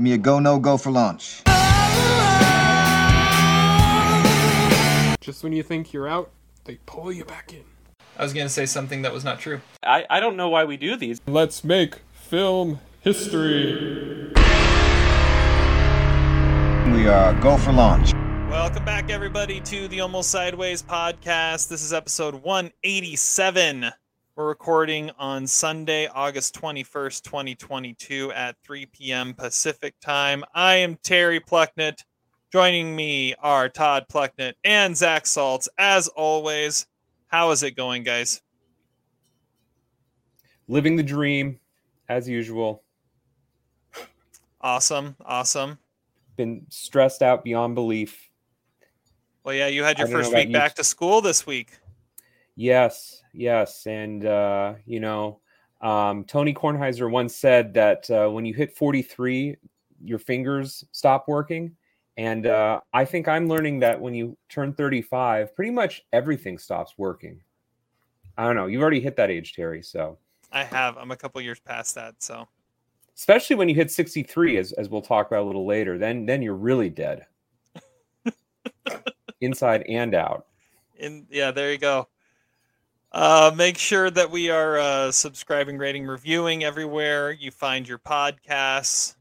Give me a go, no go for launch. Just when you think you're out, they pull you back in. I was going to say something that was not true. I, I don't know why we do these. Let's make film history. We are go for launch. Welcome back, everybody, to the Almost Sideways podcast. This is episode 187. We're recording on Sunday, August 21st, 2022 at 3 p.m. Pacific time. I am Terry Plucknett. Joining me are Todd Plucknett and Zach Saltz. As always, how is it going, guys? Living the dream, as usual. Awesome, awesome. Been stressed out beyond belief. Well, yeah, you had your I don't know first week you. back to school this week. Yes, yes, and uh, you know, um, Tony Kornheiser once said that uh, when you hit 43, your fingers stop working, and uh, I think I'm learning that when you turn 35, pretty much everything stops working. I don't know. You've already hit that age, Terry. So, I have. I'm a couple years past that, so especially when you hit 63, as as we'll talk about a little later, then then you're really dead, inside and out. in yeah there you go uh make sure that we are uh subscribing rating reviewing everywhere you find your podcasts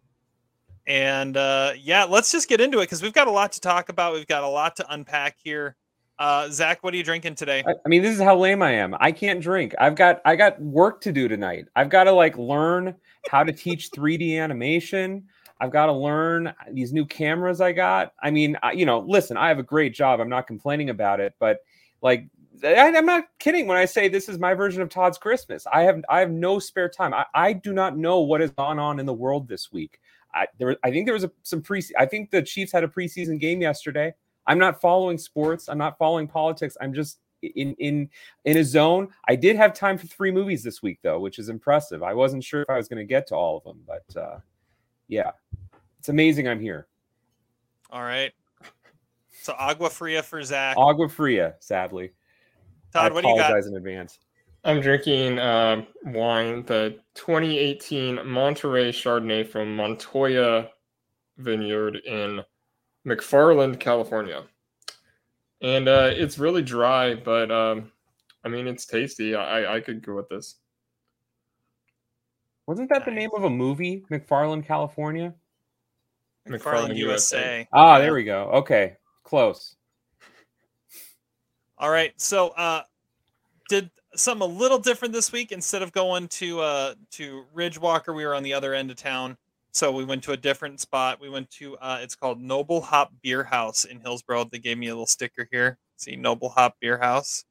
and uh yeah let's just get into it because we've got a lot to talk about we've got a lot to unpack here uh zach what are you drinking today I, I mean, this is how lame I am. I can't drink. I've got I got work to do tonight. I've got to like learn how to teach 3D animation. I've got to learn these new cameras I got. I mean, I, you know, listen, I have a great job. I'm not complaining about it, but like I, I'm not kidding when I say this is my version of Todd's Christmas. I have I have no spare time. I, I do not know what has gone on in the world this week. I there I think there was a, some pre. I think the Chiefs had a preseason game yesterday. I'm not following sports. I'm not following politics. I'm just in in in a zone. I did have time for three movies this week though, which is impressive. I wasn't sure if I was going to get to all of them, but uh, yeah, it's amazing. I'm here. all right so agua fria for zach Agua Fria, sadly. Todd I what do you got apologize in advance. I'm drinking uh, wine, the 2018 Monterey Chardonnay from Montoya Vineyard in McFarland, California. And uh, it's really dry, but um, I mean, it's tasty. I, I could go with this. Wasn't that the name of a movie, McFarland, California? mcfarland McFarland, usa Ah, there we go. Okay, close. All right. So, uh, did something a little different this week. Instead of going to uh to Ridgewalker, we were on the other end of town. So we went to a different spot. We went to uh, it's called Noble Hop Beer House in Hillsboro. They gave me a little sticker here. See Noble Hop Beer House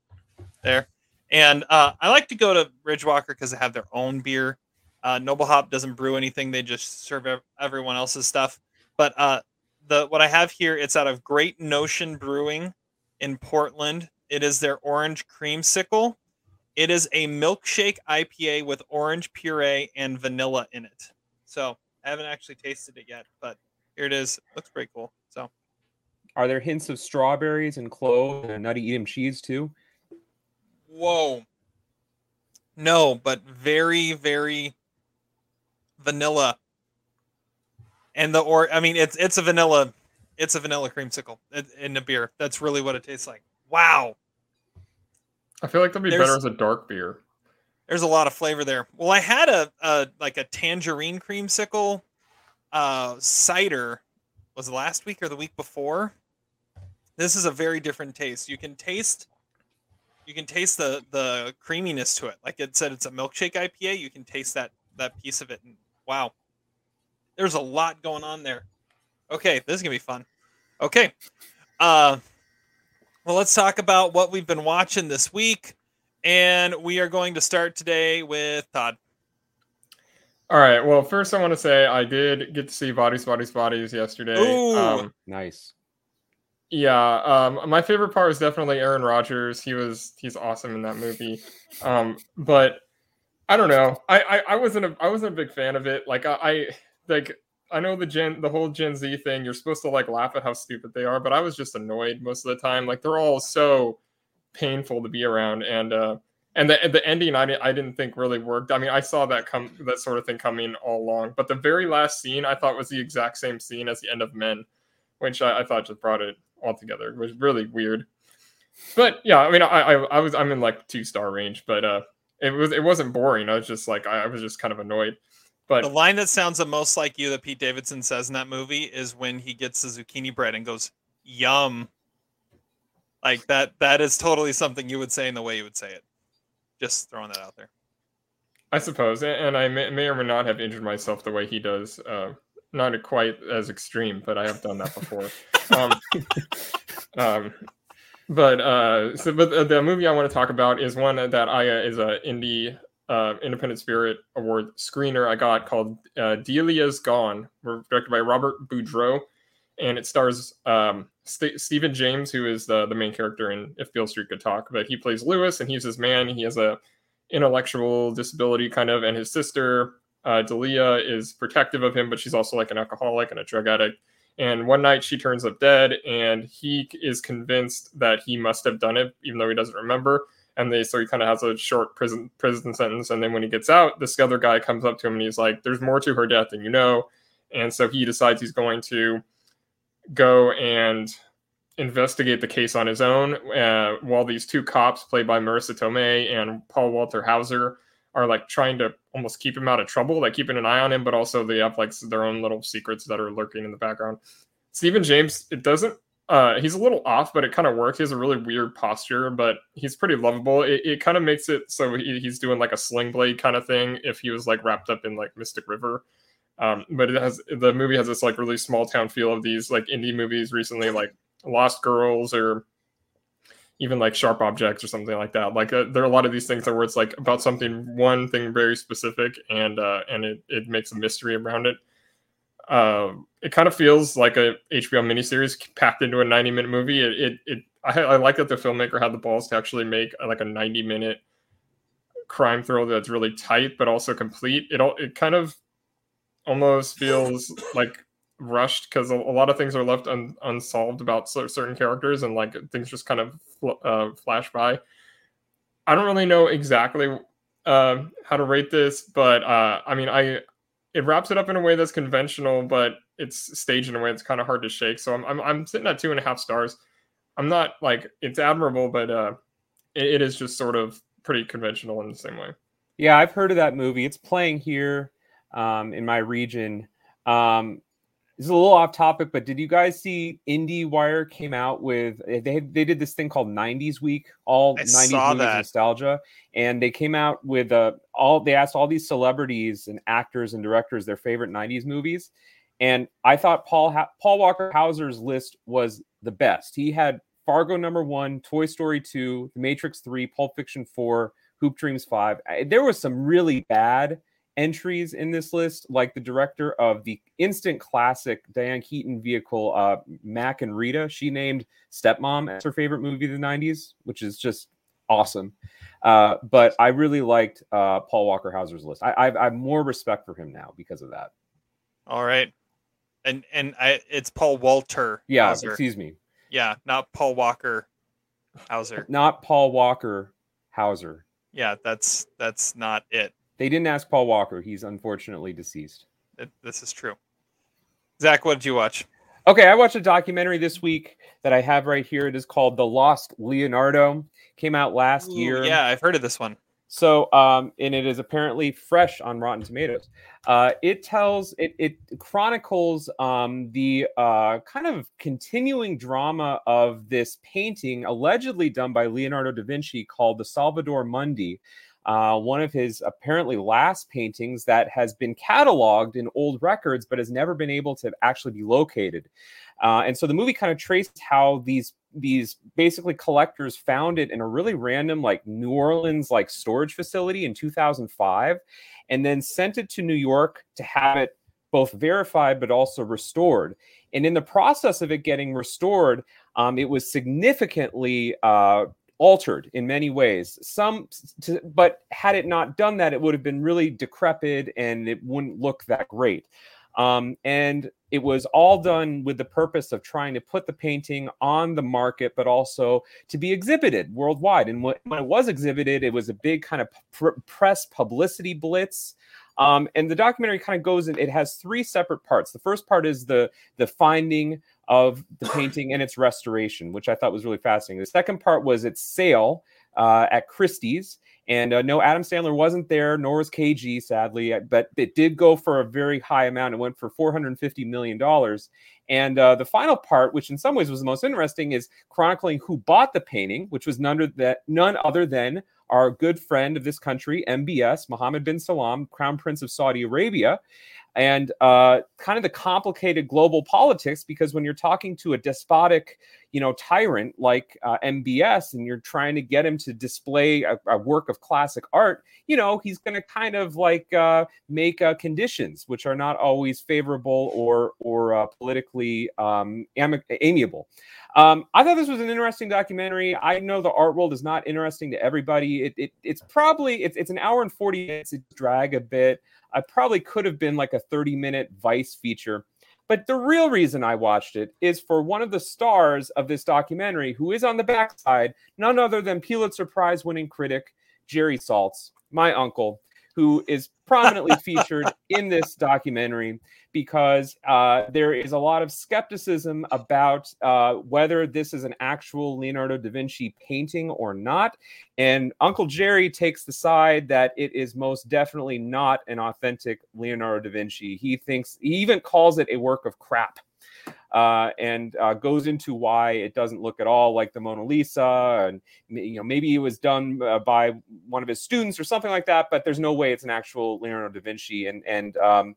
there. And uh, I like to go to Ridgewalker because they have their own beer. Uh, Noble Hop doesn't brew anything; they just serve ev- everyone else's stuff. But uh, the what I have here, it's out of Great Notion Brewing in Portland. It is their orange creamsicle. It is a milkshake IPA with orange puree and vanilla in it. So I haven't actually tasted it yet, but here it is. Looks pretty cool. So Are there hints of strawberries and clove and nutty Edam cheese too? whoa. No, but very, very vanilla. And the or I mean it's it's a vanilla it's a vanilla creamsicle in a beer. That's really what it tastes like. Wow. I feel like that'd be There's- better as a dark beer. There's a lot of flavor there. Well, I had a, a like a tangerine creamsicle uh cider was it last week or the week before. This is a very different taste. You can taste you can taste the the creaminess to it. Like it said it's a milkshake IPA, you can taste that that piece of it and wow. There's a lot going on there. Okay, this is going to be fun. Okay. Uh well, let's talk about what we've been watching this week. And we are going to start today with Todd. All right. Well, first I want to say I did get to see Bodies, Bodies, Bodies yesterday. Ooh. Um, Nice. Yeah, um, my favorite part was definitely Aaron Rodgers. He was he's awesome in that movie. Um, but I don't know. I, I I wasn't a I wasn't a big fan of it. Like I, I like I know the Gen the whole Gen Z thing. You're supposed to like laugh at how stupid they are, but I was just annoyed most of the time. Like they're all so painful to be around, and uh, and the the ending I didn't I didn't think really worked. I mean, I saw that come that sort of thing coming all along, but the very last scene I thought was the exact same scene as the end of Men, which I, I thought just brought it all together. It was really weird. But yeah, I mean, I, I I was I'm in like two star range, but uh, it was it wasn't boring. I was just like I, I was just kind of annoyed. But The line that sounds the most like you that Pete Davidson says in that movie is when he gets the zucchini bread and goes, "Yum." Like that. That is totally something you would say in the way you would say it. Just throwing that out there. I suppose, and I may, may or may not have injured myself the way he does. Uh, not quite as extreme, but I have done that before. um, um, but uh, so, but the- the movie I want to talk about is one that I uh, is a indie uh, Independent Spirit Award screener I got called uh, Delia's Gone, directed by Robert Budreau, and it stars um, St- Stephan James, who is the the main character in If Beale Street Could Talk, but he plays Lewis, and he's his man. He has a intellectual disability kind of, and his sister uh, Delia is protective of him, but she's also like an alcoholic and a drug addict. And one night she turns up dead, and he is convinced that he must have done it, even though he doesn't remember. And they so he kind of has a short prison prison sentence. And then when he gets out, this other guy comes up to him and he's like, "There's more to her death than you know." And so he decides he's going to go and investigate the case on his own. Uh, while these two cops, played by Marisa Tomei and Paul Walter Hauser, are like trying to almost keep him out of trouble, like keeping an eye on him, but also they have like their own little secrets that are lurking in the background. Stephan James, it doesn't. Uh, he's a little off, but it kind of works. He has a really weird posture, but he's pretty lovable. It, it kind of makes it so he, he's doing like a sling blade kind of thing if he was like wrapped up in like Mystic River. Um, but it has the movie has this like really small town feel of these like indie movies recently, like Lost Girls or even like Sharp Objects or something like that. Like uh, there are a lot of these things that where it's like about something one thing very specific and uh, and it it makes a mystery around it. Uh, it kind of feels like a HBO miniseries packed into a 90 minute movie. It it, it I, I like that the filmmaker had the balls to actually make uh, like a 90 minute crime thriller that's really tight but also complete. It all it kind of almost feels like rushed because a, a lot of things are left un, unsolved about certain characters and like things just kind of fl- uh, flash by. I don't really know exactly uh, how to rate this, but uh, I mean, I it wraps it up in a way that's conventional, but it's staged in a way that's kind of hard to shake. So I'm I'm, I'm sitting at two and a half stars. I'm not like it's admirable, but uh, it, it is just sort of pretty conventional in the same way. Yeah, I've heard of that movie. It's playing here um, in my region. Um, this is a little off topic, but did you guys see IndieWire came out with they had, they did this thing called 90s Week, all I 90s saw movies nostalgia, and they came out with uh, all they asked all these celebrities and actors and directors their favorite 90s movies, and I thought Paul ha- Paul Walker Hauser's list was the best. He had Fargo number one, Toy Story two, The Matrix three, Pulp Fiction four, Hoop Dreams five. There was some really bad entries in this list, like the director of the instant classic Diane Keaton vehicle, uh, Mack and Rita. She named Stepmom as her favorite movie of the 90s, which is just awesome. Uh, but I really liked uh, Paul Walker Hauser's list. I, I've, I have more respect for him now because of that. All right. And and I it's Paul Walter. Yeah, Hauser. excuse me. Yeah, not Paul Walker Hauser. Not Paul Walker Hauser. Yeah, that's that's not it. They didn't ask Paul Walker. He's unfortunately deceased. It- This is true. Zach, what did you watch? Okay, I watched a documentary this week that I have right here. It is called The Lost Leonardo. Came out last Ooh, year. Yeah, I've heard of this one. So, um, and it is apparently fresh on Rotten Tomatoes. Uh, it tells, it, it chronicles um, the uh, kind of continuing drama of this painting allegedly done by Leonardo da Vinci called the Salvator Mundi. Uh, one of his apparently last paintings that has been cataloged in old records, but has never been able to actually be located. Uh, and so the movie kind of traced how these these basically collectors found it in a really random like New Orleans like storage facility in 2005 and then sent it to New York to have it both verified but also restored. And in the process of it getting restored, um, it was significantly uh, altered in many ways. Some, to, but had it not done that, it would have been really decrepit and it wouldn't look that great. Um, and it was all done with the purpose of trying to put the painting on the market, but also to be exhibited worldwide. And when, it was exhibited, it was a big kind of pr- press publicity blitz. Um, and the documentary kind of goes in, it has three separate parts. The first part is the the finding of the painting and its restoration, which I thought was really fascinating. The second part was its sale uh, at Christie's. And uh, no, Adam Sandler wasn't there, nor was KG, sadly, uh, but it did go for a very high amount. It went for $450 million. And uh, the final part, which in some ways was the most interesting, is chronicling who bought the painting, which was none, other than our good friend of this country, MBS, Mohammed bin Salman, Crown Prince of Saudi Arabia and uh, kind of the complicated global politics because when you're talking to a despotic you know tyrant like uh, mbs and you're trying to get him to display a, a work of classic art you know he's going to kind of like uh, make uh, conditions which are not always favorable or or uh, politically um, am- amiable um, I thought this was an interesting documentary. I know the art world is not interesting to everybody. It, it it's probably it's, it's an hour and 40 minutes. It drag a bit. I probably could have been like a 30 minute Vice feature. But the real reason I watched it is for one of the stars of this documentary, who is on the backside, none other than Pulitzer Prize winning critic Jerry Saltz, my uncle, who is prominently featured in this documentary because uh, there is a lot of skepticism about uh, whether this is an actual Leonardo da Vinci painting or not. And Uncle Jerry takes the side that it is most definitely not an authentic Leonardo da Vinci. He thinks, he even calls it a work of crap. Uh, and uh, goes into why it doesn't look at all like the Mona Lisa, and you know maybe it was done uh, by one of his students or something like that. But there's no way it's an actual Leonardo da Vinci, and and um,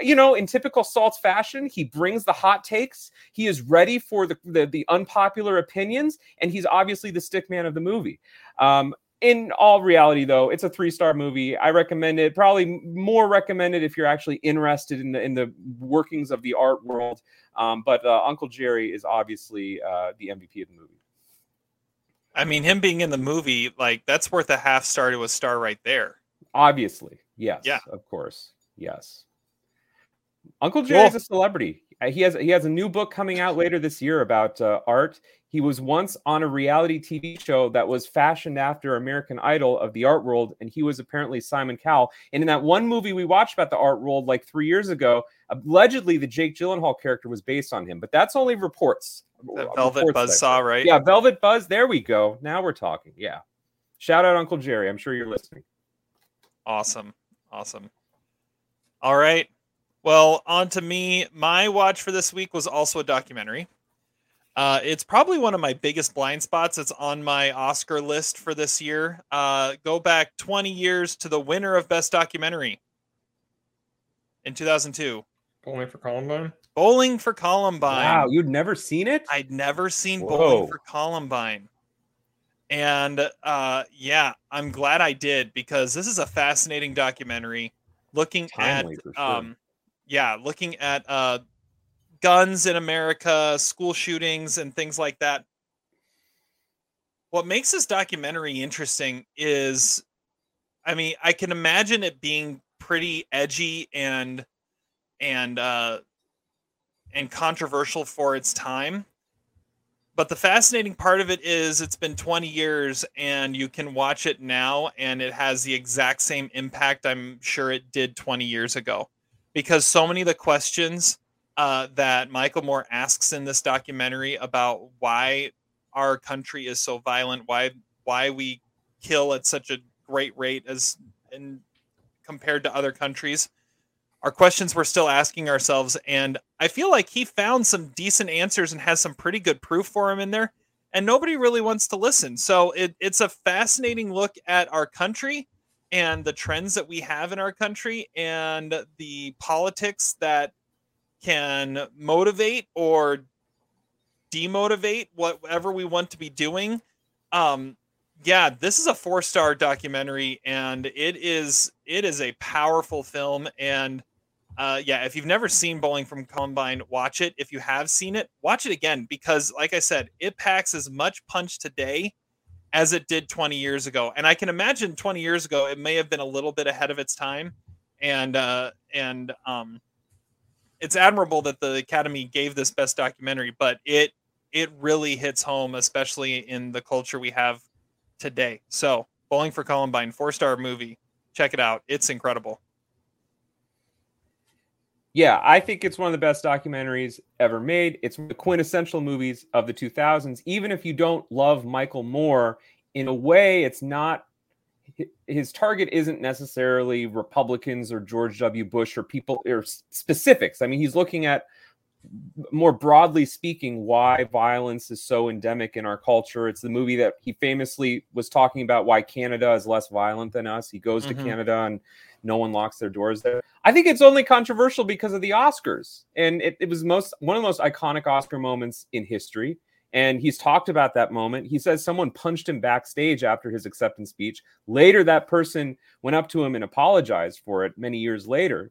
you know, in typical Saltz fashion, he brings the hot takes. He is ready for the, the, the unpopular opinions, and he's obviously the stick man of the movie. Um, in all reality, though, it's a three star movie. I recommend it. Probably more recommended if you're actually interested in the in the workings of the art world. Um, but uh, Uncle Jerry is obviously uh, the MVP of the movie. I mean, him being in the movie, like that's worth a half star to a star right there. Obviously, yes. Yeah. Of course, yes. Uncle Jerry is a celebrity. Uh, he has he has a new book coming out later this year about uh, art. He was once on a reality TV show that was fashioned after American Idol of the art world, and he was apparently Simon Cowell. And in that one movie we watched about the art world like three years ago, allegedly the Jake Gyllenhaal character was based on him, but that's only reports. Velvet Buzzsaw, right? Yeah, Velvet Buzz. There we go. Now we're talking. Yeah. Shout out Uncle Jerry. I'm sure you're listening. Awesome. Awesome. All right. Well, on to me. My watch for this week was also a documentary. Uh, it's probably one of my biggest blind spots. It's on my Oscar list for this year. Uh, go back 20 years to the winner of Best Documentary in 2002. Bowling for Columbine. Bowling for Columbine. Wow, you'd never seen it? I'd never seen Whoa. Bowling for Columbine. And uh, yeah, I'm glad I did because this is a fascinating documentary looking Timely, at for sure. um, yeah, looking at uh, guns in America, school shootings, and things like that. What makes this documentary interesting is, I mean, I can imagine it being pretty edgy and and uh, and controversial for its time. But the fascinating part of it is it's been 20 years and you can watch it now and it has the exact same impact I'm sure it did 20 years ago because so many of the questions uh, that Michael Moore asks in this documentary about why our country is so violent, why why we kill at such a great rate as in compared to other countries, are questions we're still asking ourselves. And I feel like he found some decent answers and has some pretty good proof for him in there. And nobody really wants to listen. So it, it's a fascinating look at our country and the trends that we have in our country and the politics that can motivate or demotivate whatever we want to be doing. Um, yeah, this is a four star documentary, and it is it is a powerful film. And uh, yeah, if you've never seen Bowling from Columbine, watch it. If you have seen it, watch it again because, like I said, it packs as much punch today as it did 20 years ago. And I can imagine 20 years ago it may have been a little bit ahead of its time, and uh, and um, it's admirable that the Academy gave this best documentary, but it it really hits home, especially in the culture we have today. So, Bowling for Columbine, four star movie. Check it out. It's incredible. Yeah, I think it's one of the best documentaries ever made. It's the quintessential movies of the 2000s. Even if you don't love Michael Moore, in a way, it's not his target isn't necessarily Republicans or George W. Bush or people or specifics. I mean, he's looking at more broadly speaking why violence is so endemic in our culture. It's the movie that he famously was talking about why Canada is less violent than us. He goes Mhm. to Canada and no one locks their doors there. I think it's only controversial because of the Oscars. And it, it was most one of the most iconic Oscar moments in history. And he's talked about that moment. He says someone punched him backstage after his acceptance speech. Later, that person went up to him and apologized for it many years later.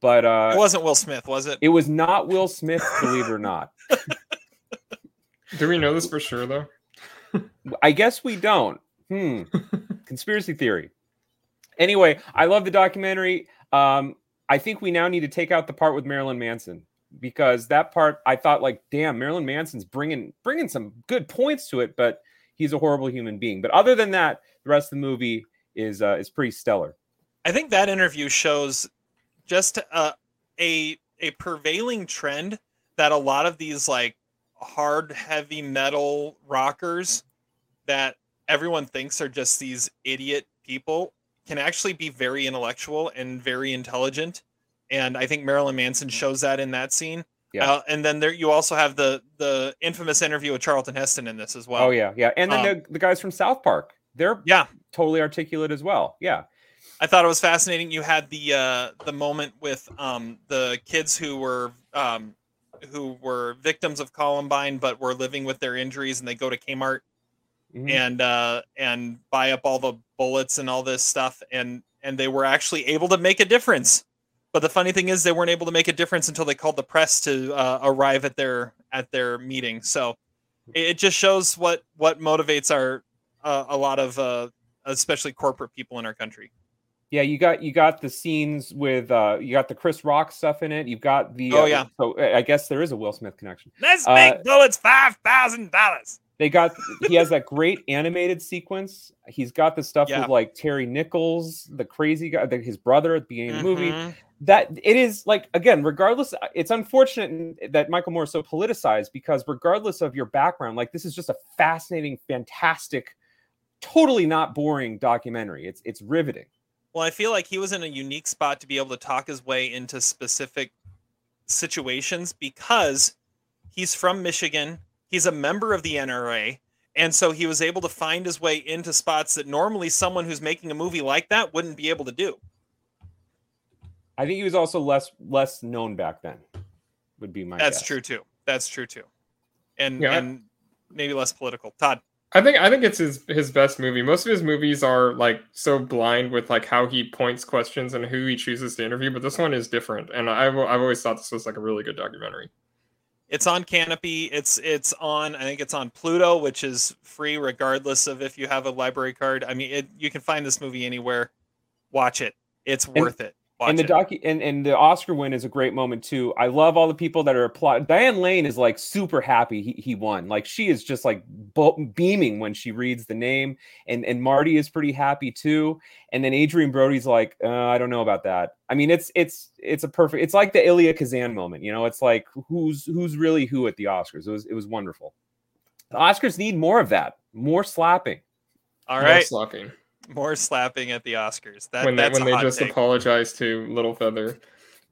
But uh, It wasn't Will Smith, was it? it was not Will Smith, believe it or not. Do we know this for sure though? I guess we don't. Hmm. Conspiracy theory. Anyway, I love the documentary. Um, I think we now need to take out the part with Marilyn Manson because that part I thought like, damn, Marilyn Manson's bringing bringing some good points to it, but he's a horrible human being. But other than that, the rest of the movie is uh, is pretty stellar. I think that interview shows just uh, a a prevailing trend that a lot of these like hard heavy metal rockers that everyone thinks are just these idiot people can actually be very intellectual and very intelligent and I think Marilyn Manson shows that in that scene. Yeah. Uh, and then there you also have the the infamous interview with Charlton Heston in this as well. oh yeah, yeah. And then Um, the, the guys from South Park, they're Yeah. totally articulate as well. Yeah. I thought it was fascinating. You had the uh, the moment with um, the kids who were um, who were victims of Columbine, but were living with their injuries, and they go to Kmart Mhm. and uh, and buy up all the bullets and all this stuff, and and they were actually able to make a difference. But the funny thing is, they weren't able to make a difference until they called the press to uh, arrive at their at their meeting. So it, it just shows what what motivates our uh, a lot of uh, especially corporate people in our country. Yeah, you got you got the scenes with uh you got the Chris Rock stuff in it. You've got the Oh, uh, yeah. So I guess there is a Will Smith connection. Let's Uh, make bullets five thousand dollars. They got he has that great animated sequence. He's got the stuff Yeah. with like Terry Nichols, the crazy guy, the, his brother at the beginning of the movie. Mhm. That it is like again, regardless, it's unfortunate that Michael Moore is so politicized because regardless of your background, like this is just a fascinating, fantastic, totally not boring documentary. It's it's riveting. Well, I feel like he was in a unique spot to be able to talk his way into specific situations because he's from Michigan. He's a member of the NRA. And so he was able to find his way into spots that normally someone who's making a movie like that wouldn't be able to do. I think he was also less less known back then. Would be my That's guess. true too. That's true too. And Yeah. and maybe less political. Todd. I think I think it's his his best movie. Most of his movies are like so blind with like how he points questions and who he chooses to interview, but this one is different. And I've I've always thought this was like a really good documentary. It's on Kanopy. It's it's on. I think it's on Pluto, which is free regardless of if you have a library card. I mean, it, you can find this movie anywhere. Watch it. It's worth it. Watch and the it. docu and, and the Oscar win is a great moment too. I love all the people that are applauding. Diane Lane is like super happy he, he won. Like she is just like bo- beaming when she reads the name, and and Marty is pretty happy too. And then Adrien Brody's like, uh, I don't know about that. I mean, it's it's it's a perfect. It's like the Elia Kazan moment. You know, it's like who's who's really who at the Oscars. It was it was wonderful. The Oscars need more of that. More slapping. All right. More slapping. more slapping at the Oscars. That, when they that's when they just take. apologize to Littlefeather,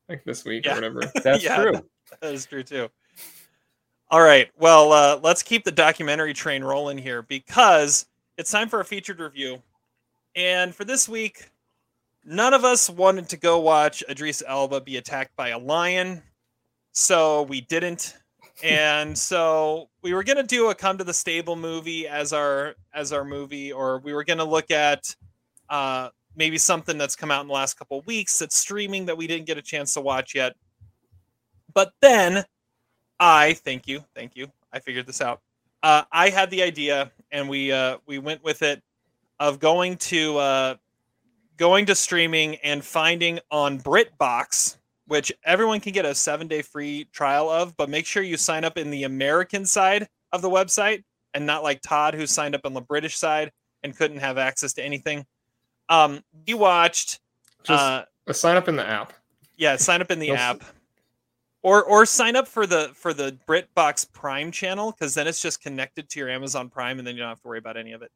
like this week Yeah. or whatever. That's Yeah. true. That is true too. All right. Well, uh, let's keep the documentary train rolling here because it's time for a featured review. And for this week, none of us wanted to go watch Idris Elba be attacked by a lion, so we didn't. And so we were gonna do a Come to the Stable movie as our as our movie, or we were gonna look at uh, maybe something that's come out in the last couple weeks that's streaming that we didn't get a chance to watch yet. But then I thank you, thank you. I figured this out. Uh, I had the idea, and we uh, we went with it of going to uh, going to streaming and finding on BritBox, which everyone can get a seven day free trial of, but make sure you sign up in the American side of the website and not like Todd, who signed up on the British side and couldn't have access to anything. Um, we watched. Just uh, sign up in the app. yeah, sign up in the app, or or sign up for the for the BritBox Prime channel because then it's just connected to your Amazon Prime and then you don't have to worry about any of it.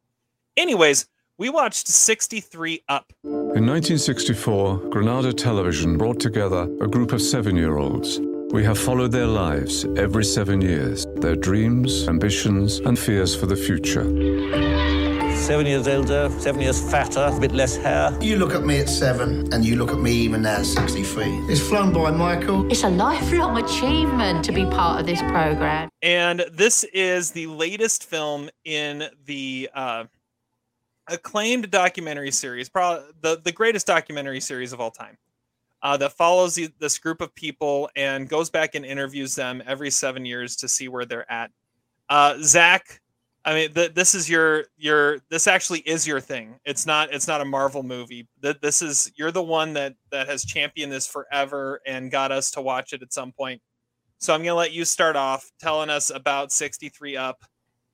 Anyways, we watched 63 Up. In 1964, Granada Television brought together a group of seven year olds. We have followed their lives every seven years, their dreams, ambitions, and fears for the future. Seven years older, seven years fatter, a bit less hair. You look at me at seven, and you look at me even now at 63. It's flown by Michael. It's a lifelong achievement to be part of this program. And this is the latest film in the uh, acclaimed documentary series, probably the, the greatest documentary series of all time, uh, that follows the, this group of people and goes back and interviews them every seven years to see where they're at. Uh, Zach, I mean, th- this is your your this actually is your thing. It's not it's not a Marvel movie. Th- This is you're the one that that has championed this forever and got us to watch it at some point. So I'm gonna let you start off telling us about 63 Up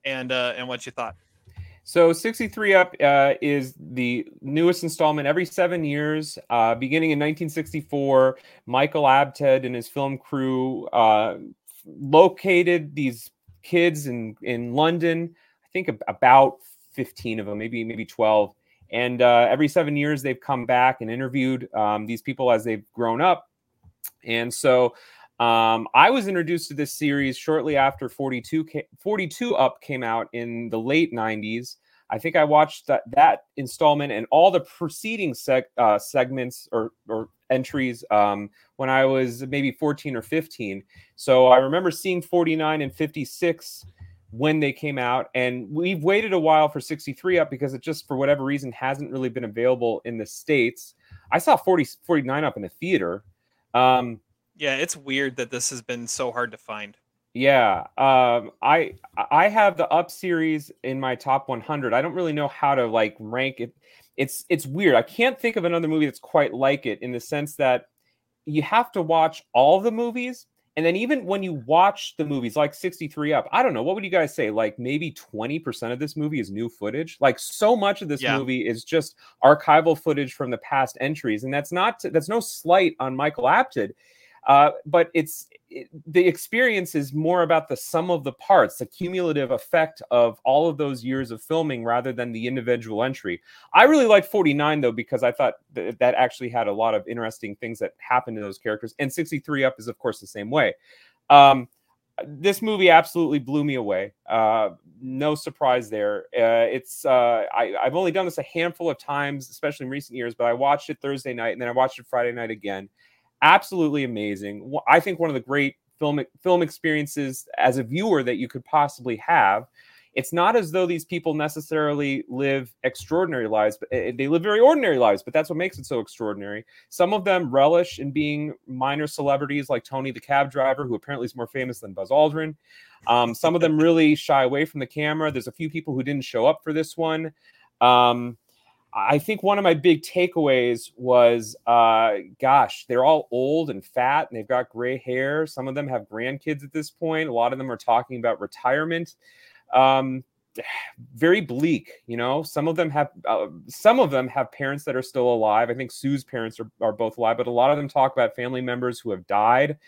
and uh, and what you thought. So 63 Up uh, is the newest installment every seven years. Uh, beginning in 1964, Michael Apted and his film crew uh, located these kids in, in London. I think about 15 of them, maybe maybe 12. And uh, every seven years, they've come back and interviewed um, these people as they've grown up. And so um, I was introduced to this series shortly after 42, ca- 42 Up came out in the late 90s. I think I watched that, that installment and all the preceding seg- uh, segments or, or entries um, when I was maybe 14 or 15. So I remember seeing 49 and 56 when they came out. And we've waited a while for 63 Up because it just, for whatever reason, hasn't really been available in the States. I saw 40, 49 Up in the theater. Um, Yeah, it's weird that this has been so hard to find. yeah, um, I I have the Up series in my top 100. I don't really know how to like rank it. It's it's weird. I can't think of another movie that's quite like it in the sense that you have to watch all the movies, and then even when you watch the movies, like 63 Up, I don't know what would you guys say? Like maybe 20% of this movie is new footage. Like so much of this Yeah. movie is just archival footage from the past entries, and that's not that's no slight on Michael Apted. Uh, but it's it, the experience is more about the sum of the parts, the cumulative effect of all of those years of filming rather than the individual entry. I really like 49 though because I thought th- that actually had a lot of interesting things that happened to those characters. And 63 Up is of course the same way. Um, this movie absolutely blew me away. Uh, no surprise there. Uh, it's uh, I, I've only done this a handful of times, especially in recent years, but I watched it Thursday night and then I watched it Friday night again absolutely amazing. I think one of the great film film experiences as a viewer that you could possibly have. It's not as though these people necessarily live extraordinary lives, but eh, they live very ordinary lives. But that's what makes it so extraordinary. Some of them relish in being minor celebrities, like Tony the cab driver, who apparently is more famous than Buzz Aldrin. Um, some of them really shy away from the camera. There's a few people who didn't show up for this one. Um, I think one of my big takeaways was, uh, gosh, they're all old and fat, and they've got gray hair. Some of them have grandkids at this point. A lot of them are talking about retirement. Um, very bleak, you know. Some of them have, uh, some of them have parents that are still alive. I think Sue's parents are, are both alive, but a lot of them talk about family members who have died.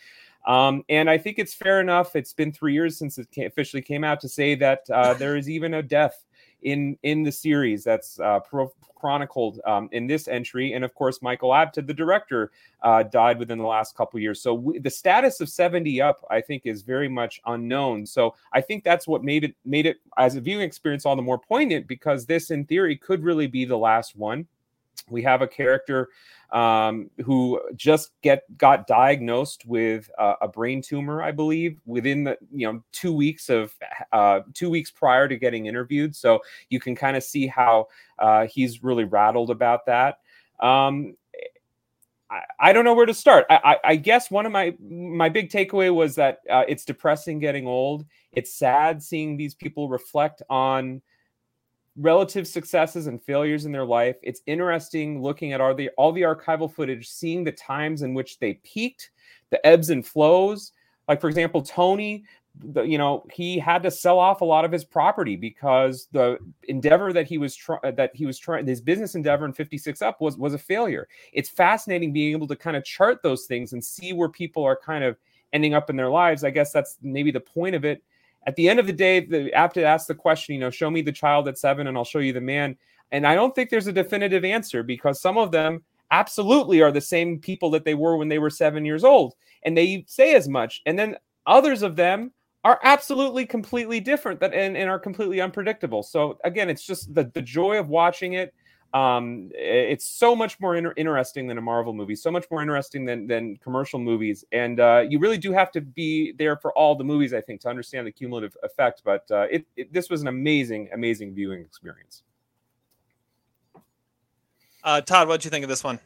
Um, and I think it's fair enough. It's been three years since it officially came out to say that uh, there is even a death in in the series that's uh, pro- chronicled um, in this entry. And of course, Michael Apted, the director, uh, died within the last couple years. So the status of 70 up, I think, is very much unknown. So I think that's what made it made it as a viewing experience all the more poignant because this, in theory, could really be the last one. We have a character um, who just get got diagnosed with uh, a brain tumor, I believe, within the you know two weeks of uh, two weeks prior to getting interviewed. So you can kind of see how uh, he's really rattled about that. Um, I, I don't know where to start. I, I, I guess one of my my big takeaway was that uh, it's depressing getting old. It's sad seeing these people reflect on relative successes and failures in their life. It's interesting looking at all the all the archival footage, seeing the times in which they peaked, the ebbs and flows. Like for example, Tony, the, you know, he had to sell off a lot of his property because the endeavor that he was trying that he was trying his business endeavor in 56 up was was a failure. It's fascinating being able to kind of chart those things and see where people are kind of ending up in their lives. I guess that's maybe the point of it at the end of the day, the, to ask the question, you know, show me the child at seven and I'll show you the man. And I don't think there's a definitive answer because some of them absolutely are the same people that they were when they were seven years old. And they say as much. And then others of them are absolutely completely different that and, and are completely unpredictable. So again, it's just the, the joy of watching it um, it's so much more inter- interesting than a Marvel movie, so much more interesting than than commercial movies, and uh, you really do have to be there for all the movies, I think, to understand the cumulative effect. But uh, it, it, this was an amazing, amazing viewing experience. Uh, Todd, what do you think of this one?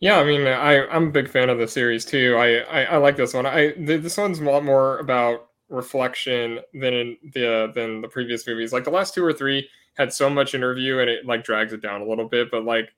Yeah, I mean, I I'm a big fan of the series too. I I, I like this one. I this one's a lot more about reflection than in the than the previous movies. Like the last two or three had so much interview and it like drags it down a little bit, but like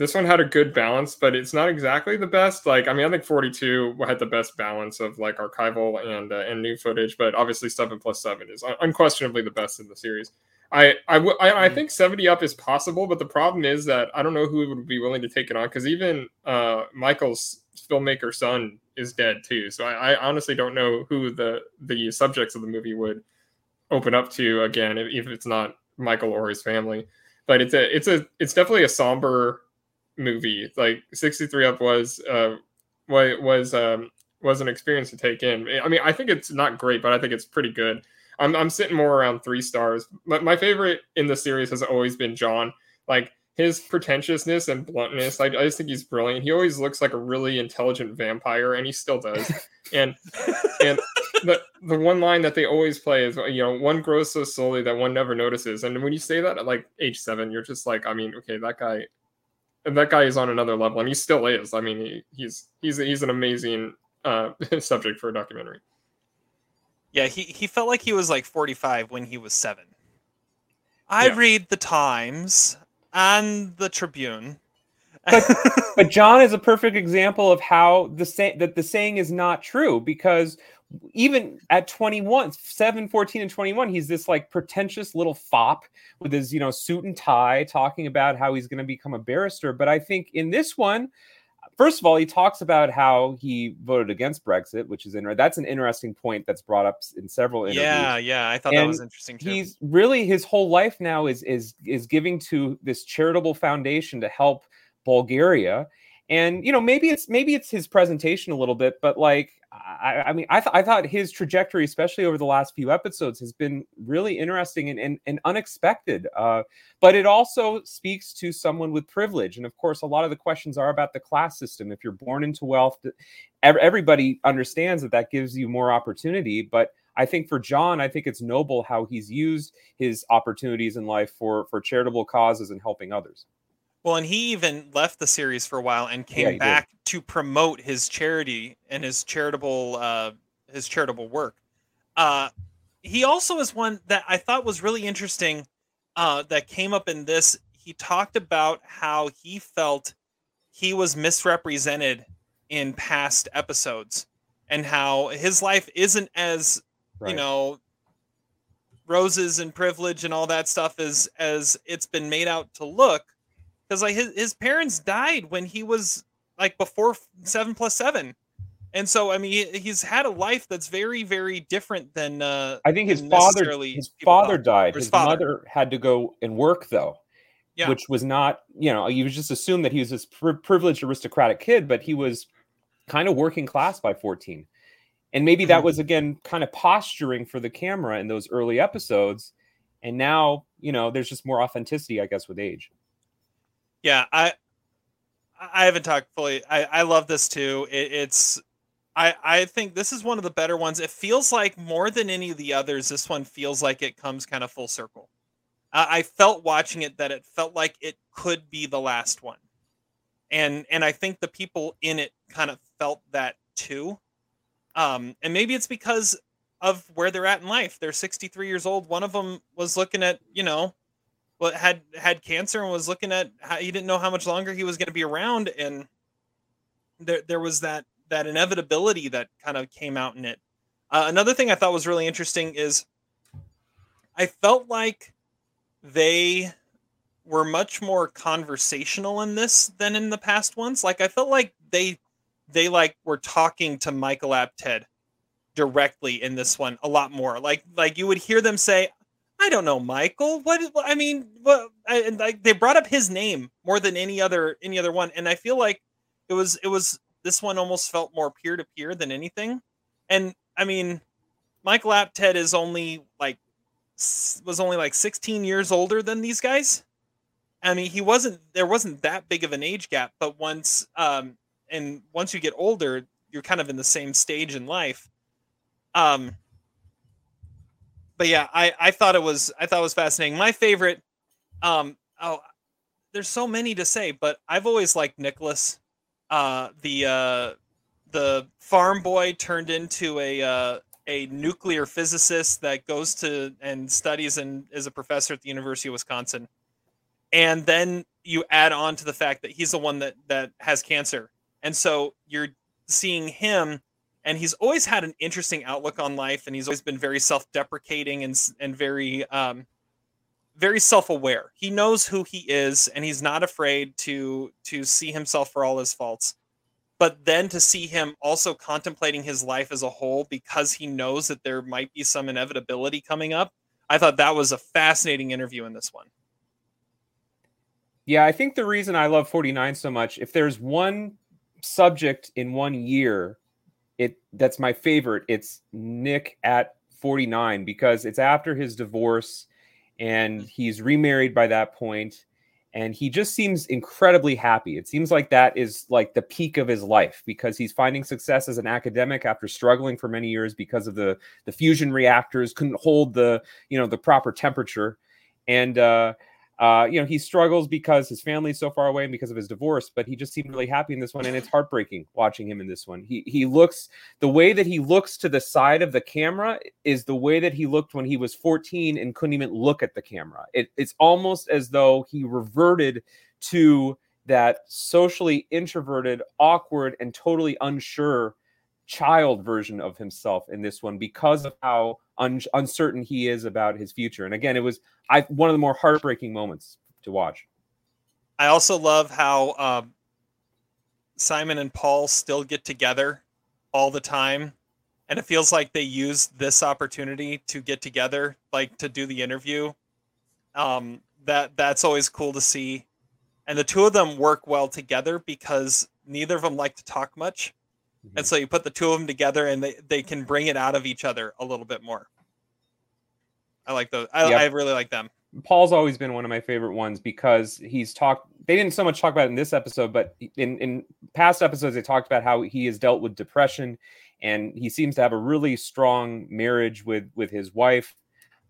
this one had a good balance, but it's not exactly the best. Like, I mean, I think 42 had the best balance of like archival and uh, and new footage, but obviously seven plus seven is unquestionably the best in the series. I I, w- I, I mm. think 70 up is possible, but the problem is that I don't know who would be willing to take it on because even uh, Michael's filmmaker son is dead too. So I, I honestly don't know who the the subjects of the movie would open up to again if, if it's not Michael or his family. But it's a it's a it's definitely a somber movie. Like 63 Up was uh was um was an experience to take in. I mean, I think it's not great, but I think it's pretty good. I'm I'm sitting more around three stars. But my favorite in the series has always been John. Like his pretentiousness and bluntness, I, I just think he's brilliant. He always looks like a really intelligent vampire, and he still does. and and the the one line that they always play is you know one grows so slowly that one never notices. And when you say that at like age seven you're just like i mean okay that guy that guy is on another level and he still is. I mean he, he's he's he's an amazing uh subject for a documentary. Yeah he he felt like he was like 45 when he was seven. I yeah. read the times and the tribune. But, but John is a perfect example of how the say that the saying is not true because even at 21 7 14 and 21 he's this like pretentious little fop with his you know suit and tie talking about how he's going to become a barrister. But i think in this one first of all he talks about how he voted against brexit which is in that's an interesting point that's brought up in several interviews. Yeah yeah i thought and that was interesting too. he's really his whole life now is is is giving to this charitable foundation to help bulgaria. And you know maybe it's maybe it's his presentation a little bit but like i, I mean I, th- I thought his trajectory especially over the last few episodes has been really interesting and, and, and unexpected uh, but it also speaks to someone with privilege. And of course a lot of the questions are about the class system. If you're born into wealth everybody understands that that gives you more opportunity. But I think for John, I think it's noble how he's used his opportunities in life for for charitable causes and helping others. Well, and he even left the series for a while and came yeah, back did. to promote his charity and his charitable uh, his charitable work. Uh, he also is one that I thought was really interesting uh, that came up in this. He talked about how he felt he was misrepresented in past episodes and how his life isn't as right. you know roses and privilege and all that stuff as as it's been made out to look because like his, his parents died when he was like before seven plus seven and so i mean he's had a life that's very very different than uh i think his father his father thought. died his, his father. mother had to go and work though yeah. which was not you know you just assume that he was this pri- privileged aristocratic kid but he was kind of working class by 14 and maybe that mm-hmm. was again kind of posturing for the camera in those early episodes and now you know there's just more authenticity i guess with age yeah, I I haven't talked fully. I I love this too. It, it's I I think this is one of the better ones. It feels like more than any of the others, this one feels like it comes kind of full circle. I, I felt watching it that it felt like it could be the last one, and and I think the people in it kind of felt that too. Um, and maybe it's because of where they're at in life. They're 63 years old. One of them was looking at, you know, what had had cancer and was looking at how he didn't know how much longer he was going to be around and there there was that that inevitability that kind of came out in it. Uh, another thing I thought was really interesting is I felt like they were much more conversational in this than in the past ones. Like I felt like they they like were talking to Michael Apted directly in this one a lot more. Like like you would hear them say, "I don't know, Michael. What I mean, what?" And like they brought up his name more than any other any other one, and I feel like it was it was this one almost felt more peer to peer than anything. And I mean, Michael Apted is only like was only like 16 years older than these guys. I mean, he wasn't there wasn't that big of an age gap, but once um and once you get older, you're kind of in the same stage in life. Um but yeah, I I thought it was I thought it was fascinating. My favorite um oh there's so many to say, but I've always liked Nicholas. Uh the uh the farm boy turned into a uh a nuclear physicist that goes to and studies and is a professor at the University of Wisconsin. And then you add on to the fact that he's the one that that has cancer. And so you're seeing him and he's always had an interesting outlook on life and he's always been very self-deprecating and and very um very self-aware. He knows who he is and he's not afraid to to see himself for all his faults but then to see him also contemplating his life as a whole because he knows that there might be some inevitability coming up i thought that was a fascinating interview in this one Yeah, I think the reason I love 49 so much, if there's one subject in one year, it that's my favorite, it's Nick at 49 because it's after his divorce and he's remarried by that point and he just seems incredibly happy. It seems like that is like the peak of his life because he's finding success as an academic after struggling for many years because of the the fusion reactors couldn't hold the you know the proper temperature, and uh, uh, you know he struggles because his family's so far away and because of his divorce. But he just seemed really happy in this one, and it's heartbreaking watching him in this one. He he looks the way that he looks to the side of the camera is the way that he looked when he was 14 and couldn't even look at the camera. It, it's almost as though he reverted to that socially introverted, awkward, and totally unsure child version of himself in this one because of how un- uncertain he is about his future. And again, it was I one of the more heartbreaking moments to watch. i also love how um, simon and paul still get together all the time and it feels like they use this opportunity to get together like to do the interview um, that that's always cool to see and the two of them work well together because neither of them like to talk much and mm-hmm. so you put the two of them together and they, they can bring it out of each other a little bit more i like those i, Yep. I really like them Paul's always been one of my favorite ones because he's talked. They didn't so much talk about it in this episode, but in in past episodes they talked about how he has dealt with depression, and he seems to have a really strong marriage with with his wife.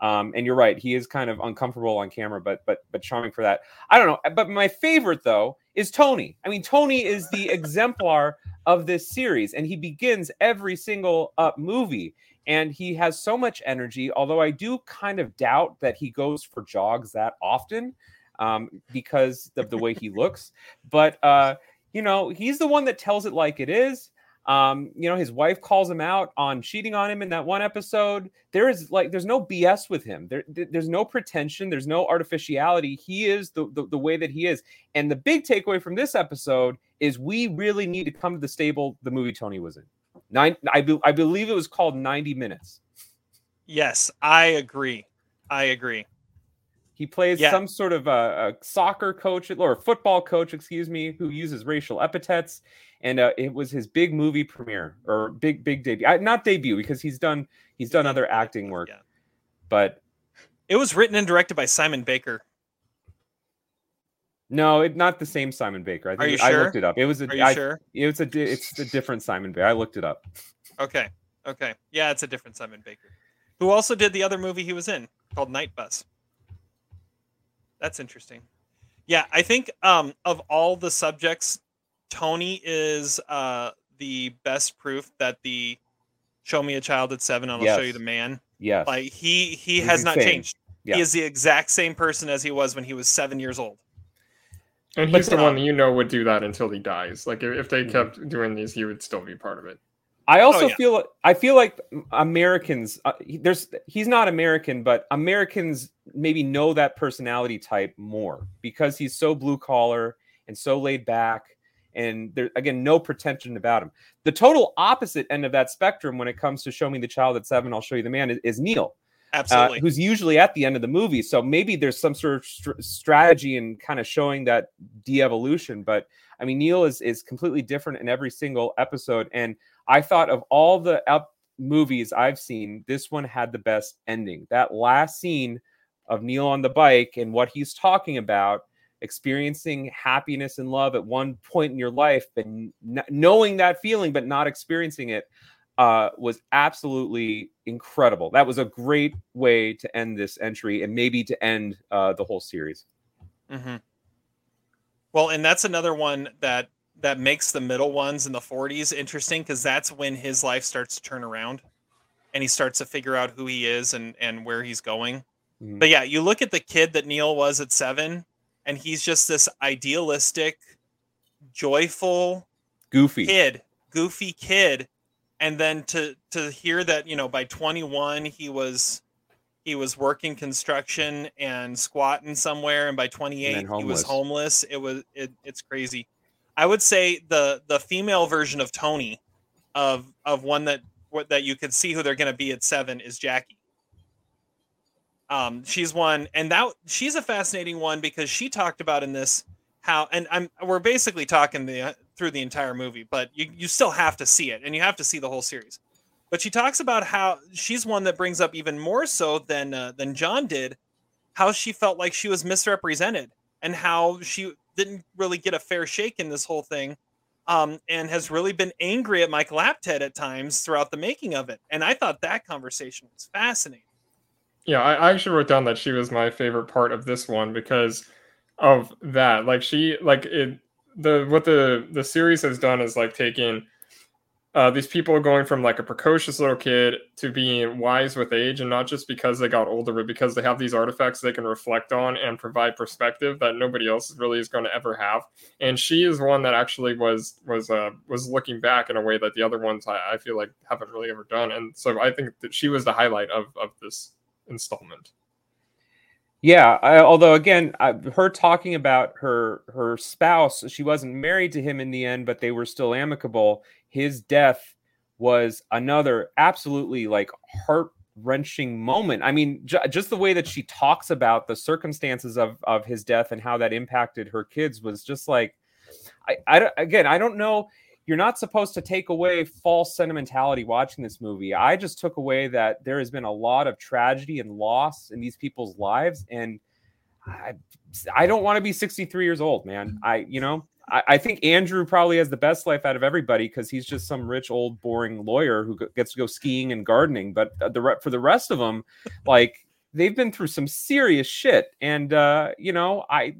Um, and you're right, he is kind of uncomfortable on camera, but but but charming for that. I don't know, but my favorite though is Tony. I mean, Tony is the exemplar of this series, and he begins every single uh, movie and he has so much energy. Although I do kind of doubt that he goes for jogs that often um, because of the way he looks. But uh, you know, he's the one that tells it like it is. Um, you know, his wife calls him out on cheating on him in that one episode. There is like, there's no BS with him. There, there's no pretension. There's no artificiality. He is the, the the way that he is. And the big takeaway from this episode is we really need to come to the stable the movie Tony was in. Nine, I, be, I believe it was called 90 Minutes. yes i agree i agree He plays Yeah. some sort of a, a soccer coach or a football coach, excuse me, who uses racial epithets. And uh, it was his big movie premiere or big big debut. I, not debut because he's done he's done other acting work. Yeah. But It was written and directed by Simon Baker. no, it, not the same Simon Baker. I think Are you I sure? looked it up. It was a Are you I- sure? it was a it's a different Simon Baker. I looked it up. Okay. Okay. Yeah, it's a different Simon Baker. Who also did the other movie he was in called Night Bus. That's interesting. Yeah, I think um of all the subjects, Tony is uh the best proof that the Show me a child at seven, and I'll show you the man. Yes. Like he he He's has not insane. changed. Yeah. He is the exact same person as he was when he was seven years old. And But, he's the um, one you know would do that until he dies. Like if, if they Mhm. kept doing these, he would still be part of it. I also Oh, yeah. feel I feel like Americans uh, he- there's he's not American but Americans maybe know that personality type more because he's so blue collar and so laid back and there again no pretension about him. The total opposite end of that spectrum when it comes to show me the child at 7 I'll show you the man is, is Neil. Uh, Absolutely. who's usually at the end of the movie. So maybe there's some sort of str- strategy in kind of showing that de-evolution. But I mean, Neil is is completely different in every single episode. And I thought of all the up movies I've seen, this one had the best ending. That last scene of Neil on the bike and what he's talking about, experiencing happiness and love at one point in your life, and kn- knowing that feeling but not experiencing it uh, was absolutely incredible. That was a great way to end this entry and maybe to end uh, the whole series. hmm Well, and that's another one that that makes the middle ones in the 40s interesting because that's when his life starts to turn around, and he starts to figure out who he is and and where he's going. Mhm. But yeah, you look at the kid that Neil was at seven, and he's just this idealistic, joyful Goofy. kid, goofy kid, and then to to hear that you know by 21 he was he was working construction and squatting somewhere, and by 28 he was homeless. It was it, it's crazy. I would say the the female version of Tony, of of one that what that you could see who they're going to be at seven is Jackie. Um, she's one, and that she's a fascinating one because she talked about in this how, and I'm we're basically talking the through the entire movie, but you you still have to see it, and you have to see the whole series. But she talks about how she's one that brings up even more so than uh, than John did, how she felt like she was misrepresented and how she didn't really get a fair shake in this whole thing, um, and has really been angry at Michael Apted at times throughout the making of it. And I thought that conversation was fascinating. Yeah, I, I actually wrote down that she was my favorite part of this one because of that. Like she like it the what the the series has done is like taking uh, these people going from like a precocious little kid to being wise with age, and not just because they got older, but because they have these artifacts they can reflect on and provide perspective that nobody else really is going to ever have. And she is one that actually was was uh, was looking back in a way that the other ones I, I feel like haven't really ever done. And so I think that she was the highlight of of this installment. Yeah, I, although again, I, her talking about her her spouse, she wasn't married to him in the end, but they were still amicable. His death was another absolutely like heart wrenching moment. I mean, j- just the way that she talks about the circumstances of of his death and how that impacted her kids was just like, I, I again, I don't know. You're not supposed to take away false sentimentality watching this movie. I just took away that there has been a lot of tragedy and loss in these people's lives, and I, I don't want to be 63 years old, man. I, you know, I, I think Andrew probably has the best life out of everybody because he's just some rich, old, boring lawyer who gets to go skiing and gardening. But the for the rest of them, like they've been through some serious shit, and uh, you know, I.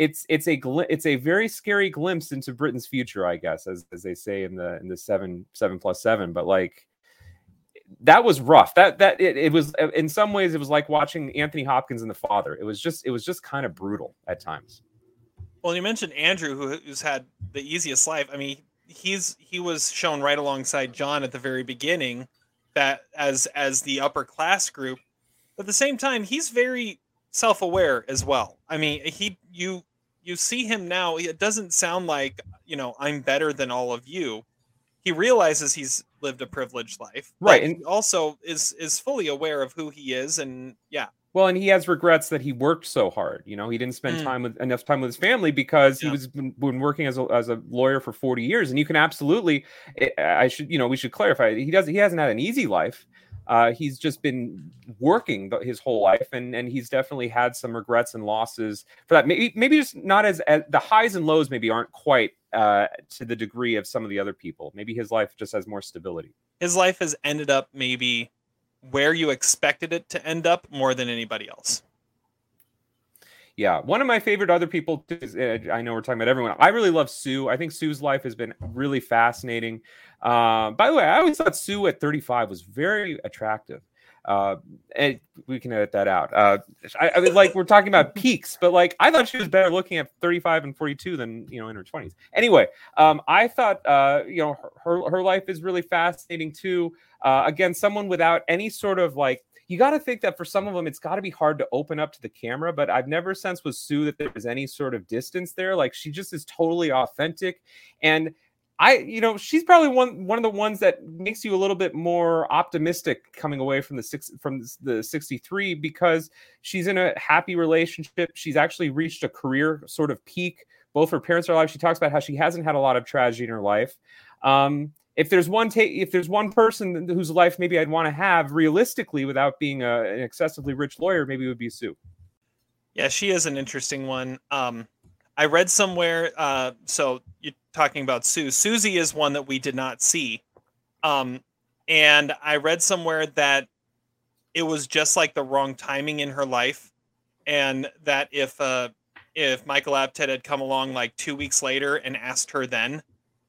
It's it's a gl- it's a very scary glimpse into Britain's future, I guess, as, as they say in the in the seven seven plus seven. But like, that was rough. That that it, it was uh, in some ways it was like watching Anthony Hopkins and the Father. It was just it was just kind of brutal at times. Well, you mentioned Andrew, who, who's had the easiest life. I mean, he's he was shown right alongside John at the very beginning, that as as the upper class group. But at the same time, he's very self-aware as well. I mean, he you you see him now. It doesn't sound like you know I'm better than all of you. He realizes he's lived a privileged life, Right, and- also is is fully aware of who he is, and yeah, Well, and he has regrets that he worked so hard. You know, he didn't spend Mm. time with enough time with his family because Yeah. he was been, been working as a, as a lawyer for 40 years. And you can absolutely, I I should, you know, we should clarify. He does. He hasn't had an easy life. Uh, he's just been working his whole life, and and he's definitely had some regrets and losses for that. Maybe maybe just not as, as the highs and lows. Maybe aren't quite uh, to the degree of some of the other people. Maybe his life just has more stability. his life has ended up maybe where you expected it to end up more than anybody else. Yeah, one of my favorite other people. is, uh, I know we're talking about everyone. I really love Sue. I think Sue's life has been really fascinating. Uh, by the way, I always thought Sue at 35 was very attractive. Uh, and we can edit that out. Uh, I, I mean, like we're talking about peaks, but like I thought she was better looking at 35 and 42 than you know in her 20s. Anyway, um, I thought uh, you know her her life is really fascinating too. Uh, again, someone without any sort of like you got to think that for some of them it's got to be hard to open up to the camera but i've never sensed with sue that there was any sort of distance there like she just is totally authentic and i you know she's probably one one of the ones that makes you a little bit more optimistic coming away from the six from the 63 because she's in a happy relationship. She's actually reached a career sort of peak both her parents are alive. She talks about how she hasn't had a lot of tragedy in her life. Um, if there's one ta- if there's one person whose life maybe I'd want to have realistically without being a, an excessively rich lawyer, maybe it would be Sue. Yeah, she is an interesting one. Um, I read somewhere. Uh, so you're talking about Sue. Susie is one that we did not see, um, and I read somewhere that it was just like the wrong timing in her life, and that if uh, if Michael Apted had come along like two weeks later and asked her then,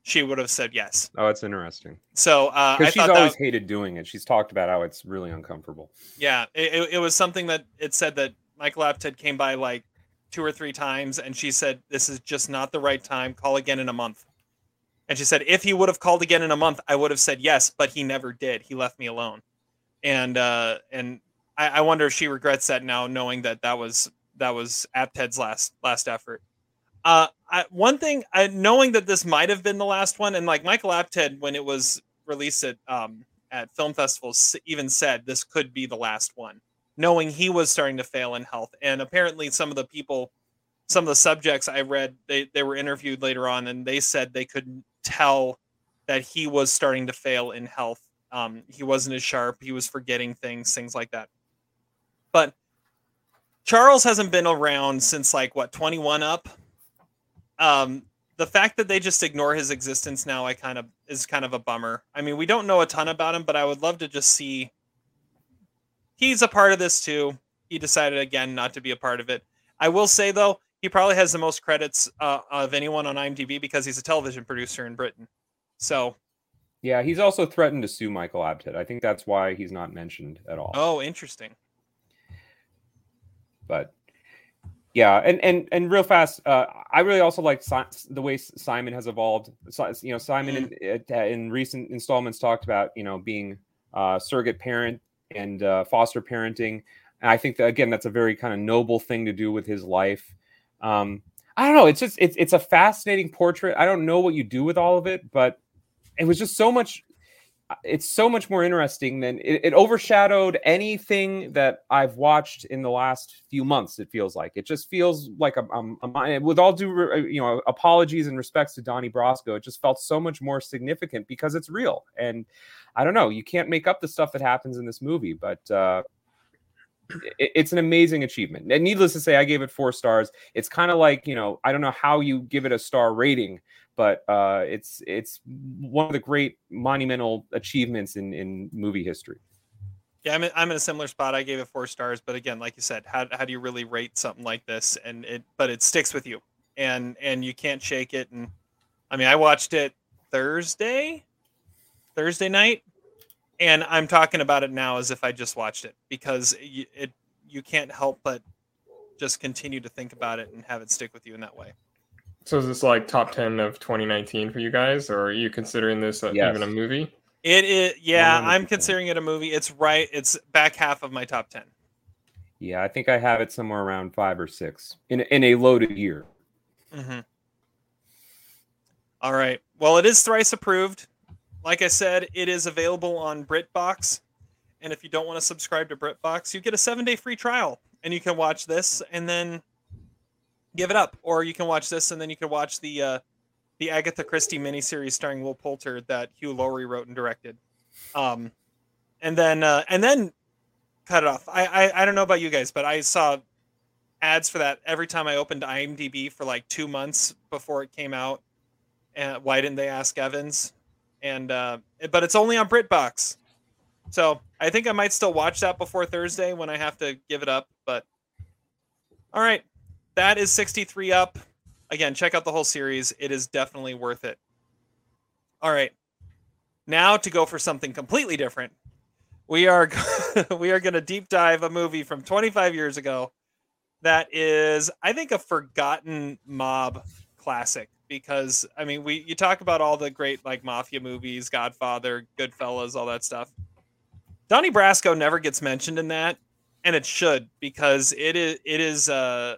she would have said yes. Oh, it's interesting. So uh, I she's thought always hated doing it. She's talked about how it's really uncomfortable. yeah, it, it- it was something that it said that Michael Apted came by like two or three times, and she said, "This is just not the right time. Call again in a month." And she said, "If he would have called again in a month, I would have said yes, but he never did. He left me alone." And uh, and I, I wonder if she regrets that now, knowing that that was that was Apted's last last effort. Uh, I, one thing, I, knowing that this might have been the last one, and like Michael Apted, when it was released at um, at film festivals, even said this could be the last one, knowing he was starting to fail in health. And apparently, some of the people, some of the subjects I read, they they were interviewed later on, and they said they could tell that he was starting to fail in health. Um, he wasn't as sharp. He was forgetting things, things like that. But Charles hasn't been around since like what 21 up um the fact that they just ignore his existence now i kind of is kind of a bummer. I mean we don't know a ton about him but i would love to just see he's a part of this too. He decided again not to be a part of it. I will say though he probably has the most credits uh, of anyone on imdb because he's a television producer in britain. So Yeah, he's also threatened to sue Michael Apted. I think that's why he's not mentioned at all. oh interesting. But yeah and and and real fast uh i really also like si- the way simon has evolved. So, you know simon in, uh, in recent installments talked about you know being uh surrogate parent and uh, foster parenting. And i think that again that's a very kind of noble thing to do with his life. Um i don't know it's just it's, it's a fascinating portrait. I don't know what you do with all of it but it was just so much it's so much more interesting than it, it overshadowed anything that I've watched in the last few months. It feels like it just feels like a, a, with all due you know apologies and respects to Donnie Brasco, it just felt so much more significant because it's real. And I don't know, you can't make up the stuff that happens in this movie, but uh, it, it's an amazing achievement. And needless to say, I gave it four stars. It's kind of like you know I don't know how you give it a star rating but uh, it's it's one of the great monumental achievements in in movie history. Yeah, I'm in, I'm in a similar spot. I gave it four stars, but again, like you said, how, how do you really rate something like this? And it, but it sticks with you, and and you can't shake it. And I mean, I watched it Thursday, Thursday night, and I'm talking about it now as if I just watched it because you, it you can't help but just continue to think about it and have it stick with you in that way. So is this like top ten of 2019 for you guys, or are you considering this a, Yes. even a movie? It is, yeah, I'm considering it a movie. It's right. It's back half of my top ten. Yeah, I think I have it somewhere around five or six in in a loaded year. Mm-hmm. All right. Well, it is thrice approved. Like I said, it is available on BritBox. And if you don't want to subscribe to BritBox, you get a seven day free trial and you can watch this and then give it up. Or you can watch this and then you can watch the uh, the Agatha Christie miniseries starring Will Poulter that Hugh Laurie wrote and directed. Um, and then uh, and then cut it off. I, I I don't know about you guys, but I saw ads for that every time I opened IMDb for like two months before it came out. And why didn't they ask Evans? And uh, but it's only on BritBox, so I think I might still watch that before Thursday when I have to give it up. But all right, that is 63 up. Again, check out the whole series. It is definitely worth it. All right. Now to go for something completely different. We are we are going to deep dive a movie from 25 years ago that is I think a forgotten mob classic because I mean we you talk about all the great like mafia movies, Godfather, Goodfellas, all that stuff. Donnie Brasco never gets mentioned in that and it should because it is it is uh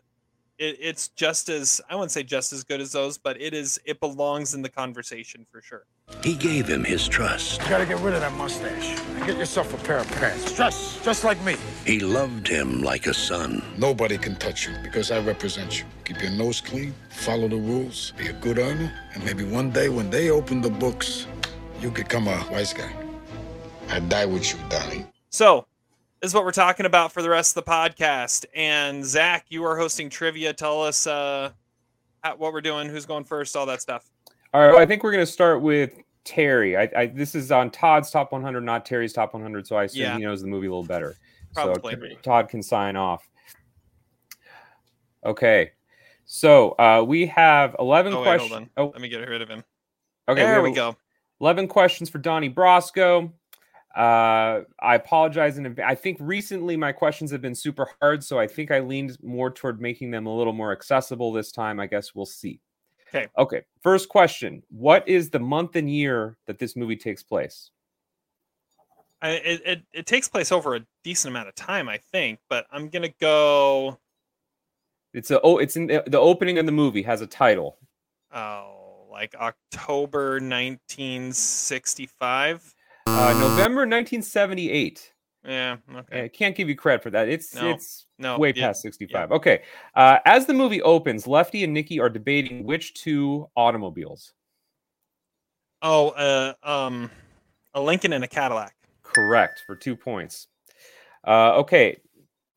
it, it's just as I wouldn't say just as good as those, but it is it belongs in the conversation for sure. He gave him his trust. You gotta get rid of that mustache and get yourself a pair of pants. Just, just like me. He loved him like a son. Nobody can touch you because I represent you. Keep your nose clean, follow the rules, be a good earner, and maybe one day when they open the books, you become a wise guy. I die with you, Donnie. So, this is what we're talking about for the rest of the podcast. And Zach, you are hosting trivia. Tell us uh, how, what we're doing, who's going first, all that stuff. All right, well, I think we're going to start with Terry. I, I, this is on Todd's top 100, not Terry's top 100, so I assume Yeah. he knows the movie a little better. Probably. So Todd can sign off. Okay, so uh, we have 11 Oh, wait, hold on. questions. Oh, Let me get rid of him. okay, there have we go. 11 questions for Donnie Brasco. Uh, I apologize in advance. I think recently my questions have been super hard, so I think I leaned more toward making them a little more accessible this time. I guess we'll see. Okay. Okay. First question: What is the month and year that this movie takes place? I, it, it, it takes place over a decent amount of time, I think, but I'm going to go. It's a oh, it's in the, the opening of the movie has a title. Oh, like October 1965. Uh, November 1978. Yeah. Okay. I can't give you credit for that. It's No, it's no, way yeah, past 65. Okay. Uh, as the movie opens, Lefty and Nikki are debating which two automobiles. Oh, uh, um, a Lincoln and a Cadillac. Correct for two points. Uh, okay,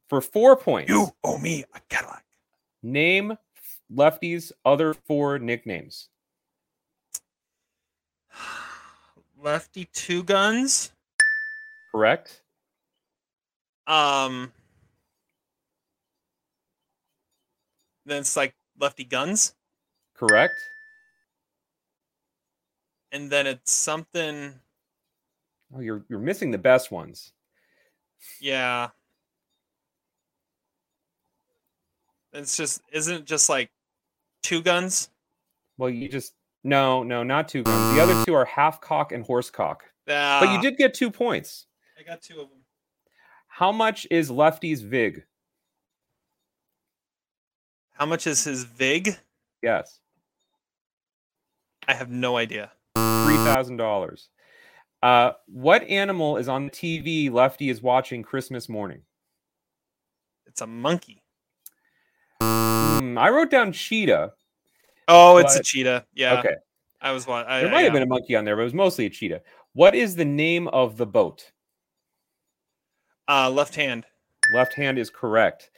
for four points. You owe me a Cadillac. Name Lefty's other four nicknames. Lefty Two Guns. Correct. Um, then it's like Lefty Guns, Correct. and then it's something. Oh, you're you're missing the best ones. Yeah. It's just isn't it just like two guns? Well, you just no, no, not two guns. The other two are half cock and horse cock. But you Ah, did get two points. I got two of them. How much is Lefty's vig? How much is his vig? Yes, I have no idea. three thousand dollars. Uh, what animal is on the TV Lefty is watching Christmas morning? It's a monkey. Hmm, I wrote down cheetah. Oh, it's a cheetah. Yeah. Okay. I was one. There might yeah. have been a monkey on there, but it was mostly a cheetah. What is the name of the boat? uh, left hand. Left hand is correct.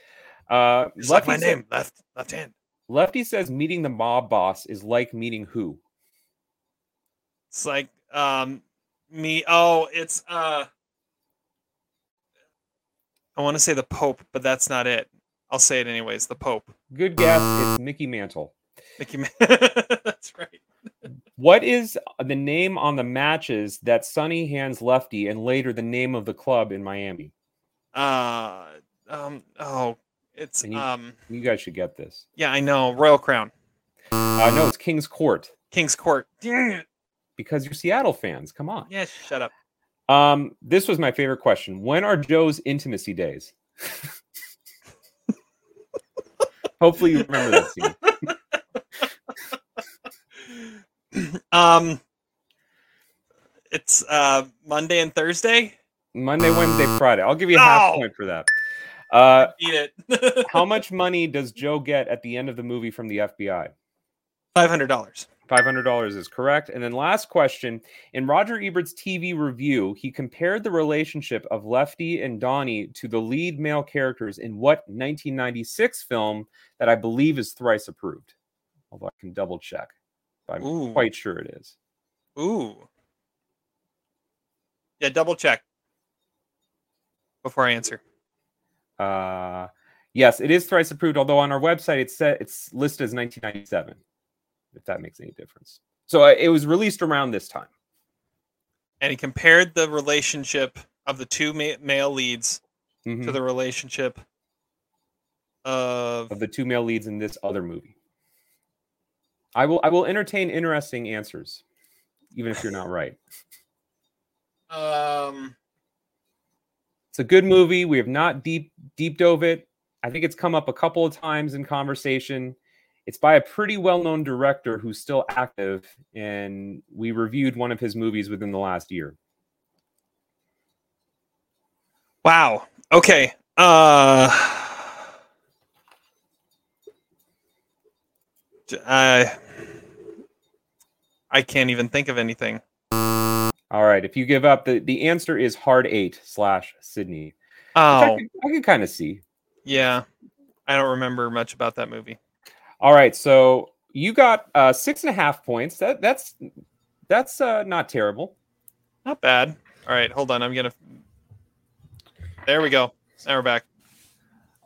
Uh, It's like my said- name. Left left hand. Lefty says meeting the mob boss is like meeting who? It's like um me. Oh, it's uh. I want to say the Pope, but that's not it. I'll say it anyways. The Pope. Good guess. It's Mickey Mantle. Mickey that's right. What is the name on the matches that Sonny hands Lefty and later the name of the club in Miami? Uh, um. Oh, it's you- um. You guys should get this. Yeah, I know. Royal Crown, Uh, no, it's King's Court King's Court. Dang it. because you're Seattle fans. Come on. Yeah, shut up. Um, this was my favorite question. When are Joe's intimacy days? Hopefully you remember that scene. Um, it's uh Monday and Thursday. Monday, Wednesday, Friday. I'll give you a half No! point for that. Uh, Eat it. how much money does Joe get at the end of the movie from the FBI? Five hundred dollars. $500 is correct. And then last question. In Roger Ebert's TV review, he compared the relationship of Lefty and Donnie to the lead male characters in what 1996 film that I believe is thrice approved? Although I can double check. I'm Ooh. quite sure it is. Ooh. Yeah, double check before I answer. Uh, Yes, it is thrice approved. Although on our website it's set it's listed as 1997. If that makes any difference. So uh, it was released around this time. And he compared the relationship of the two ma- male leads Mhm. to the relationship of of the two male leads in this other movie. I will I will entertain interesting answers, even if you're not right. um It's a good movie. We have not deep deep dove it. I think it's come up a couple of times in conversation. It's by a pretty well-known director who's still active, and we reviewed one of his movies within the last year. Wow. Okay. Uh I I can't even think of anything. All right, if you give up, the, the answer is Hard Eight slash Sydney. which I Oh, could, I could kind of see. yeah. I don't remember much about that movie. All right, so you got uh, six and a half points. That that's that's uh, not terrible. Not bad. All right, hold on. I'm gonna. There we go. Now we're back.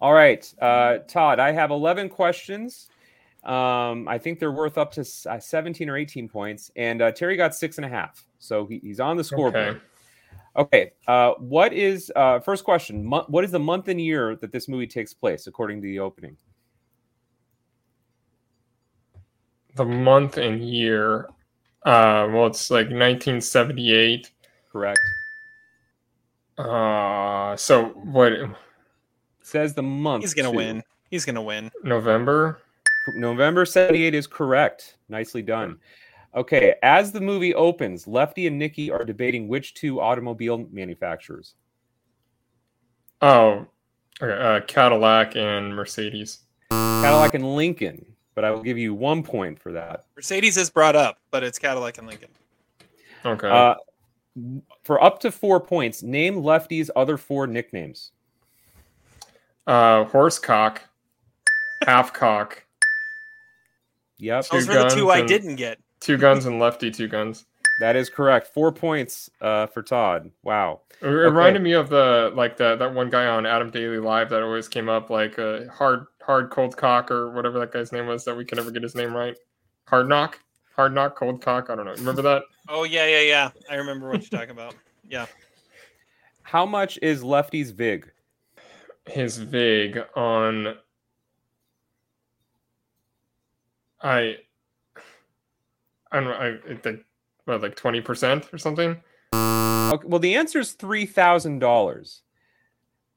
All right, uh, Todd, I have 11 questions. Um, I think they're worth up to uh, 17 or 18 points. And uh, Terry got six and a half. So he, he's on the scoreboard. Okay. Uh, what is, uh, first question, mo- what is the month and year that this movie takes place according to the opening? The month and year. Uh, well, it's like 1978. Correct. Uh, so what? Says the month. He's gonna too. win. He's gonna win. November. November 78 is correct. Nicely done. Okay, as the movie opens, Lefty and Nikki are debating which two automobile manufacturers. Oh, okay, uh, Cadillac and Mercedes. Cadillac and Lincoln, but I will give you one point for that. Mercedes is brought up, but it's Cadillac and Lincoln. Okay. Uh, for up to four points, name Lefty's other four nicknames. uh, horsecock, halfcock, Yep, Those were the two I and- didn't get. two guns and lefty two guns. that is correct. Four points uh, for Todd. Wow. It reminded me of the like that that one guy on Adam Daily Live that always came up like uh, hard hard cold cock or whatever that guy's name was that we can never get his name right. Hard knock, hard knock, cold cock. I don't know. Remember that? Oh yeah, yeah, yeah. I remember what you're talking about. Yeah. How much is Lefty's VIG? His vig on. I. I don't know. I think what like twenty percent or something. Okay, well, the answer is three thousand dollars.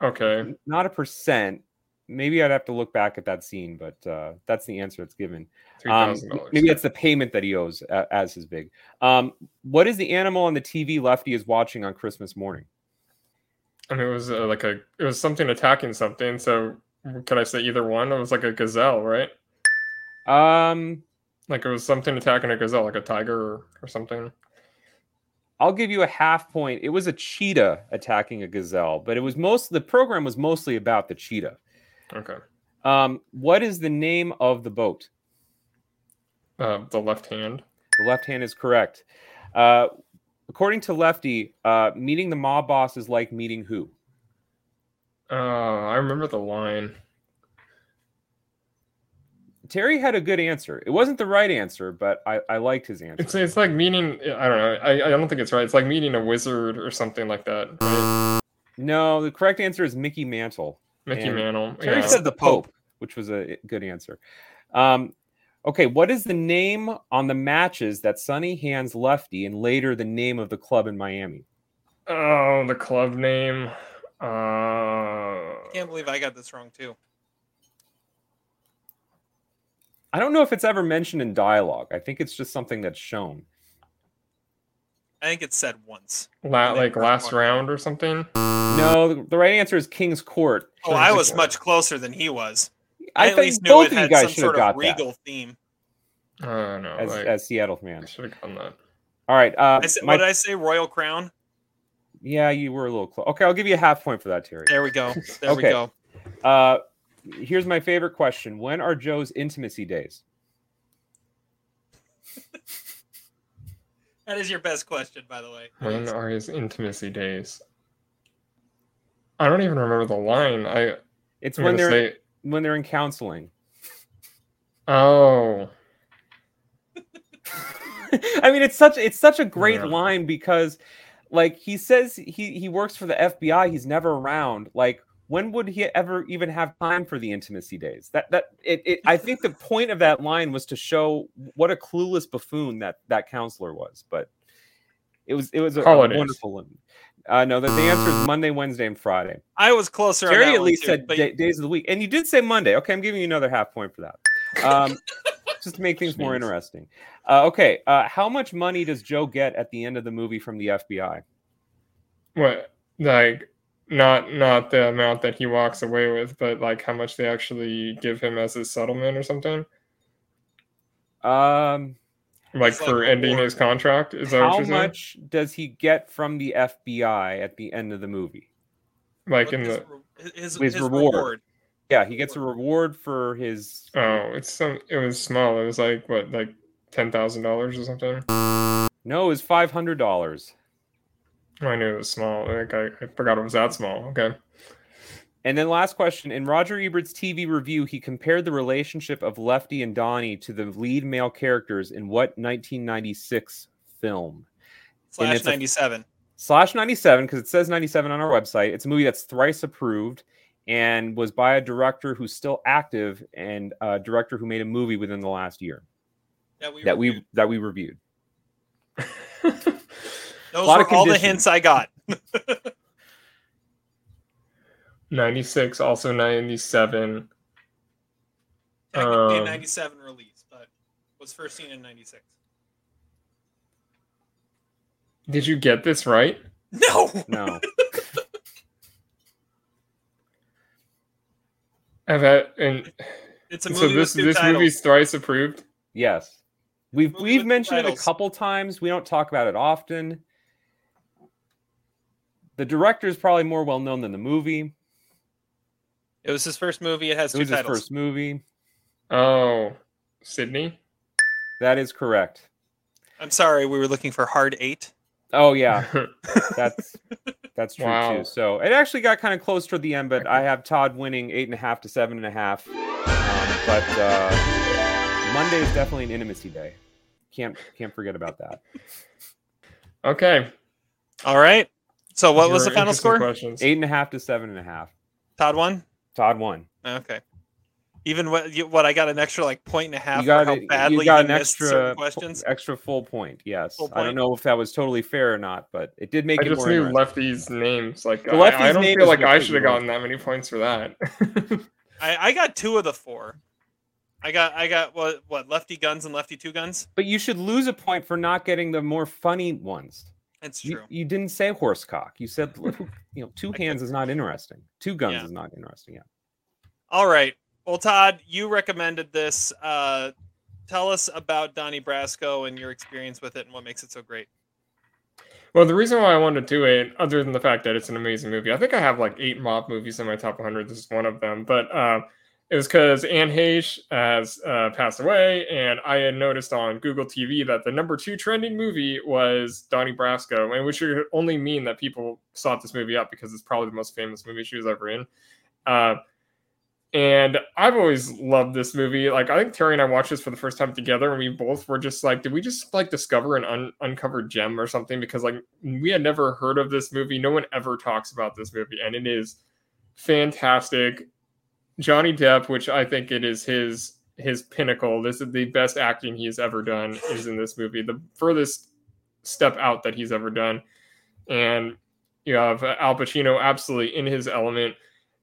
Okay. Not a percent. Maybe I'd have to look back at that scene, but uh, that's the answer that's given. Um, $3,000. maybe that's the payment that he owes uh, as his vig. Um, what is the animal on the TV Lefty is watching on Christmas morning? I mean, it was uh, like a it was something attacking something. So can I say either one? It was like a gazelle, right? Um, Like it was something attacking a gazelle, like a tiger or, or something. I'll give you a half point. It was a cheetah attacking a gazelle, but it was most the program was mostly about the cheetah. Okay. Um, what is the name of the boat? Uh, the left hand. The left hand is correct. Uh, according to Lefty, uh, meeting the mob boss is like meeting who? Uh, I remember the line. Terry had a good answer. It wasn't the right answer, but I, I liked his answer. It's it's like meeting. I don't know. I, I don't think it's right. It's like meeting a wizard or something like that. Right? No, the correct answer is Mickey Mantle. Mickey And Mantle. Terry yeah. said the Pope, which was a good answer. Um, okay, what is the name on the matches that Sonny hands Lefty and later the name of the club in Miami? Oh, the club name. Uh, Can't believe I got this wrong too. I don't know if it's ever mentioned in dialogue. I think it's just something that's shown. I think it's said once. la- like last one. round or something. No, the, the right answer is King's Court. Oh, I was much closer than he was. I I, at think least both knew it of you had guys some should have sort got of that. regal theme. Uh, no, as, like, as Seattle I fans. should have done that. All right. Uh, I said, my- what did I say? Royal Crown. yeah, you were a little close. Okay, I'll give you a half point for that, Terry. There we go. There we go. Uh, here's my favorite question: When are Joe's intimacy days? That is your best question, by the way. When are his intimacy days? I don't even remember the line. I It's I'm when they're say- when they're in counseling. Oh, I mean, it's such it's such a great Yeah. line because, like, he says he he works for the FBI. He's never around. Like, when would he ever even have time for the intimacy days? That that it, it I think the point of that line was to show what a clueless buffoon that that counselor was. But it was it was a, a wonderful one. Uh, no, that the answer is Monday, Wednesday, and Friday. I was closer. on Jerry that at least too, said but da- days of the week, and you did say Monday. Okay, I'm giving you another half point for that, um, just to make things more interesting. Uh, okay, uh, how much money does Joe get at the end of the movie from the FBI? what? Like, not not the amount that he walks away with, but like how much they actually give him as his settlement or something. Um, Like It's like for ending his contract. Is that what how you're saying? much does he get from the FBI at the end of the movie? Like what in his the his, His his reward. reward. Yeah, he gets a reward for his. oh, it's some. It was small. It was like what, like ten thousand dollars or something. No, it was five hundred dollars. Oh, I knew it was small. Like I, I forgot it was that small. Okay. And then last question. In Roger Ebert's TV review, he compared the relationship of Lefty and Donnie to the lead male characters in what 1996 film? Slash it's a- ninety seven. Slash 97, because it says 97 on our website. It's a movie that's thrice approved and was by a director who's still active and a director who made a movie within the last year That we that we that we reviewed. Those lot were all the hints I got. 96, also 97. Technically a Um, ninety seven release, but was first seen in ninety six. Did you get this right? No. No. I've had and It's a movie so this with two this titles. movie's thrice approved. Yes. We've we've with mentioned it a couple times. We don't talk about it often. The director is probably more well known than the movie. It was his first movie. It has It two was his titles. first movie. Oh, Sydney. That is correct. I'm sorry, we were looking for Hard Eight. Oh yeah, that's that's true Wow. too. So it actually got kind of close toward the end, but I have Todd winning eight and a half to seven and a half. Um, but uh, Monday is definitely an intimacy day. Can't can't forget about that. okay. All right. So what was the final score? Questions. Eight and a half to seven and a half. Todd won. Todd won. Okay. Even what you, what I got an extra like point and a half You got for how it- badly you got an extra certain po- questions. extra full point. Yes, Full I don't know if that was totally fair or not, but it did make I it just more knew interesting. Lefty's names. Like The I, Lefty's I don't feel like I should have gotten that many points for that. I, I got two of the four. I got I got what what lefty guns and lefty two guns. But you should lose a point for not getting the more funny ones. It's You, true. you didn't say horsecock. You said you know two hands is not interesting. Two guns Yeah. is not interesting. Yeah. All right. Well, Todd, you recommended this. Uh, tell us about Donnie Brasco and your experience with it and what makes it so great. Well, the reason why I wanted to do it, other than the fact that it's an amazing movie, I think I have like eight mob movies in my top 100. This is one of them. But uh, it was because Anne Heche has uh, passed away, and I had noticed on Google TV that the number two trending movie was Donnie Brasco, and which would only mean that people sought this movie up because it's probably the most famous movie she was ever in. Uh, and I've always loved this movie. Like I think Terry and I watched this for the first time together, and we both were just like, "Did we just like discover an un- uncovered gem or something?" Because like we had never heard of this movie. No one ever talks about this movie, and it is fantastic. Johnny Depp, which I think it is his his pinnacle. This is the best acting he's ever done. Is in this movie the furthest step out that he's ever done, and you have Al Pacino absolutely in his element.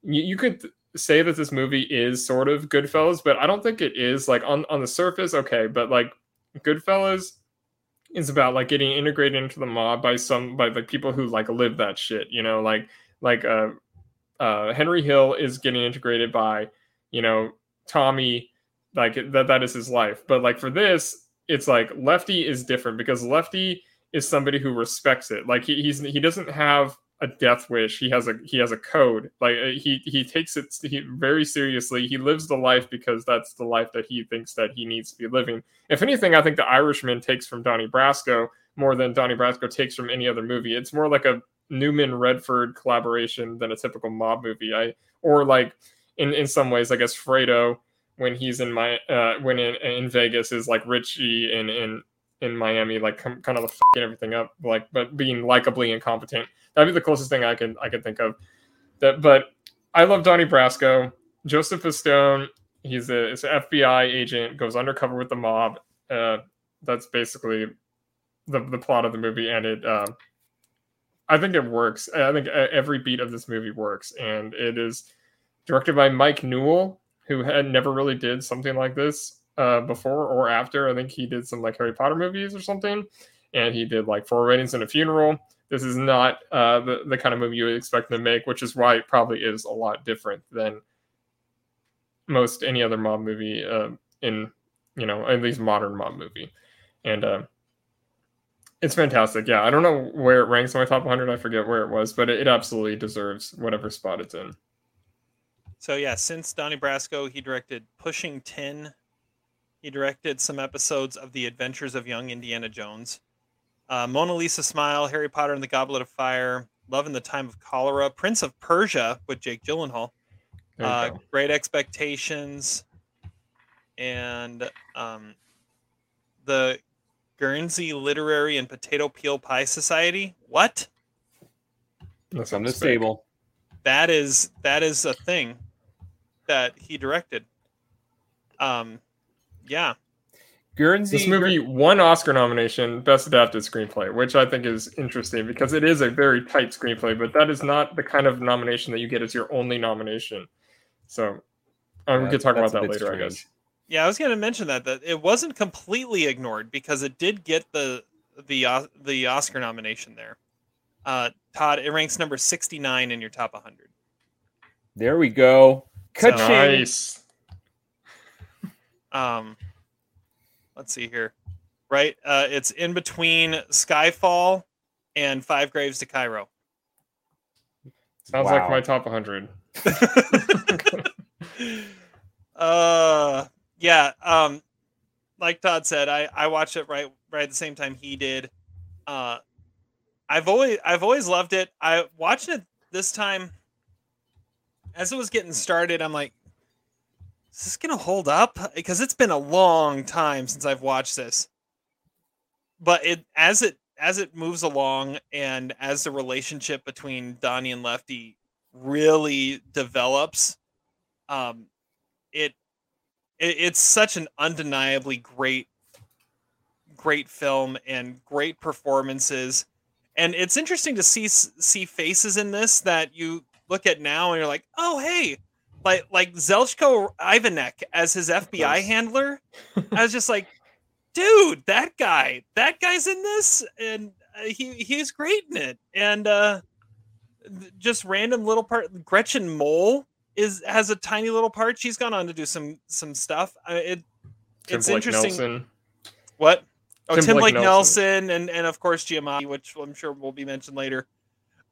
You, you could say that this movie is sort of Goodfellas, but I don't think it is. Like on on the surface, okay, but like Goodfellas is about like getting integrated into the mob by some by the people who like live that shit. You know, like like uh, uh, Henry Hill is getting integrated by you know Tommy. Like that that is his life. But like for this, it's like Lefty is different because Lefty is somebody who respects it. Like he, he's he doesn't have a death wish. He has a he has a code. Like uh, he he takes it very seriously. He lives the life because that's the life that he thinks that he needs to be living. If anything, I think the Irishman takes from Donnie Brasco more than Donnie Brasco takes from any other movie. It's more like a Newman Redford collaboration than a typical mob movie. I or like in in some ways, I guess Fredo when he's in my uh, when in, in Vegas is like Richie in in in Miami, like com- kind of fucking everything up, like but being likably incompetent. That'd be the closest thing I can I can think of. That, but I love Donnie Brasco. Joseph Pistone, he's a, he's an FBI agent, goes undercover with the mob. Uh, that's basically the the plot of the movie, and it. Uh, I think it works. I think uh, every beat of this movie works, and it is directed by Mike Newell, who had never really did something like this uh, before or after. I think he did some like Harry Potter movies or something, and he did like Four Weddings and a Funeral. This is not uh, the the kind of movie you would expect him to make, which is why it probably is a lot different than most any other mob movie uh, in you know at least modern mob movie, and uh, it's fantastic. Yeah, I don't know where it ranks in my top 100. I forget where it was, but it, it absolutely deserves whatever spot it's in. So yeah, since Donnie Brasco, he directed Pushing Tin. He directed some episodes of The Adventures of Young Indiana Jones, uh, Mona Lisa Smile, Harry Potter and the Goblet of Fire, Love in the Time of Cholera, Prince of Persia with Jake Gyllenhaal, uh, Great Expectations, and um, the Guernsey Literary and Potato Peel Pie Society. What? That's on the table. That is that is a thing that he directed. Um, yeah. Guernsey. This movie won Oscar nomination, Best Adapted Screenplay, which I think is interesting because it is a very tight screenplay, but that is not the kind of nomination that you get as your only nomination. So um, we could talk about that later, strange. I guess. Yeah, I was going to mention that that it wasn't completely ignored because it did get the the uh, the Oscar nomination there. Uh, Todd, it ranks number sixty nine in your top 100. There we go. Ka-ching. Nice. Um, let's see here. Right, uh, it's in between Skyfall and Five Graves to Cairo. Sounds wow. like my top 100. uh, yeah. Um, like Todd said, I I watched it right right at the same time he did. Uh, I've always I've always loved it. I watched it this time as it was getting started. I'm like, is this gonna hold up? Because it's been a long time since I've watched this. But it as it as it moves along and as the relationship between Donnie and Lefty really develops, um, it, it it's such an undeniably great great film and great performances and it's interesting to see see faces in this that you look at now and you're like oh hey like like Zeljko Ivanek as his FBI handler. I was just like, dude, that guy, that guy's in this, and uh, he he's great in it. And uh, just random little part. Gretchen Mol is has a tiny little part. She's gone on to do some some stuff. Uh, it Tim it's Blake interesting. Nelson. What? Oh, Tim Tim, Blake Blake Nelson. Nelson, and and of course Giamatti, which I'm sure will be mentioned later.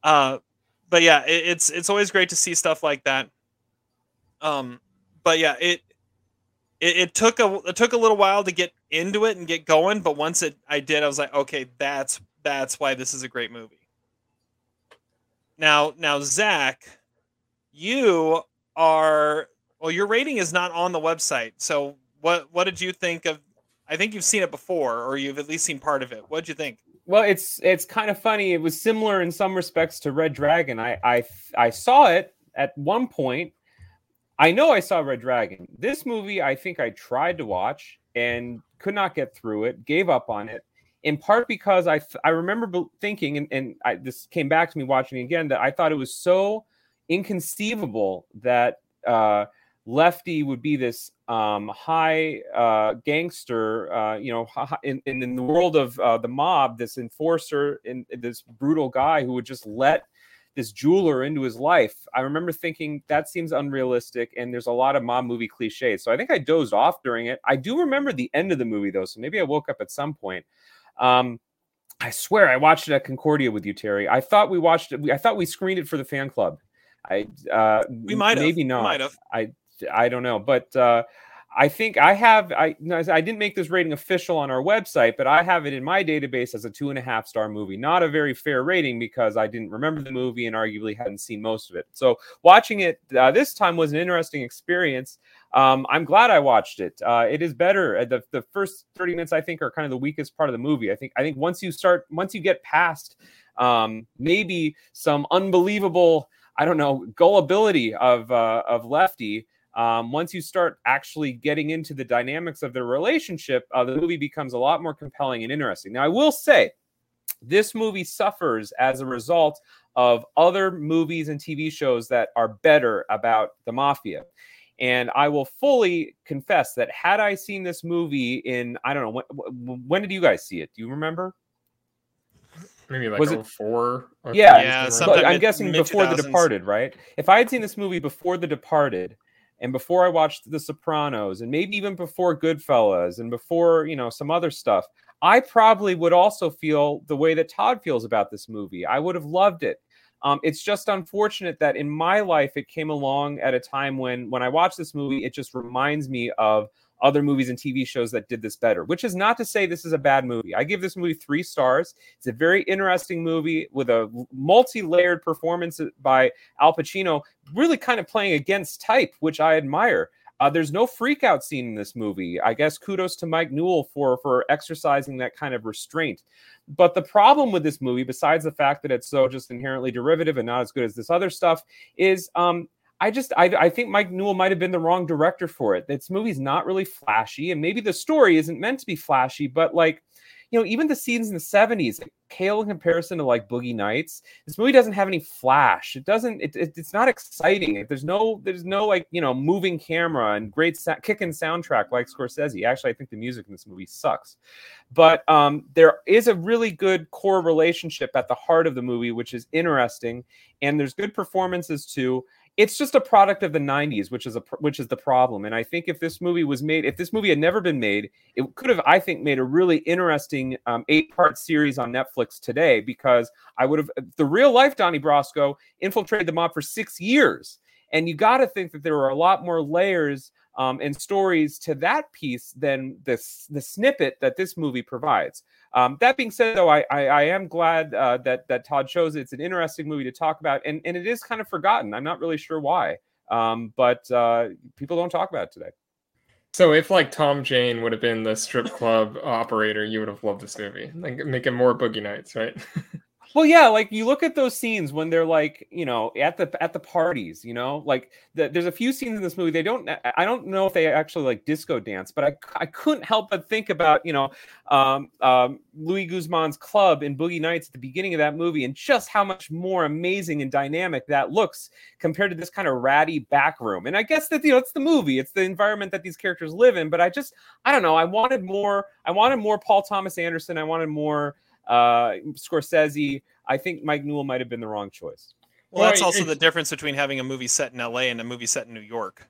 Uh, but yeah, it, it's it's always great to see stuff like that. Um, but yeah, it, it it took a it took a little while to get into it and get going, but once it I did, I was like, okay, that's that's why this is a great movie. Now, now Zach, you are well, your rating is not on the website. So what what did you think of I think you've seen it before, or you've at least seen part of it. What did you think? Well, it's it's kind of funny. It was similar in some respects to Red Dragon. I I I saw it at one point I know I saw Red Dragon. This movie, I think I tried to watch and could not get through it, gave up on it, in part because I, I remember thinking, and, and I, this came back to me watching again, that I thought it was so inconceivable that uh, Lefty would be this um, high uh, gangster, uh, you know, in, in, in, the world of uh, the mob, this enforcer, and this brutal guy who would just let this jeweler into his life. I remember thinking that seems unrealistic, and there's a lot of mom movie cliches. So I think I dozed off during it. I do remember the end of the movie though, so maybe I woke up at some point. Um, I swear I watched it at Concordia with you, Terry. I thought we watched it. I thought we screened it for the fan club. I uh, we might maybe not. Might. I I don't know, but uh, I think I have I no, I didn't make this rating official on our website, but I have it in my database as a two and a half star movie. Not a very fair rating because I didn't remember the movie and arguably hadn't seen most of it. So watching it uh, this time was an interesting experience. Um, I'm glad I watched it. Uh, it is better. Uh, the the first 30 minutes I think are kind of the weakest part of the movie. I think I think once you start once you get past um, maybe some unbelievable I don't know gullibility of uh, of Lefty um, once you start actually getting into the dynamics of their relationship, uh, the movie becomes a lot more compelling and interesting. Now, I will say, this movie suffers as a result of other movies and TV shows that are better about the mafia. And I will fully confess that had I seen this movie in, I don't know, when, when did you guys see it? Do you remember? Maybe like Was it- 04? or Yeah, Yeah, but I'm mid- guessing before The Departed, right? If I had seen this movie before The Departed, and before I watched The Sopranos, and maybe even before Goodfellas, and before you know some other stuff, I probably would also feel the way that Todd feels about this movie. I would have loved it. Um, it's just unfortunate that in my life it came along at a time when when I watch this movie, it just reminds me of other movies and TV shows that did this better, which is not to say this is a bad movie. I give this movie three stars. It's a very interesting movie with a multi layered performance by Al Pacino, really kind of playing against type, which I admire. Uh, there's no freak out scene in this movie. I guess kudos to Mike Newell for for exercising that kind of restraint. But the problem with this movie, besides the fact that it's so just inherently derivative and not as good as this other stuff, is um, I just I, I think Mike Newell might have been the wrong director for it. This movie's not really flashy, and maybe the story isn't meant to be flashy, but like you know, even the scenes in the 70s, like, pale in comparison to like Boogie Nights, this movie doesn't have any flash. It doesn't, it, it- it's not exciting. There's no, there's no like, you know, moving camera and great sa- kicking soundtrack like Scorsese. Actually, I think the music in this movie sucks. But um, there is a really good core relationship at the heart of the movie, which is interesting. And there's good performances too it's just a product of the 90s which is a which is the problem. And i think if this movie was made if this movie had never been made it could have i think made a really interesting um, eight part series on netflix today because i would have the real life donnie brasco infiltrated the mob for six years. And you got to think that there were a lot more layers um, and stories to that piece than this the snippet that this movie provides um, that being said, though, I I, I am glad uh, that that Todd chose it. It's an interesting movie to talk about, and and it is kind of forgotten. I'm not really sure why, um, but uh, people don't talk about it today. So if like Tom Jane would have been the strip club operator, you would have loved this movie. Like making more boogie nights, right? Well, yeah, like you look at those scenes when they're like, you know, at the at the parties, you know, like the, there's a few scenes in this movie. They don't, I don't know if they actually like disco dance, but I, I couldn't help but think about, you know, um, um, Luis Guzman's club in Boogie Nights at the beginning of that movie, and just how much more amazing and dynamic that looks compared to this kind of ratty back room. And I guess that you know, it's the movie, it's the environment that these characters live in. But I just, I don't know, I wanted more. I wanted more Paul Thomas Anderson. I wanted more uh, Scorsese. I think Mike Newell might have been the wrong choice. Well, that's Well, also the difference between having a movie set in LA and a movie set in New York.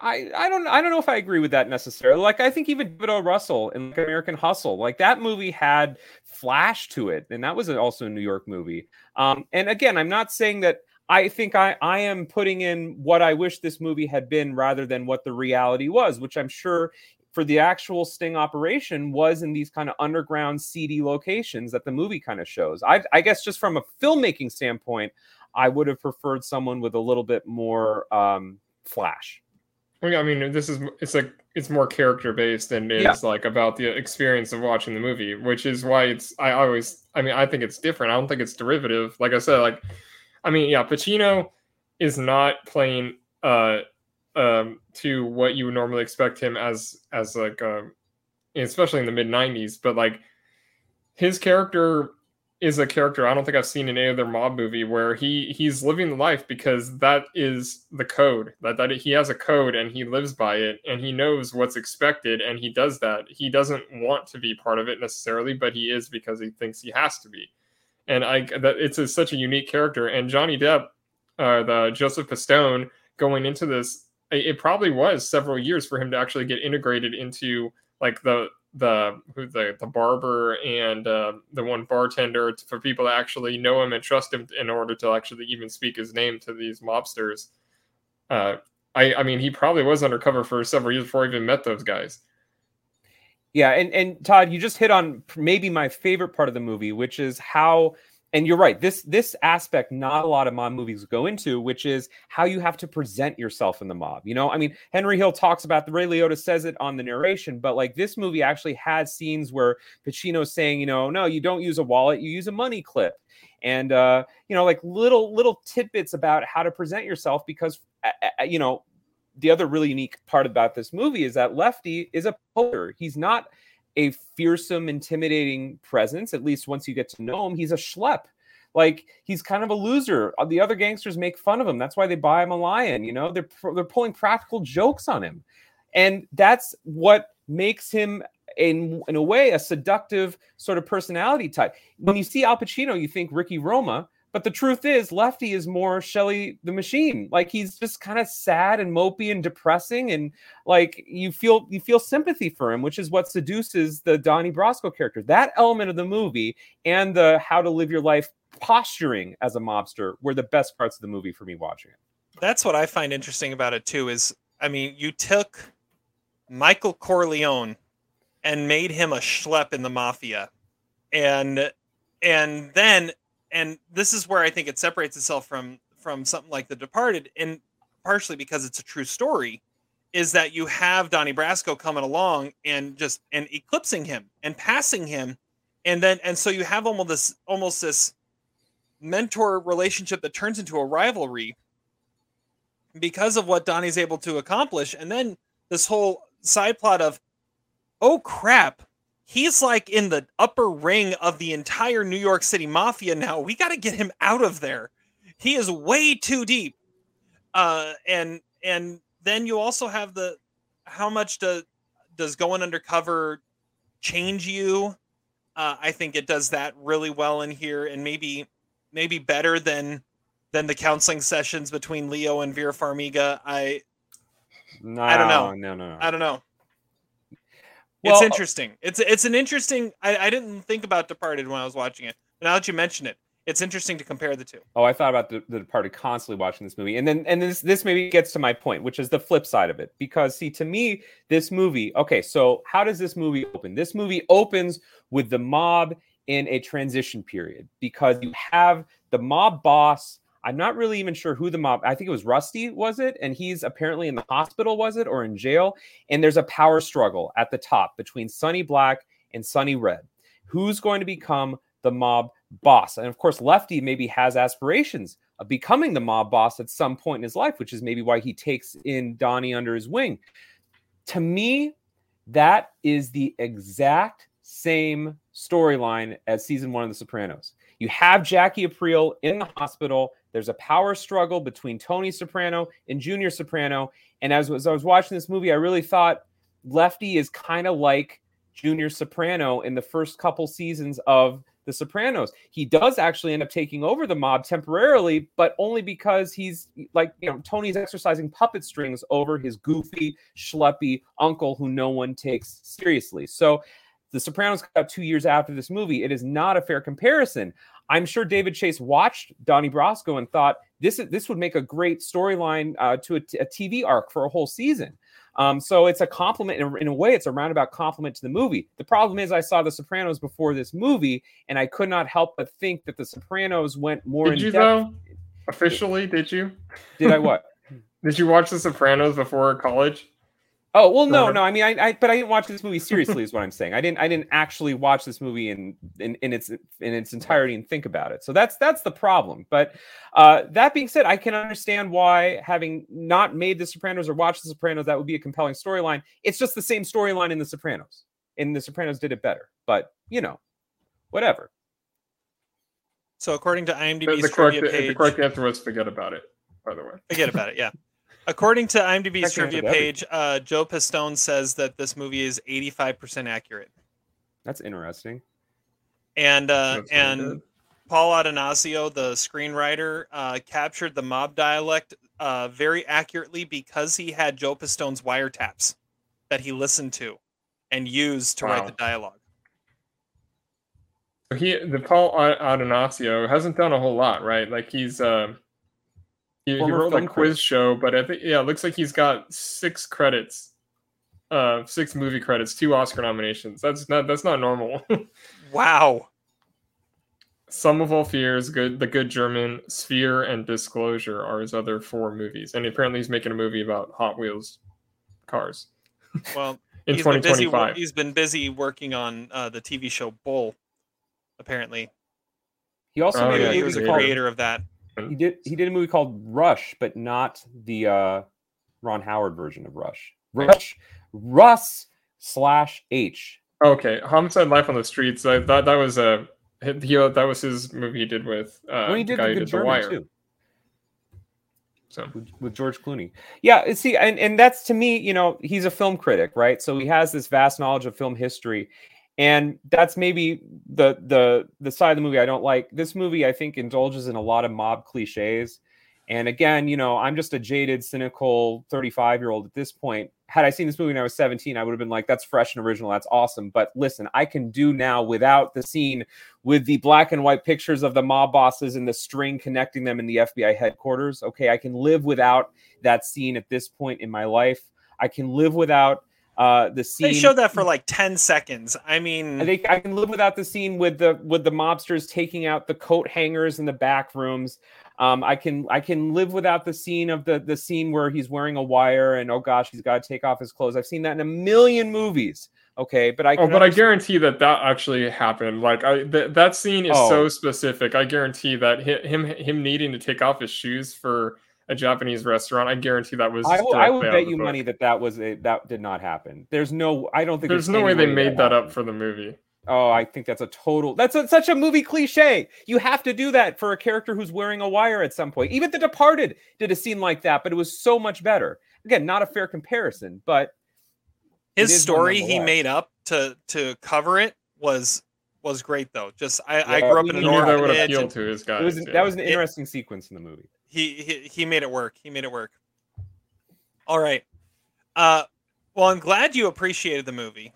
I, I don't I don't know if I agree with that necessarily. Like I think even David O. Russell in like American Hustle, like that movie had flash to it, and that was also a New York movie. Um, and again, I'm not saying that I think I I am putting in what I wish this movie had been rather than what the reality was, which I'm sure for the actual sting operation was in these kind of underground seedy locations that the movie kind of shows. I, I guess just from a filmmaking standpoint, I would have preferred someone with a little bit more um, flash. I mean, this is it's like it's more character based and it is Yeah. like about the experience of watching the movie, which is why it's. I always, I mean, I think it's different. I don't think it's derivative. Like I said, like, I mean, yeah, Pacino is not playing uh um to what you would normally expect him as as like um especially in the mid 90s but like his character is a character I don't think I've seen in any other mob movie where he he's living the life because that is the code that that he has a code and he lives by it and he knows what's expected and he does that. He doesn't want to be part of it necessarily, but he is because he thinks he has to be. And I that it's a, such a unique character. And Johnny Depp, uh, the Joseph Pistone, going into this, it, probably was several years for him to actually get integrated into like the the who the the barber and uh, the one bartender for people to actually know him and trust him in order to actually even speak his name to these mobsters. Uh, I I mean, he probably was undercover for several years before he even met those guys. Yeah, and and Todd, you just hit on maybe my favorite part of the movie, which is how and you're right. This this aspect not a lot of mob movies go into, which is how you have to present yourself in the mob. You know, I mean, Henry Hill talks about the Ray Liotta says it on the narration, but like this movie actually has scenes where Pacino's saying, you know, no, you don't use a wallet, you use a money clip, and uh, you know, like little little tidbits about how to present yourself because you know the other really unique part about this movie is that Lefty is a poker. He's not a fearsome, intimidating presence. At least once you get to know him, he's a schlep. Like he's kind of a loser. Uh, the other gangsters make fun of him. That's why they buy him a lion. You know, they're they're pulling practical jokes on him, and that's what makes him in in a way a seductive sort of personality type. When you see Al Pacino, you think Ricky Roma, but the truth is, Lefty is more Shelley the Machine. Like he's just kind of sad and mopey and depressing, and like you feel you feel sympathy for him, which is what seduces the Donnie Brasco character. That element of the movie and the how to live your life posturing as a mobster were the best parts of the movie for me watching it. That's what I find interesting about it too. Is I mean, you took Michael Corleone and made him a schlep in the mafia, and and then and this is where I think it separates itself from from something like The Departed, and partially because it's a true story, is that you have Donnie Brasco coming along and just and eclipsing him and passing him, and then and so you have almost this almost this mentor relationship that turns into a rivalry because of what Donnie's able to accomplish, and then this whole side plot of, oh crap, he's like in the upper ring of the entire New York City mafia now. We got to get him out of there. He is way too deep. Uh, and and then you also have the how much does does going undercover change you? Uh, I think it does that really well in here, and maybe maybe better than than the counseling sessions between Leo and Vera Farmiga. I no, I don't know. No, no, no. I don't know Well, it's interesting. It's it's an interesting. I, I didn't think about Departed when I was watching it, but now that you mention it, it's interesting to compare the two. Oh, I thought about the, the Departed constantly watching this movie, and then and this this maybe gets to my point, which is the flip side of it. Because see, to me, this movie. Okay, so how does this movie open? This movie opens with the mob in a transition period because you have the mob boss. I'm not really even sure who the mob. I think it was Rusty, was it? And he's apparently in the hospital, was it, or in jail? And there's a power struggle at the top between Sonny Black and Sonny Red. Who's going to become the mob boss? And of course, Lefty maybe has aspirations of becoming the mob boss at some point in his life, which is maybe why he takes in Donnie under his wing. To me, that is the exact same storyline as season one of The Sopranos. You have Jackie Aprile in the hospital. There's a power struggle between Tony Soprano and Junior Soprano. And as, as I was watching this movie, I really thought Lefty is kind of like Junior Soprano in the first couple seasons of The Sopranos. He does actually end up taking over the mob temporarily, but only because he's like, you know, Tony's exercising puppet strings over his goofy, schleppy uncle who no one takes seriously. So the Sopranos got two years after this movie. It is not a fair comparison. I'm sure David Chase watched Donnie Brasco and thought this is, this would make a great storyline uh, to a, t- a TV arc for a whole season. Um, so it's a compliment in a, in a way. It's a roundabout compliment to the movie. The problem is, I saw The Sopranos before this movie, and I could not help but think that The Sopranos went more Did in you depth. though? Officially, did you? Did I what? Did you watch The Sopranos before college? Oh well, no, no. I mean, I, I, but I didn't watch this movie seriously. is what I'm saying. I didn't, I didn't actually watch this movie in, in, in its, in its entirety and think about it. So that's, that's the problem. But uh, that being said, I can understand why having not made The Sopranos or watched The Sopranos, that would be a compelling storyline. It's just the same storyline in The Sopranos, and The Sopranos did it better. But you know, whatever. So according to The, IMDb's the correct, trivia the page, correct answer was forget about it. By the way, forget about it. Yeah. According to IMDb's Correct trivia page, uh, Joe Pistone says that this movie is 85% accurate, That's interesting. and uh, That's and good. Paul Attanasio, the screenwriter, uh, captured the mob dialect uh, very accurately because he had Joe Pistone's wiretaps that he listened to and used to write the dialogue. So he the Paul Ad- Attanasio hasn't done a whole lot, right? Like he's uh, He, he wrote a quiz critic. show, but I think yeah, it looks like he's got six credits, uh, six movie credits, two Oscar nominations. That's not that's not normal. Wow. Sum of All Fears, Good, The Good German, Sphere, and Disclosure are his other four movies, and apparently he's making a movie about Hot Wheels cars Well, in he's been busy. 2025. He's been busy working on uh, the TV show Bull. Apparently, He also Oh, made yeah, a he was a creator of that. He did he did a movie called Rush, but not the uh, Ron Howard version of Rush. Rush, Russ slash H. Okay, Homicide: Life on the Streets. I thought that was a he, that was his movie he did with uh, he the did guy the did The Wire. too. So with, with George Clooney. Yeah, see, and, and that's to me, you know, he's a film critic, right? So he has this vast knowledge of film history. And that's maybe the the the side of the movie I don't like. This movie, I think, indulges in a lot of mob cliches. And again, you know, I'm just a jaded, cynical 35 year old at this point. Had I seen this movie when I was 17, I would have been like, that's fresh and original. That's awesome. But listen, I can do now without the scene with the black and white pictures of the mob bosses and the string connecting them in the FBI headquarters. Okay, I can live without that scene at this point in my life. I can live without uh, the scene. They showed that for like ten seconds. I mean, I think I can live without the scene with the with the mobsters taking out the coat hangers in the back rooms. Um, I can I can live without the scene of the the scene where he's wearing a wire and oh gosh he's got to take off his clothes. I've seen that in a million movies. Okay, but I Oh, can but I guarantee that that actually happened. Like, I th- that scene is Oh. so specific. I guarantee that him him needing to take off his shoes for a Japanese restaurant. I guarantee that was. I will, I will bet you book. money that that was a that did not happen. There's no I don't think There's no way any they made that happened. up for the movie. Oh, I think that's a total. That's a, such a movie cliche. You have to do that for a character who's wearing a wire at some point. Even The Departed did a scene like that, but it was so much better. Again, not a fair comparison, but his story he nonetheless. made up to to cover it was was great though. Just I, I grew up in an He knew that would appeal and to his guys. it was yeah. that was an It- interesting sequence in the movie. He, he he made it work. He made it work. All right. Uh, well, I'm glad you appreciated the movie.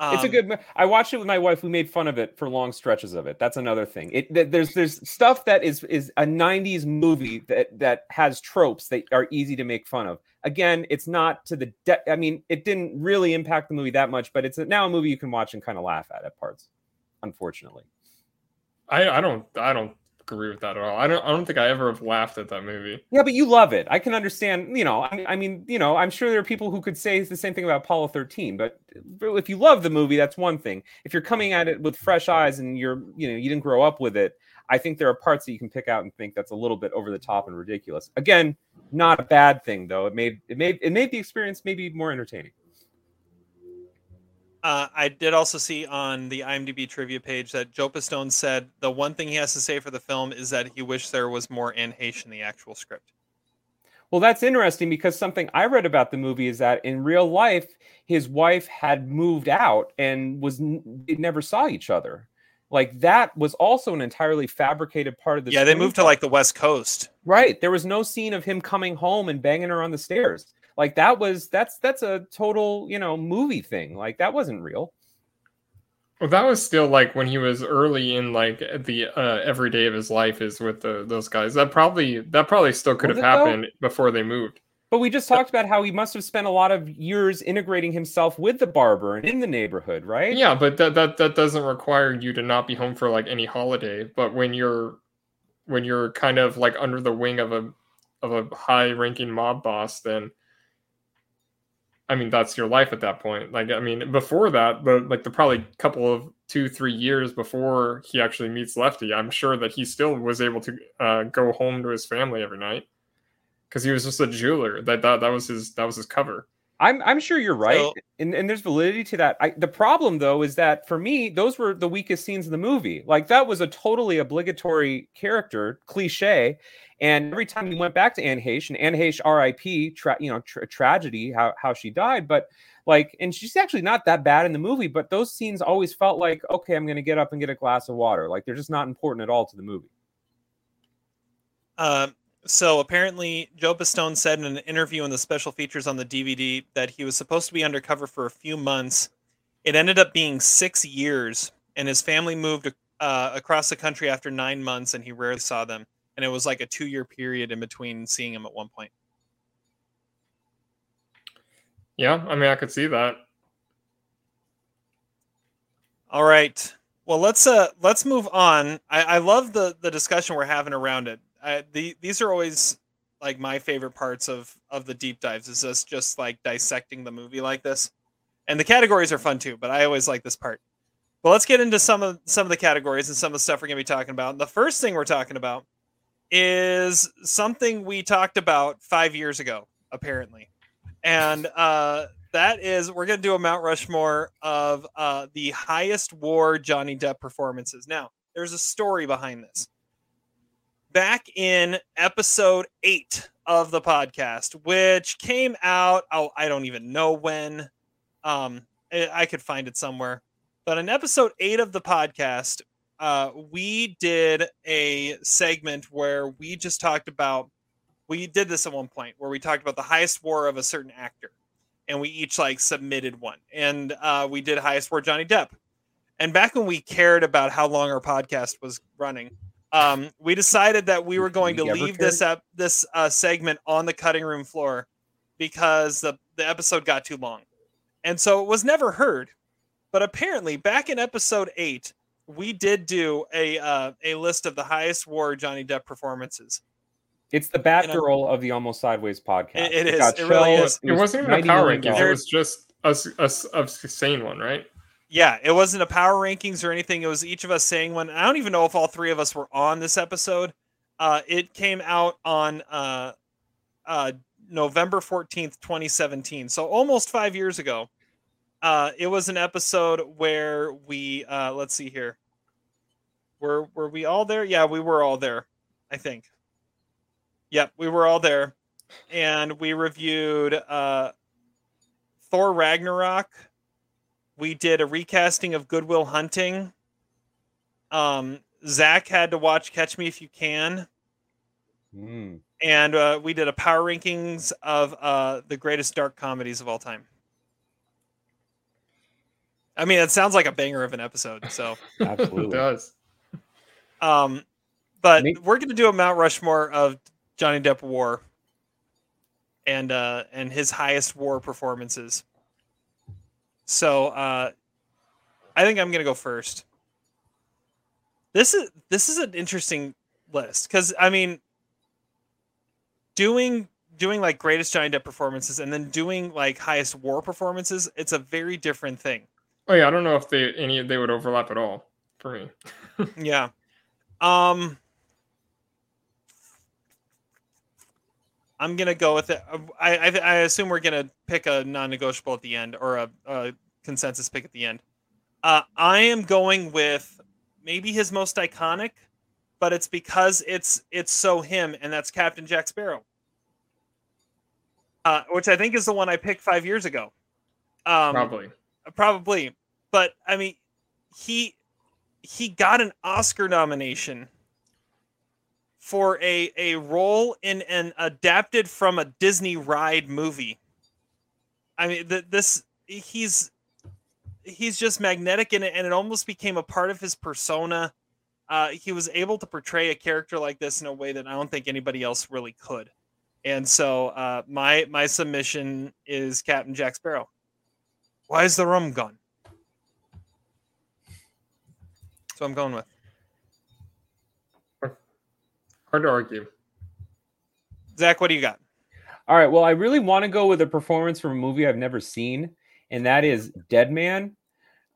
it's a Um, good. I watched it with my wife. We made fun of it for long stretches of it. That's another thing. It th- there's there's stuff that is is a '90s movie that that has tropes that are easy to make fun of. Again, it's not to the. De- I mean, it didn't really impact the movie that much, but it's a, now a movie you can watch and kind of laugh at at parts. Unfortunately, I, I don't I don't agree with that at all. I don't I don't think I ever have laughed at that movie. yeah, but you love it. I can understand. You know, I, I mean, you know, I'm sure there are people who could say the same thing about Apollo 13. But if you love the movie, that's one thing. If you're coming at it with fresh eyes and you're, you know, you didn't grow up with it, I think there are parts that you can pick out and think that's a little bit over the top and ridiculous. Again, not a bad thing though. It made it made it made the experience maybe more entertaining. Uh, I did also see on the IMDb trivia page that Joe Pistone said the one thing he has to say for the film is that he wished there was more Anne Heche in the actual script. Well, that's interesting because something I read about the movie is that in real life, his wife had moved out and was n- they never saw each other. Like that was also an entirely fabricated part of the. yeah, they moved to like the West Coast. Right. There was no scene of him coming home and banging her on the stairs. Like that was that's that's a total, you know, movie thing. Like that wasn't real. Well, that was still like when he was early in like the uh, every day of his life is with the, those guys. That probably that probably still could Was have it, though? happened before they moved. But we just talked about how he must have spent a lot of years integrating himself with the barber and in the neighborhood, right? Yeah, but that that that doesn't require you to not be home for like any holiday. But when you're when you're kind of like under the wing of a of a high ranking mob boss, then I mean that's your life at that point. Like I mean before that, the like the probably couple of two three years before he actually meets Lefty, I'm sure that he still was able to uh, go home to his family every night because he was just a jeweler. That that that was his that was his cover. I'm I'm sure you're right, So- and and there's validity to that. I, the problem though is that for me, those were the weakest scenes in the movie. Like that was a totally obligatory character cliche, and every time we went back to Anne Heche and Anne Heche, R.I.P. Tra- you know, tra- tragedy how how she died, but like, and she's actually not that bad in the movie. But those scenes always felt like, okay, I'm gonna get up and get a glass of water. Like they're just not important at all to the movie. Um, so apparently, Joe Pistone said in an interview in the special features on the DVD that he was supposed to be undercover for a few months. It ended up being six years, and his family moved uh, across the country after nine months, and he rarely saw them. And it was like a two year period in between seeing him at one point. Yeah, I mean, I could see that. All right. Well, let's uh let's move on. I, I love the the discussion we're having around it. I, the these are always like my favorite parts of of the deep dives. Is this just like dissecting the movie like this, and the categories are fun too. But I always like this part. Well, let's get into some of some of the categories and some of the stuff we're gonna be talking about. And the first thing we're talking about is something we talked about five years ago, apparently, and uh, that is we're going to do a Mount Rushmore of uh, the highest war Johnny Depp performances. Now, there's a story behind this. Back in episode eight of the podcast, which came out, oh, I don't even know when. Um, I, I could find it somewhere. But in episode eight of the podcast, uh, we did a segment where we just talked about. We did this at one point where we talked about the highest war of a certain actor and we each like submitted one and uh, we did highest for johnny depp and back when we cared about how long our podcast was running um, we decided that we were going to We ever leave this up this uh, segment on the cutting room floor because the, the episode got too long and so it was never heard but apparently back in episode 8 we did do a uh, a list of the highest war johnny depp performances It's the Batgirl of the Almost Sideways podcast. It- it is. got It really is. It wasn't even a power million rankings. It was just a, s- a s- a sane one, right? Yeah, it wasn't a power rankings or anything. It was each of us saying one. I don't even know if all three of us were on this episode. Uh, it came out on uh, uh, November 14th, 2017. So almost five years ago. Uh, it was an episode where we, uh, let's see here. Were, were we all there? Yeah, we were all there, I think. Yep, we were all there. And we reviewed uh, Thor Ragnarok we did a recasting of Good Will Hunting. Um, Zach had to watch Catch Me If You Can, Mm. and uh, we did a power rankings of uh, the greatest dark comedies of all time. I mean, it sounds like a banger of an episode. So, it Absolutely. does. um, but Me- we're gonna do a Mount Rushmore of Johnny Depp War, and uh, and his highest war performances. So uh, I think I'm gonna go first. This is this is an interesting list because I mean, doing doing like greatest Johnny Depp performances and then doing like highest war performances, it's a very different thing. Oh yeah, I don't know if they any they would overlap at all for me. Yeah. Um I'm gonna go with it. I I, I assume we're gonna pick a non-negotiable at the end or a, a consensus pick at the end. Uh, I am going with maybe his most iconic, but it's because it's it's so him, and that's Captain Jack Sparrow, uh, which I think is the one I picked five years ago. Um, Probably. Probably but i mean he he got an oscar nomination for a a role in an adapted from a disney ride movie. I mean th- this he's he's just magnetic in it and it almost became a part of his persona. Uh, he was able to portray a character like this in a way that i don't think anybody else really could. And so uh, my my submission is captain jack sparrow why is the rum gone? So I'm going with. Hard to argue. Zach, what do you got? All right. Well, I really want to go with a performance from a movie I've never seen, and that is Dead Man.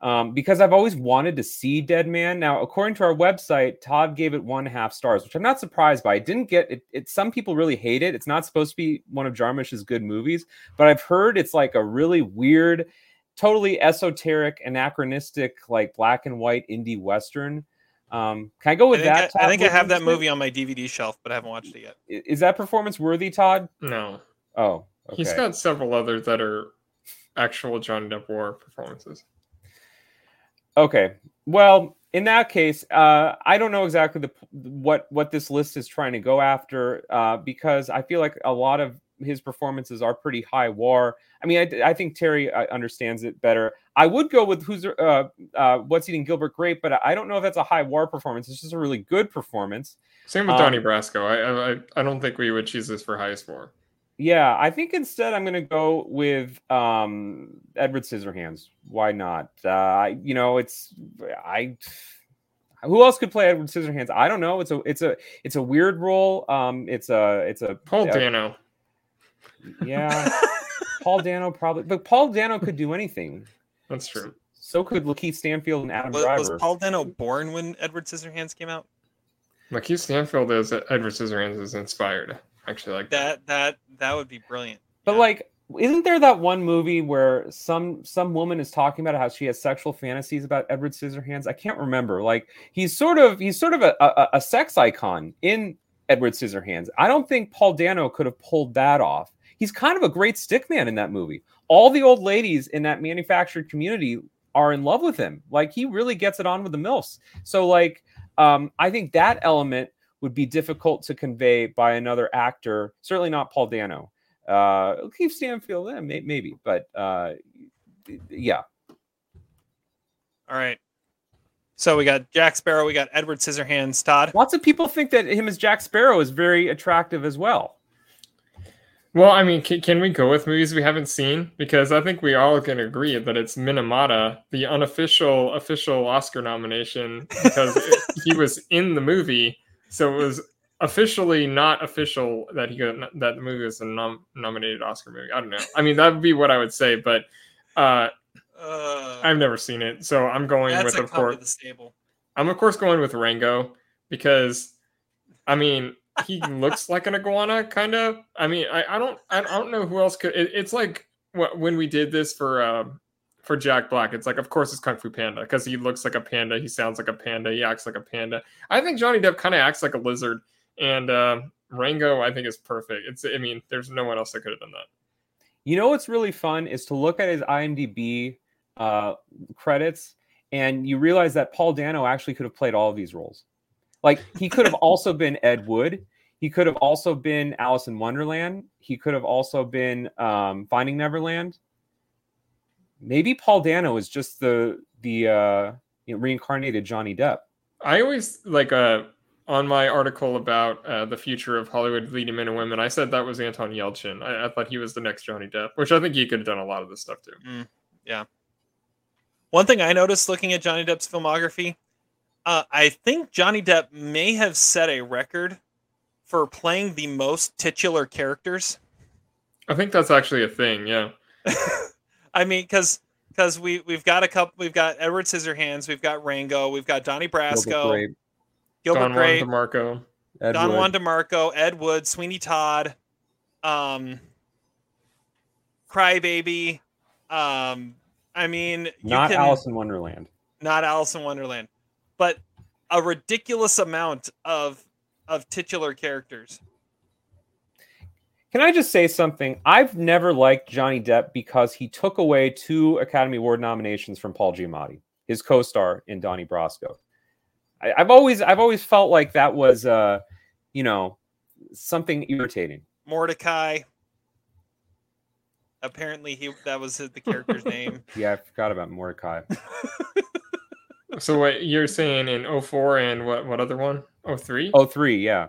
Um, because I've always wanted to see Dead Man. Now, according to our website, Todd gave it one and a half stars, which I'm not surprised by. I didn't get it, it. Some people really hate it. It's not supposed to be one of Jarmusch's good movies, but I've heard it's like a really weird, totally esoteric, anachronistic, like black and white indie western. Um, can I go I with think, that? I, I think I have that movie on my DVD shelf, but I haven't watched it yet. I- Is that performance worthy, Todd? No. Oh, okay. He's got several others that are actual John Depp War performances. Okay. Well, in that case, uh, I don't know exactly the what what this list is trying to go after uh, because I feel like a lot of his performances are pretty high war. I mean, I, I think Terry uh, understands it better. I would go with who's uh, uh, what's eating Gilbert Grape, but I don't know if that's a high war performance. It's just a really good performance. Same with Um, Donnie Brasco. I, I I don't think we would choose this for highest war. Yeah, I think instead I'm going to go with um, Edward Scissorhands. Why not? Uh, I- you know, it's I. Who else could play Edward Scissorhands? I don't know. It's a it's a it's a weird role. Um, it's a it's a Paul Dano. Yeah, Paul Dano probably, but Paul Dano could do anything. That's true. So could LaKeith Stanfield and Adam Was, Driver. was Paul Dano born when Edward Scissorhands came out? LaKeith Stanfield is Edward Scissorhands is inspired. Actually, like That that that would be brilliant. But like, isn't there that one movie where some some woman is talking about how she has sexual fantasies about Edward Scissorhands? I can't remember. Like he's sort of he's sort of a, a, a sex icon in Edward Scissorhands. I don't think Paul Dano could have pulled that off. He's kind of a great stickman in that movie. All the old ladies in that manufactured community are in love with him. Like he really gets it on with the milfs. So like, um, I think that element would be difficult to convey by another actor. Certainly not Paul Dano. Uh, Keith Stanfield, eh, may, maybe, but uh, yeah. All right. So we got Jack Sparrow, we got Edward Scissorhands, Todd. Lots of people think that him as Jack Sparrow is very attractive as well. Well, I mean, can, can we go with movies we haven't seen? Because I think we all can agree that it's Minamata, the unofficial official Oscar nomination, because it- he was in the movie, so it was officially not official that he got that the movie was a nom- nominated Oscar movie. I don't know. I mean, that would be what I would say, but uh, I've never seen it, so I'm going with of course. the stable. I'm of course going with Rango because, I mean, he looks like an iguana, kind of. I mean, I, I don't I don't know who else could. It, it's like wh- when we did this for um for Jack Black. It's like, of course, it's Kung Fu Panda because he looks like a panda, he sounds like a panda, he acts like a panda. I think Johnny Depp kind of acts like a lizard, and uh, Rango I think is perfect. It's I mean, there's no one else that could have done that. You know what's really fun is to look at his IMDb uh, credits, and you realize that Paul Dano actually could have played all of these roles. Like he could have also been Ed Wood. He could have also been Alice in Wonderland. He could have also been um, Finding Neverland. Maybe Paul Dano is just the the uh, you know, reincarnated Johnny Depp. I always like uh on my article about uh, the future of Hollywood leading men and women. I said that was Anton Yelchin. I, I thought he was the next Johnny Depp, which I think he could have done a lot of this stuff too. Mm, yeah. One thing I noticed looking at Johnny Depp's filmography, uh, I think Johnny Depp may have set a record for playing the most titular characters. I think that's actually a thing. Yeah. I mean, because because we we've got a couple, we've got Edward Scissorhands, we've got Rango, we've got Donnie Brasco, Gilbert Don Juan Grape, DeMarco. Ed Don Wood. Juan DeMarco, Ed Wood, Sweeney Todd, um, Crybaby. Um, I mean, you not can, Alice in Wonderland. not Alice in Wonderland, but a ridiculous amount of of titular characters. Can I just say something? I've never liked Johnny Depp because he took away two Academy Award nominations from Paul Giamatti, his co-star in Donnie Brasco. I, I've always, I've always felt like that was, uh, you know, something irritating. Mortdecai. Apparently, he that was the character's name. Yeah, I forgot about Mortdecai. So what you're saying in 04 and what what other one? 03? Oh, three, yeah.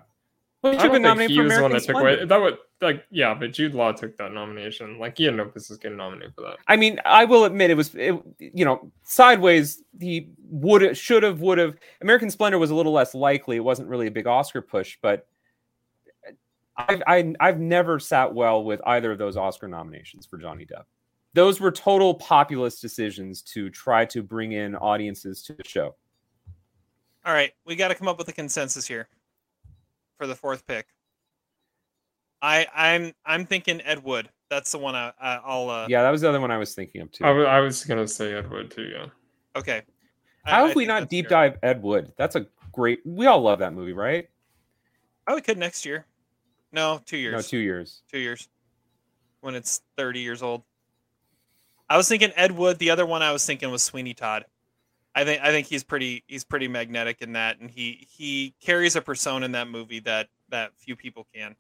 Well, he I don't think nominated he for was the one American that took away. That would like yeah, but Jude Law took that nomination. Like he had no business getting nominated for that. I mean, I will admit it was, it, you know, sideways. He would, should have, would have. American Splendor was a little less likely. It wasn't really a big Oscar push, but I've, I, I've never sat well with either of those Oscar nominations for Johnny Depp. Those were total populist decisions to try to bring in audiences to the show. All right, we got to come up with a consensus here for the fourth pick. I I'm I'm thinking Ed Wood. That's the one I, I I'll uh, Yeah, that was the other one I was thinking of too. I was gonna say Ed Wood too. Yeah. okay. How I have we not deep fair. dive Ed Wood? That's a great. We all love that movie, right? Oh, we could next year. No, two years. No, two years. two years when it's 30 years old. I was thinking Ed Wood. The other one I was thinking was Sweeney Todd. I think I think he's pretty he's pretty magnetic in that, and he he carries a persona in that movie that that few people can.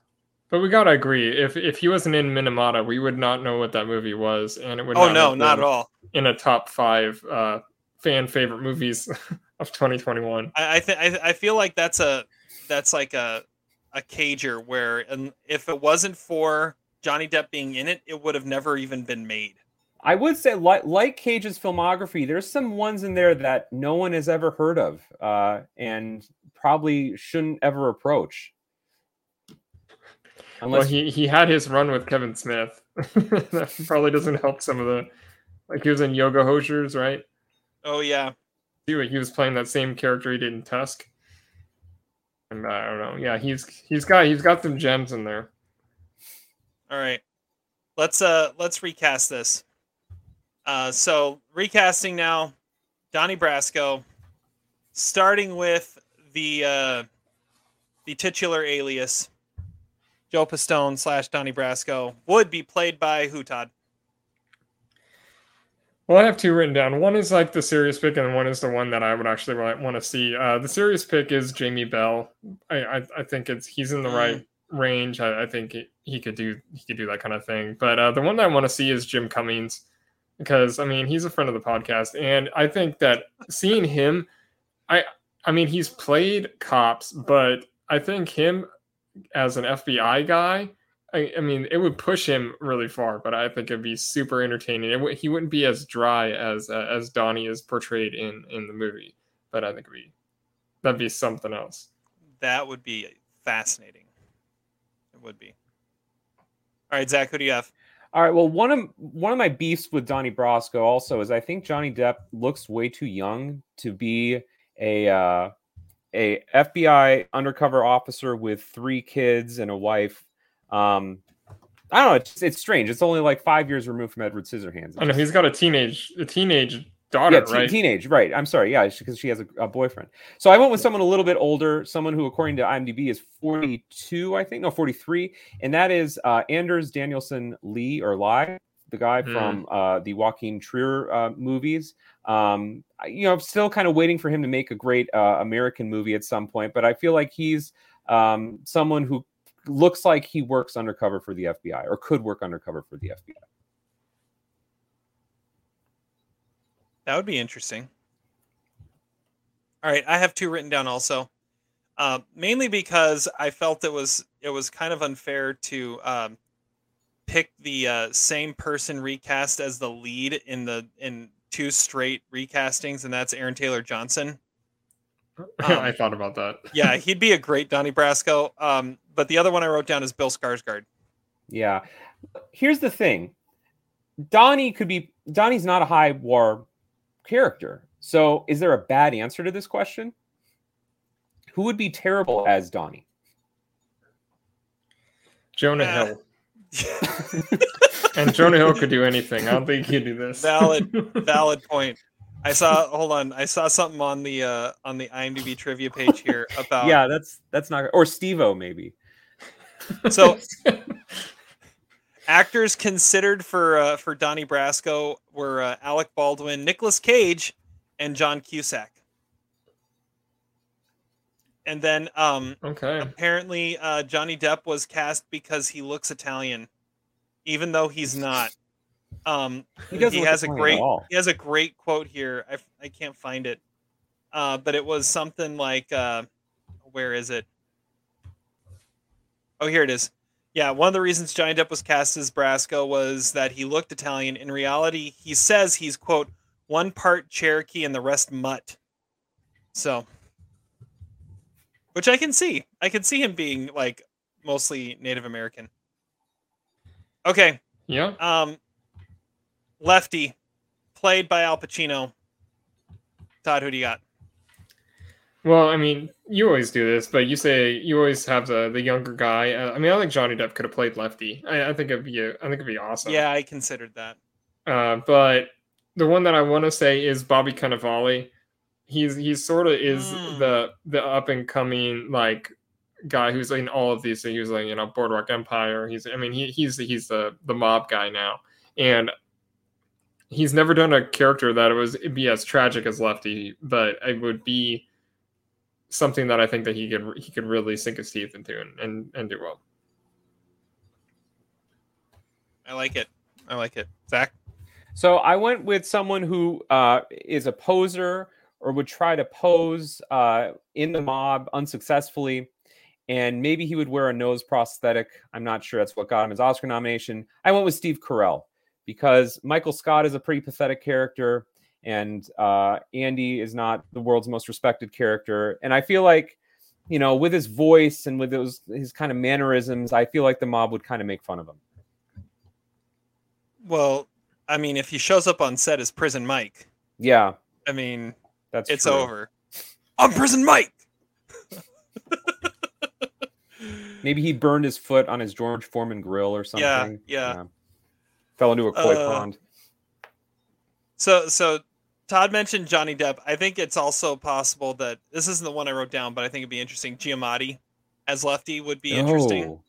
But we gotta agree, if if he wasn't in Minamata, we would not know what that movie was, and it would. Oh not no, not at all. In a top five uh, fan favorite movies of 2021. I I, th- I I feel like that's a that's like a a cager where and if it wasn't for Johnny Depp being in it, it would have never even been made. I would say, like, like Cage's filmography, there's some ones in there that no one has ever heard of, uh, and probably shouldn't ever approach. well, he he had his run with Kevin Smith. that probably doesn't help some of the like he was in Yoga Hosers, right? Oh yeah. He, he was playing that same character he did in Tusk. And uh, I don't know. Yeah, he's he's got he's got some gems in there. All right. Let's uh let's recast this. Uh so recasting now Donnie Brasco starting with the uh the titular alias Joe Pistone slash Donnie Brasco would be played by who Todd? Well, I have two written down. One is like the serious pick, and one is the one that I would actually want to see. Uh, the serious pick is Jamie Bell. I, I, I think it's he's in the right range. I, I think he, he could do he could do that kind of thing. But uh, the one that I want to see is Jim Cummings because I mean he's a friend of the podcast, and I think that seeing him, I I mean he's played cops, but I think him as an FBI guy. I, I mean, it would push him really far, but I think it'd be super entertaining. It w- he wouldn't be as dry as uh, as Donnie is portrayed in in the movie, but I think be that'd be something else. That would be fascinating. It would be. All right, Zach, who do you have? All right. Well, one of one of my beefs with Donnie Brasco also is I think Johnny Depp looks way too young to be a uh, a FBI undercover officer with three kids and a wife. Um, I don't know. It's, it's strange. It's only like five years removed from Edward Scissorhands. I know he's got a teenage a teenage daughter, yeah, te- right? teenage, right? I'm sorry, yeah, because she has a, a boyfriend. So I went with someone a little bit older, someone who, according to IMDb, is 42, I think, no, 43, and that is uh, Anders Danielsen Lee or Lie, the guy Hmm. from uh, the Joachim Trier uh, movies. Um, you know, I'm still kind of waiting for him to make a great uh, American movie at some point, but I feel like he's um, someone who looks like he works undercover for the FBI or could work undercover for the FBI. That would be interesting. All right, I have two written down also. Uh, mainly because I felt it was it was kind of unfair to um, pick the uh, same person recast as the lead in the in two straight recastings, and that's Aaron Taylor Johnson. I thought about that. Yeah, he'd be a great Donnie Brasco. Um, but the other one I wrote down is Bill Skarsgård. Yeah. Here's the thing. Donnie could be Donnie's not a high war character. So is there a bad answer to this question? Who would be terrible as Donnie? Jonah Uh, Hill. and Jonah Hill could do anything. I don't think he'd do this. Valid, valid point. I saw. Hold on. I saw something on the uh, on the IMDb trivia page here about. yeah, that's that's not or Steve-O maybe. So, actors considered for uh, for Donnie Brasco were uh, Alec Baldwin, Nicolas Cage, and John Cusack. And then, um, okay, apparently, uh, Johnny Depp was cast because he looks Italian, even though he's not. Um, He he, doesn't look has a Italian at great all. he has a great quote here. I, I can't find it, uh, but it was something like, uh, "Where is it?" Oh, here it is. Yeah, one of the reasons Johnny Depp was cast as Brasco was that he looked Italian. In reality, he says he's quote one part Cherokee and the rest mutt. So, which I can see. I can see him being like mostly Native American. Okay. Yeah. Um, Lefty, played by Al Pacino. Todd, who do you got? Well, I mean, you always do this, but you say you always have the the younger guy. Uh, I mean, I think Johnny Depp could have played Lefty. I, I think it'd be a, I think it'd be awesome. Yeah, I considered that. Uh, but the one that I want to say is Bobby Cannavale. He's he's sort of is the the up and coming like guy who's in all of these. So he was like you know Boardwalk Empire. He's I mean he he's he's the the mob guy now, and he's never done a character that it was it'd be as tragic as Lefty, but it would be something that I think that he could he could really sink his teeth into and and, and do well. I like it. I like it. Zach. So I went with someone who uh, is a poser or would try to pose uh, in the mob unsuccessfully. And maybe he would wear a nose prosthetic. I'm not sure that's what got him his Oscar nomination. I went with Steve Carell because Michael Scott is a pretty pathetic character, and uh, Andy is not the world's most respected character. And I feel like, you know, with his voice and with those his kind of mannerisms, I feel like the mob would kind of make fun of him. Well, I mean, if he shows up on set as Prison Mike, Yeah, I mean, that's it's true. over. I'm Prison Mike. Maybe he burned his foot on his George Foreman grill or something. yeah. yeah. Fell into a koi Uh, pond. So, so Todd mentioned Johnny Depp. I think it's also possible that this isn't the one I wrote down, but I think it'd be interesting. Giamatti as Lefty would be interesting. Oh.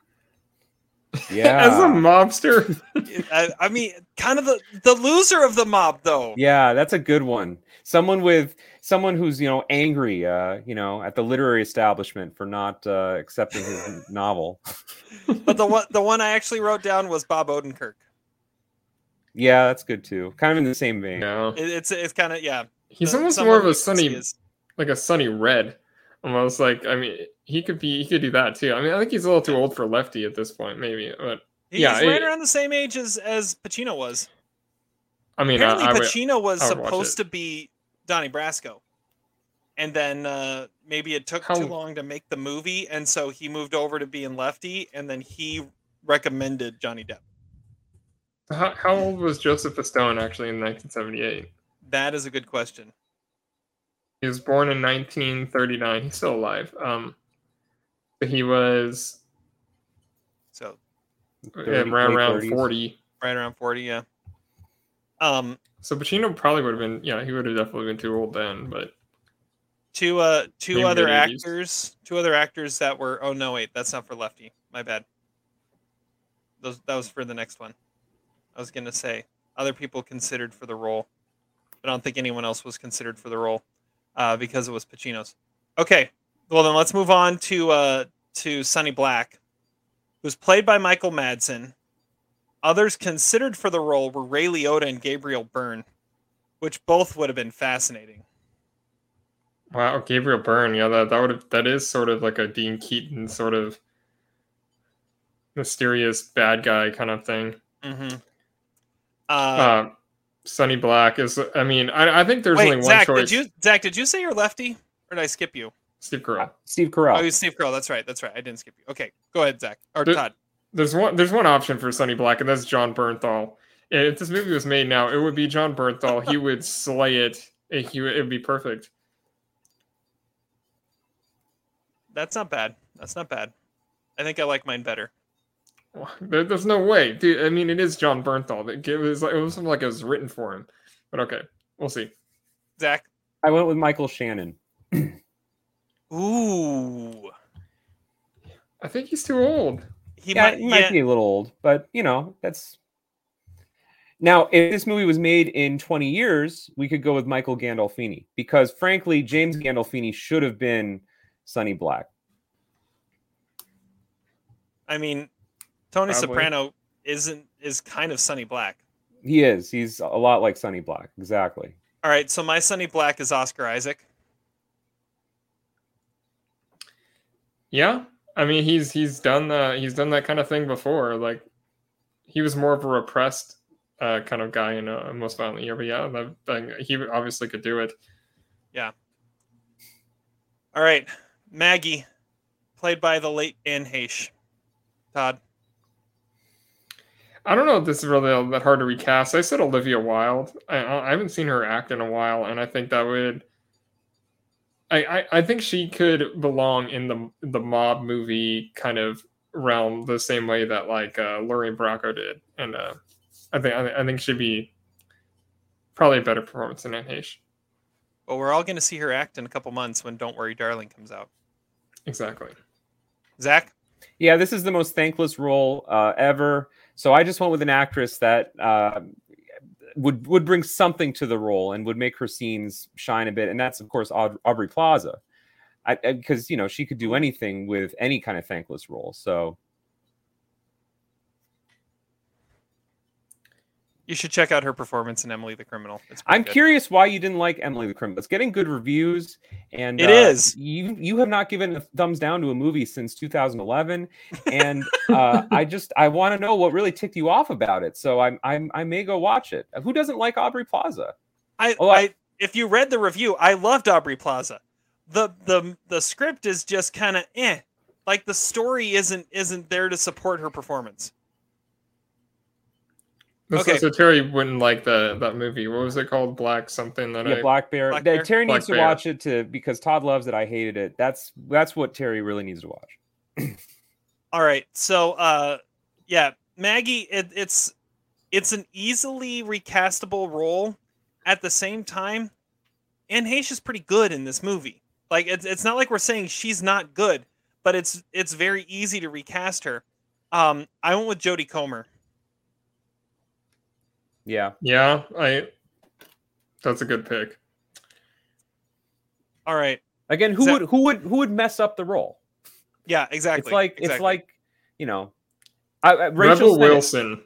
Yeah. As a mobster, I, I mean, kind of the the loser of the mob, though. Yeah, that's a good one. Someone with someone who's you know angry, uh, you know, at the literary establishment for not uh, accepting his novel. But the one the one I actually wrote down was Bob Odenkirk. Yeah, that's good too. Kind of in the same vein. no, It, it's it's kind of yeah. he's the- almost more of a sunny, is- like a Sonny Red, almost like. I mean, he could be, he could do that too. I mean, I think he's a little too old for Lefty at this point, maybe. But He's yeah, right it- around the same age as as Pacino was. I mean, Apparently, I would- Pacino was I would watch supposed to be Donnie Brasco, and then uh, maybe it took How- too long to make the movie, and so he moved over to being Lefty, and then he recommended Johnny Depp. How, how old was Joseph Pistone actually in 1978? That is a good question. He was born in 1939. He's still alive. Um, but he was So uh, 30 around, late around 30s. 40. right around forty, yeah. Um, So Pacino probably would have been, yeah, he would have definitely been too old then. But two uh two other actors, two other actors that were. Oh no, wait, that's not for Lefty. My bad. Those that was for the next one. I was gonna say other people considered for the role, but I don't think anyone else was considered for the role uh, because it was Pacino's. Okay, well then let's move on to uh, to Sonny Black, who's played by Michael Madsen. Others considered for the role were Ray Liotta and Gabriel Byrne, which both would have been fascinating. wow, Gabriel Byrne, yeah, that that would have that is sort of like a Dean Keaton sort of mysterious bad guy kind of thing. Mm-hmm. Uh, Uh, Sonny Black is, I mean, I, I think there's wait, only one Zach, choice. did you Zach? Did you say you're lefty, or did I skip you? Steve Carell. Steve Carell. Oh, you Steve Carell. That's right. That's right. I didn't skip you. Okay, go ahead, Zach or There- Todd. There's one. There's one option for Sonny Black, and that's John Bernthal. If this movie was made now, it would be John Bernthal. he would slay it. It, he would, it would be perfect. That's not bad. That's not bad. I think I like mine better. There, there's no way, dude. I mean, it is John Bernthal. It, it was like it was something like it was written for him. But okay, we'll see. Zach. I went with Michael Shannon. Ooh. I think he's too old. He yeah, might. he might yeah. be a little old, but you know, that's now if this movie was made in 20 years, we could go with Michael Gandolfini because frankly, James Gandolfini should have been Sonny Black. I mean, Tony Probably. Soprano isn't is kind of Sonny Black. He is. He's a lot like Sonny Black. Exactly. All right, so my Sonny Black is Oscar Isaac. Yeah, I mean, he's he's done the he's done that kind of thing before. Like he was more of a repressed uh, kind of guy in a most violent year. But yeah, that, that, he obviously could do it. Yeah. All right, Maggie, played by the late Anne Heche. Todd. I don't know if this is really that hard to recast. I said Olivia Wilde. I, I haven't seen her act in a while, and I think that would. I, I, I think she could belong in the the mob movie kind of realm the same way that like uh, Lorraine Bracco did, and uh, I think I, I think she'd be probably a better performance than Anne Heche. Well, we're all going to see her act in a couple months when "Don't Worry, Darling" comes out. Exactly. Zach. Yeah, this is the most thankless role uh, ever. So I just went with an actress that uh, would would bring something to the role and would make her scenes shine a bit, and that's of course Aud- Aubrey Plaza, because you know she could do anything with any kind of thankless role. So You should check out her performance in Emily the Criminal. I'm good. curious why you didn't like Emily the Criminal. It's getting good reviews, and It uh, is. You you have not given a thumbs down to a movie since 2011, and uh, I just I want to know what really ticked you off about it. So I'm I'm I may go watch it. Who doesn't like Aubrey Plaza? I, Oh, I- I if you read the review, I loved Aubrey Plaza. The the the script is just kind of eh. Like the story isn't isn't there to support her performance. So- Okay. So Terry wouldn't like the that movie. What was it called? Black something that Yeah, I Black Bear. Black Yeah, Bear? Terry Black needs to watch it to because Todd loves it. I hated it. That's that's what Terry really needs to watch. All right. So uh yeah, Maggie it, it's it's an easily recastable role at the same time Anne Heche is pretty good in this movie. Like it's it's not like we're saying she's not good, but it's it's very easy to recast her. Um I went with Jodie Comer. Yeah, yeah I. That's a good pick. All right. again, who that- would who would who would mess up the role? Yeah, exactly. It's like it's like you know, I, I, Rachel Rebel Wilson.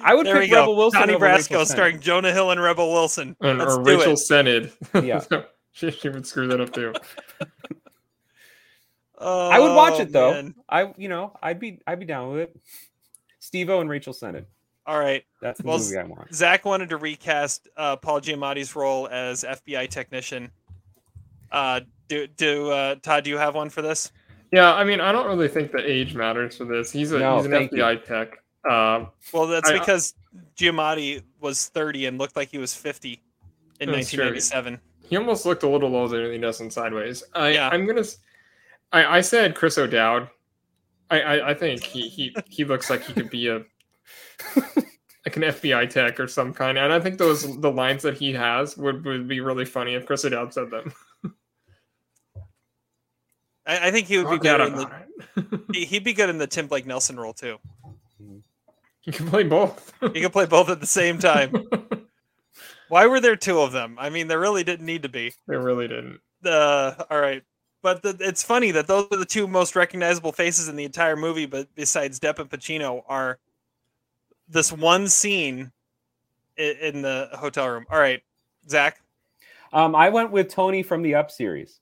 I would there pick we go. Rebel Wilson Donnie over Rachel Brasco starring Jonah Hill and Rebel Wilson. and, Let's or do Rachel it. Sennott. Yeah. she, she would screw that up too. I would watch Oh, it though. man. I you know I'd be I'd be down with it. Steve-O and Rachel Sennott. All right. That's the Well, movie I want. Zach wanted to recast uh, Paul Giamatti's role as FBI technician. Uh, do do uh, Todd? Do you have one for this? Yeah, I mean, I don't really think the age matters for this. He's a No, he's an thank you. FBI tech. Uh, Well, that's I- I- because Giamatti was 30 and looked like he was 50 in That's true. 1997. he almost looked a little older than he does in Sideways. I, Yeah. I'm gonna. I, I said Chris O'Dowd. I, I, I think he, he he looks like he could be a like an FBI tech or some kind. And I think those the lines that he has would, would be really funny if Chris O'Dowd said them. I, I think he would be Forget good in the. he- He'd be good in the Tim Blake Nelson role too. He can play both. He can play both at the same time. Why were there two of them? I mean, there really didn't need to be. There really didn't. Uh, all right. But the, it's funny that those are the two most recognizable faces in the entire movie, but besides Depp and Pacino, are this one scene in, in the hotel room. All right, Zach. Um, I went with Tony from the Up series.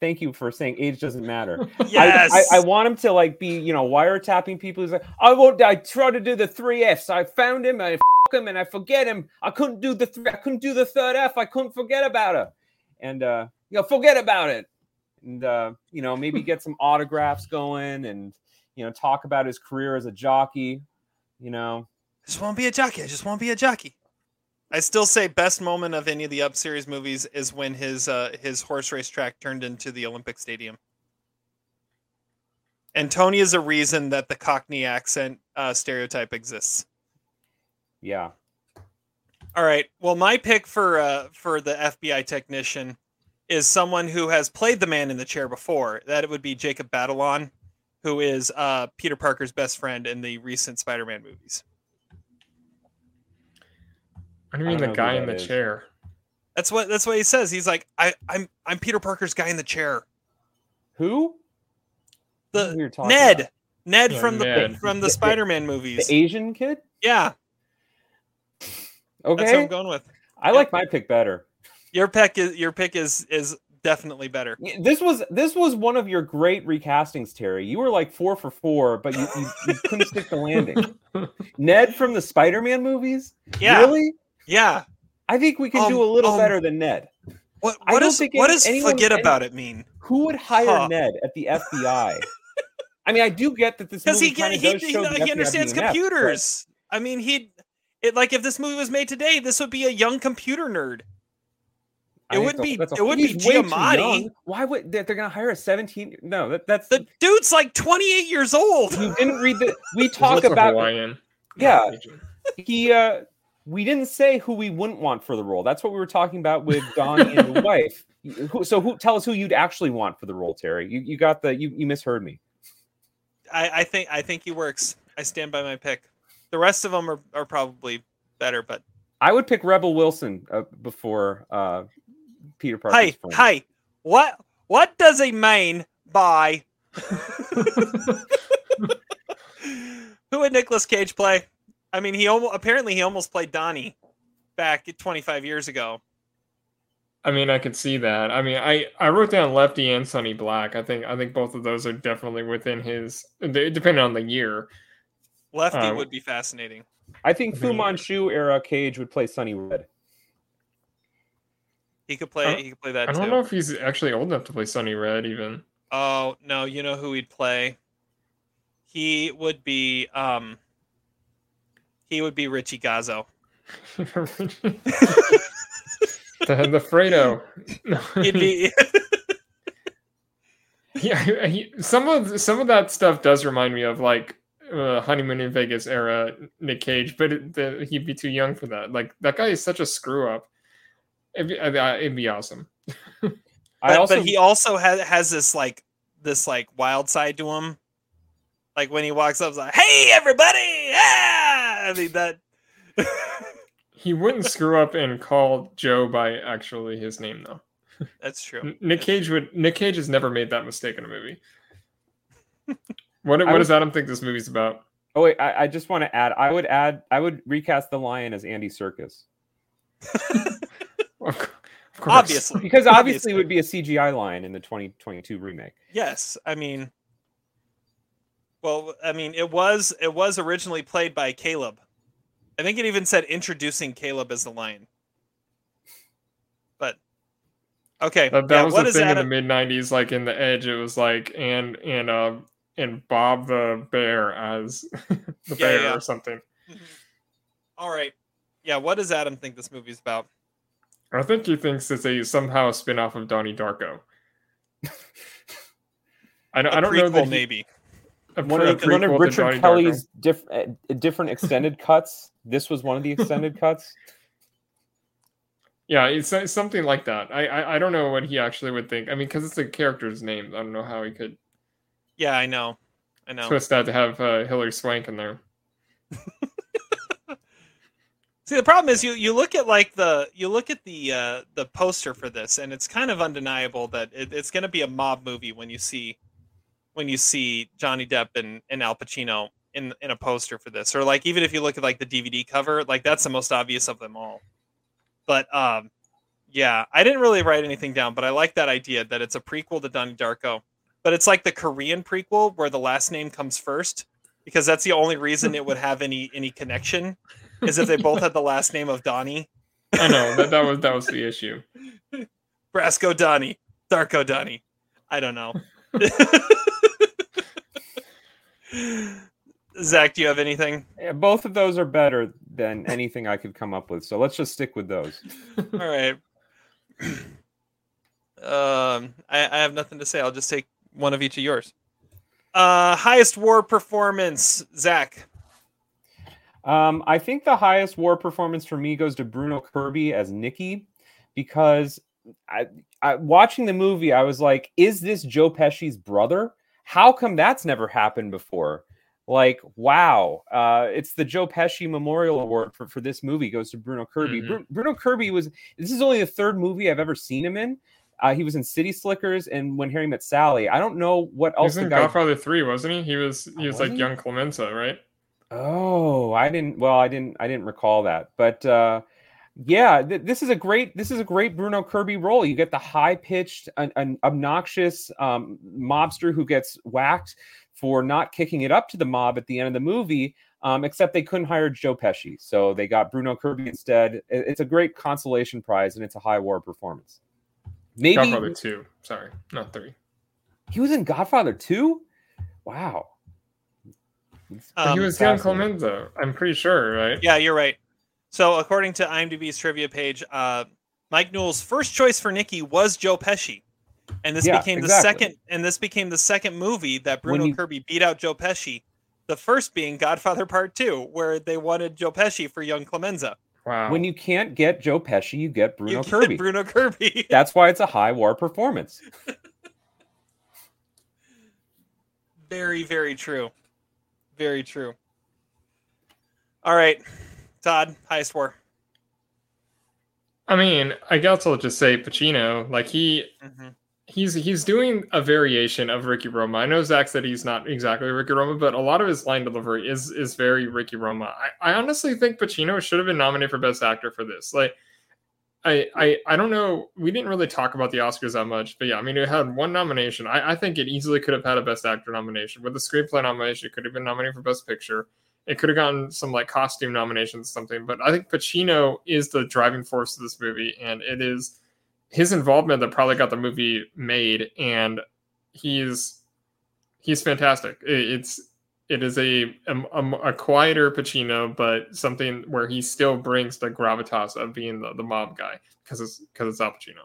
Thank you for saying age doesn't matter. I- Yes. I, I, want him to like be, you know, wiretapping people. He's like, I won't. I tried to do the three Fs. I found him. I f- him and I forget him. I couldn't do the three. I couldn't do the third F. I couldn't forget about her. And uh, you know, forget about it. And uh, you know, maybe get some autographs going, and you know, talk about his career as a jockey. You know, just want to be a jockey. I just want to be a jockey. I still say best moment of any of the Up series movies is when his uh, his horse race track turned into the Olympic Stadium. And Tony is a reason that the Cockney accent uh, stereotype exists. yeah. All right. Well, my pick for uh, for the FBI technician is someone who has played the man in the chair before. That it would be Jacob Batalon, who is uh, Peter Parker's best friend in the recent Spider-Man movies. What do you I mean don't the know who guy in the is. chair? That's what that's what he says. He's like, I, I'm I'm Peter Parker's guy in the chair. Who? The who Ned. about. Ned Yeah, from the Ned. from the The- Spider-Man movies. The Asian kid. yeah, Okay. that's what I'm going with. I like my pick better. Your pick is your pick is is definitely better. This was this was one of your great recastings, Terry. You were like four for four, but you, you, you couldn't stick the landing. Ned from the Spider-Man movies. Yeah. Really? Yeah. I think we can do Um, a little um, better than Ned. What what does what does forget any- about it mean? Who would hire Huh. Ned at the FBI? I mean, I do get that this Because he get, he, he, he understands being inept, but- computers. I mean, he it like if this movie was made today, this would be a young computer nerd. I It wouldn't be- a- it wouldn't be he's way too Giamatti. Why would they're, they're gonna hire a 17? No, that, that's The dude's like 28 years old. you didn't read the. We talk about Hawaiian. Yeah. he uh we didn't say who we wouldn't want for the role. That's what we were talking about with Donnie and the wife. Who, so who tell us who you'd actually want for the role, Terry? You you got the you, you misheard me. I, I think I think he works. I stand by my pick. The rest of them are, are probably better, but I would pick Rebel Wilson uh, before uh Peter Parker's hey, friend. hey, what what does he mean by who would Nicolas Cage play? I mean, he almost apparently he almost played Donnie back 25 years ago. I mean, I could see that. I mean, I I wrote down Lefty and Sonny Black. I think I think both of those are definitely within his. Depending on the year. Lefty Uh, would be fascinating. I think I Fu Manchu era Cage would play Sonny Red. He could play. He could play that I don't know if he's actually old enough to play Sonny Red even. Oh no, you know who he'd play? He would be um he would be Richie Gazzo. the the Fredo. He'd be yeah, he, some of some of that stuff does remind me of like uh, honeymoon in Vegas era Nick Cage, but it, the, he'd be too young for that. Like that guy is such a screw up. It'd be, it'd be awesome. I but, also but he also has has this like this like wild side to him. Like when he walks up, like, "Hey, everybody!" Ah! I mean that. He wouldn't screw up and call Joe by actually his name though. That's true. N- Nick Cage would. Nick Cage has never made that mistake in a movie. What what would- does Adam think this movie's about? Oh wait, I, I just want to add. I would add. I would recast the lion as Andy Serkis Of course. Obviously, because obviously it would be a CGI lion in the 2022 remake. Yes, I mean, well, I mean, it was it was originally played by Caleb. I think it even said introducing Caleb as the lion. But okay, That, that yeah, was what the is thing Adam- in the mid '90s. Like in the Edge, it was like and and uh and Bob the Bear as the Yeah, bear yeah. or something. All right, yeah. What does Adam think this movie's about? I think he thinks it's a somehow a spin-off of Donnie Darko. I don't. A I don't know that he- maybe. a One pre- of, one of Richard Kelly's diff, uh, different extended cuts. This was one of the extended cuts. Yeah, it's, it's something like that. I, I I don't know what he actually would think. I mean, because it's a character's name. I don't know how he could Yeah, I know, I know. twist that to have uh, Hilary Swank in there. See, the problem is you you look at like the you look at the uh, the poster for this, and it's kind of undeniable that it, it's going to be a mob movie when you see when you see Johnny Depp and, and Al Pacino in in a poster for this, or like even if you look at like the DVD cover, like that's the most obvious of them all. But um, yeah, I didn't really write anything down, but I like that idea that it's a prequel to Donnie Darko, but it's like the Korean prequel where the last name comes first because that's the only reason it would have any any connection is if they both had the last name of Donnie. I know that that was that was the issue. Brasco Donnie, Darko Donnie. I don't know. Zach, do you have anything? Yeah, both of those are better than anything I could come up with. So let's just stick with those. All right. Um, I, I have nothing to say. I'll just take one of each of yours. Uh, highest war performance, Zach. Um, I think the highest war performance for me goes to Bruno Kirby as Nicky because I, I watching the movie, I was like, is this Joe Pesci's brother? How come that's never happened before? Like, wow. Uh, it's the Joe Pesci Memorial Award for, for this movie goes to Bruno Kirby. Mhm. Bru- Bruno Kirby was, this is only the third movie I've ever seen him in. Uh, he was in City Slickers and When Harry Met Sally. I don't know what He else was the in guy Godfather Three, wasn't he? He was he was was like he? young Clemenza, right? Oh, I didn't. Well, I didn't. I didn't recall that. But uh, yeah, th- this is a great. This is a great Bruno Kirby role. You get the high pitched, an, an obnoxious um, mobster who gets whacked for not kicking it up to the mob at the end of the movie. Um, except they couldn't hire Joe Pesci, so they got Bruno Kirby instead. It- It's a great consolation prize, and it's a high war performance. Maybe Godfather Two. Sorry, not three. he was in Godfather two. Wow. He's But he Um, was young fascinating. Clemenza. I'm pretty sure, right? Yeah, you're right. So, according to IMDb's trivia page, uh, Mike Newell's first choice for Nikki was Joe Pesci, and this Yeah, became the exactly. second. And this became the second movie that Bruno you- Kirby beat out Joe Pesci. The first being Godfather Part Two, where they wanted Joe Pesci for young Clemenza. Wow. When you can't get Joe Pesci, you get Bruno you get Kirby. Bruno Kirby. That's why it's a high war performance. very, very true. Very true. All right, Todd, highest war. I mean, I guess I'll just say Pacino. Like he Mhm. he's he's doing a variation of Ricky Roma. I know Zach said he's not exactly Ricky Roma, but a lot of his line delivery is is very Ricky Roma. I, I honestly think Pacino should have been nominated for Best Actor for this. Like, I I I don't know. We didn't really talk about the Oscars that much, but yeah, I mean, it had one nomination. I, I think it easily could have had a Best Actor nomination with the screenplay nomination. It could have been nominated for Best Picture. It could have gotten some like costume nominations, something. But I think Pacino is the driving force of this movie, and it is his involvement that probably got the movie made, and he's he's fantastic. It, it's it is a, a a quieter Pacino, but something where he still brings the gravitas of being the, the mob guy because it's because it's Al Pacino.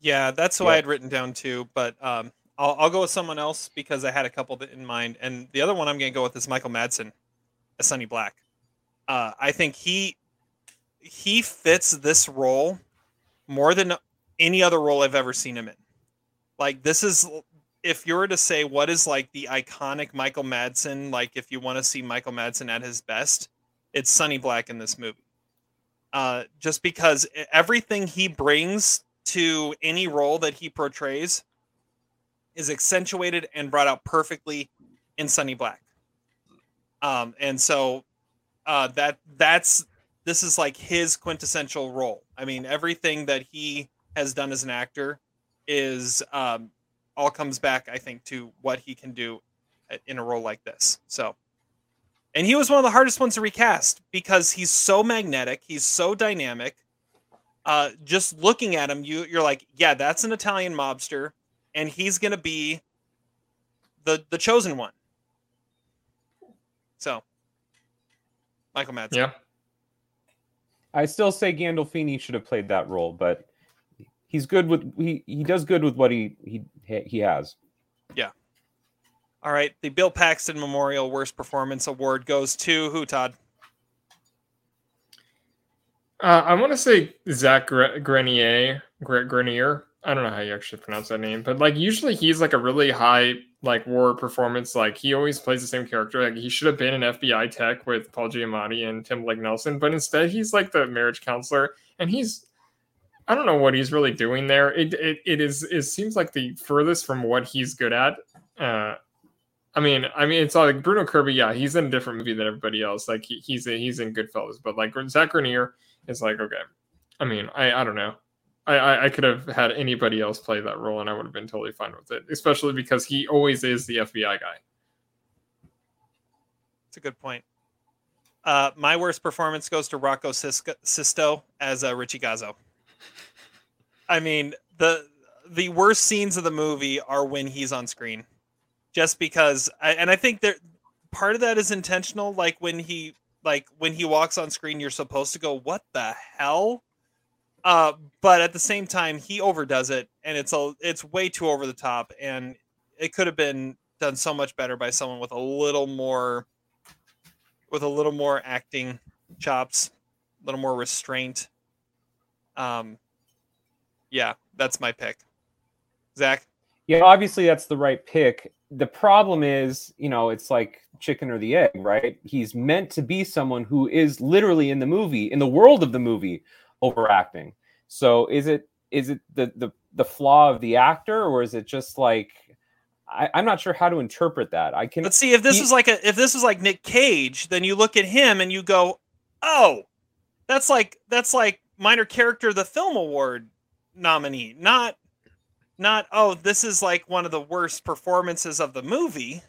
Yeah, that's who I had written down too. But um, I'll, I'll go with someone else because I had a couple that in mind, and the other one I'm going to go with is Michael Madsen as Sonny Black. Uh, I think he he fits this role more than any other role I've ever seen him in. Like this is if you were to say what is like the iconic Michael Madsen, like if you want to see Michael Madsen at his best, it's Sonny Black in this movie. Uh, just because everything he brings to any role that he portrays is accentuated and brought out perfectly in Sonny Black. Um, and so uh, that that's this is like his quintessential role. I mean, everything that he has done as an actor is um, all comes back, I think, to what he can do in a role like this. So, and he was one of the hardest ones to recast because he's so magnetic, he's so dynamic. Uh, just looking at him, you you're like, yeah, that's an Italian mobster, and he's gonna be the the chosen one. So, Michael Madsen. Yeah. I still say Gandolfini should have played that role, but he's good with he he does good with what he he he has. Yeah. All right, the Bill Paxton Memorial Worst Performance Award goes to who? Todd. Uh, I want to say Zach Grenier. Grenier. I don't know how you actually pronounce that name, but like usually he's like a really high like war performance. Like he always plays the same character. Like he should have been an FBI tech with Paul Giamatti and Tim Blake Nelson, but instead he's like the marriage counselor, and he's I don't know what he's really doing there. It it, it is it seems like the furthest from what he's good at. Uh, I mean, I mean, it's like Bruno Kirby. Yeah, he's in a different movie than everybody else. Like he, he's a, he's in Goodfellas, but like Zach Grenier is like okay. I mean, I I don't know. I, I could have had anybody else play that role and I would have been totally fine with it, especially because he always is the FBI guy. It's a good point. Uh, my worst performance goes to Rocco Sisto as uh, Richie Gazzo. I mean, the the worst scenes of the movie are when he's on screen, just because. I, and I think that part of that is intentional. Like when he like when he walks on screen, you're supposed to go, "What the hell?" Uh, but at the same time, he overdoes it, and it's a it's way too over the top, and it could have been done so much better by someone with a little more, with a little more acting chops, a little more restraint. Um, yeah, that's my pick. Zach. Yeah, obviously that's the right pick. The problem is, you know, it's like chicken or the egg, right? He's meant to be someone who is literally in the movie, in the world of the movie, overacting. So is it is it the the the flaw of the actor, or is it just like I, am not sure how to interpret that. I can let's see if this he, was like a if this was like Nick Cage, then you look at him and you go, oh, that's like that's like minor character of the film award nominee, not not oh this is like one of the worst performances of the movie.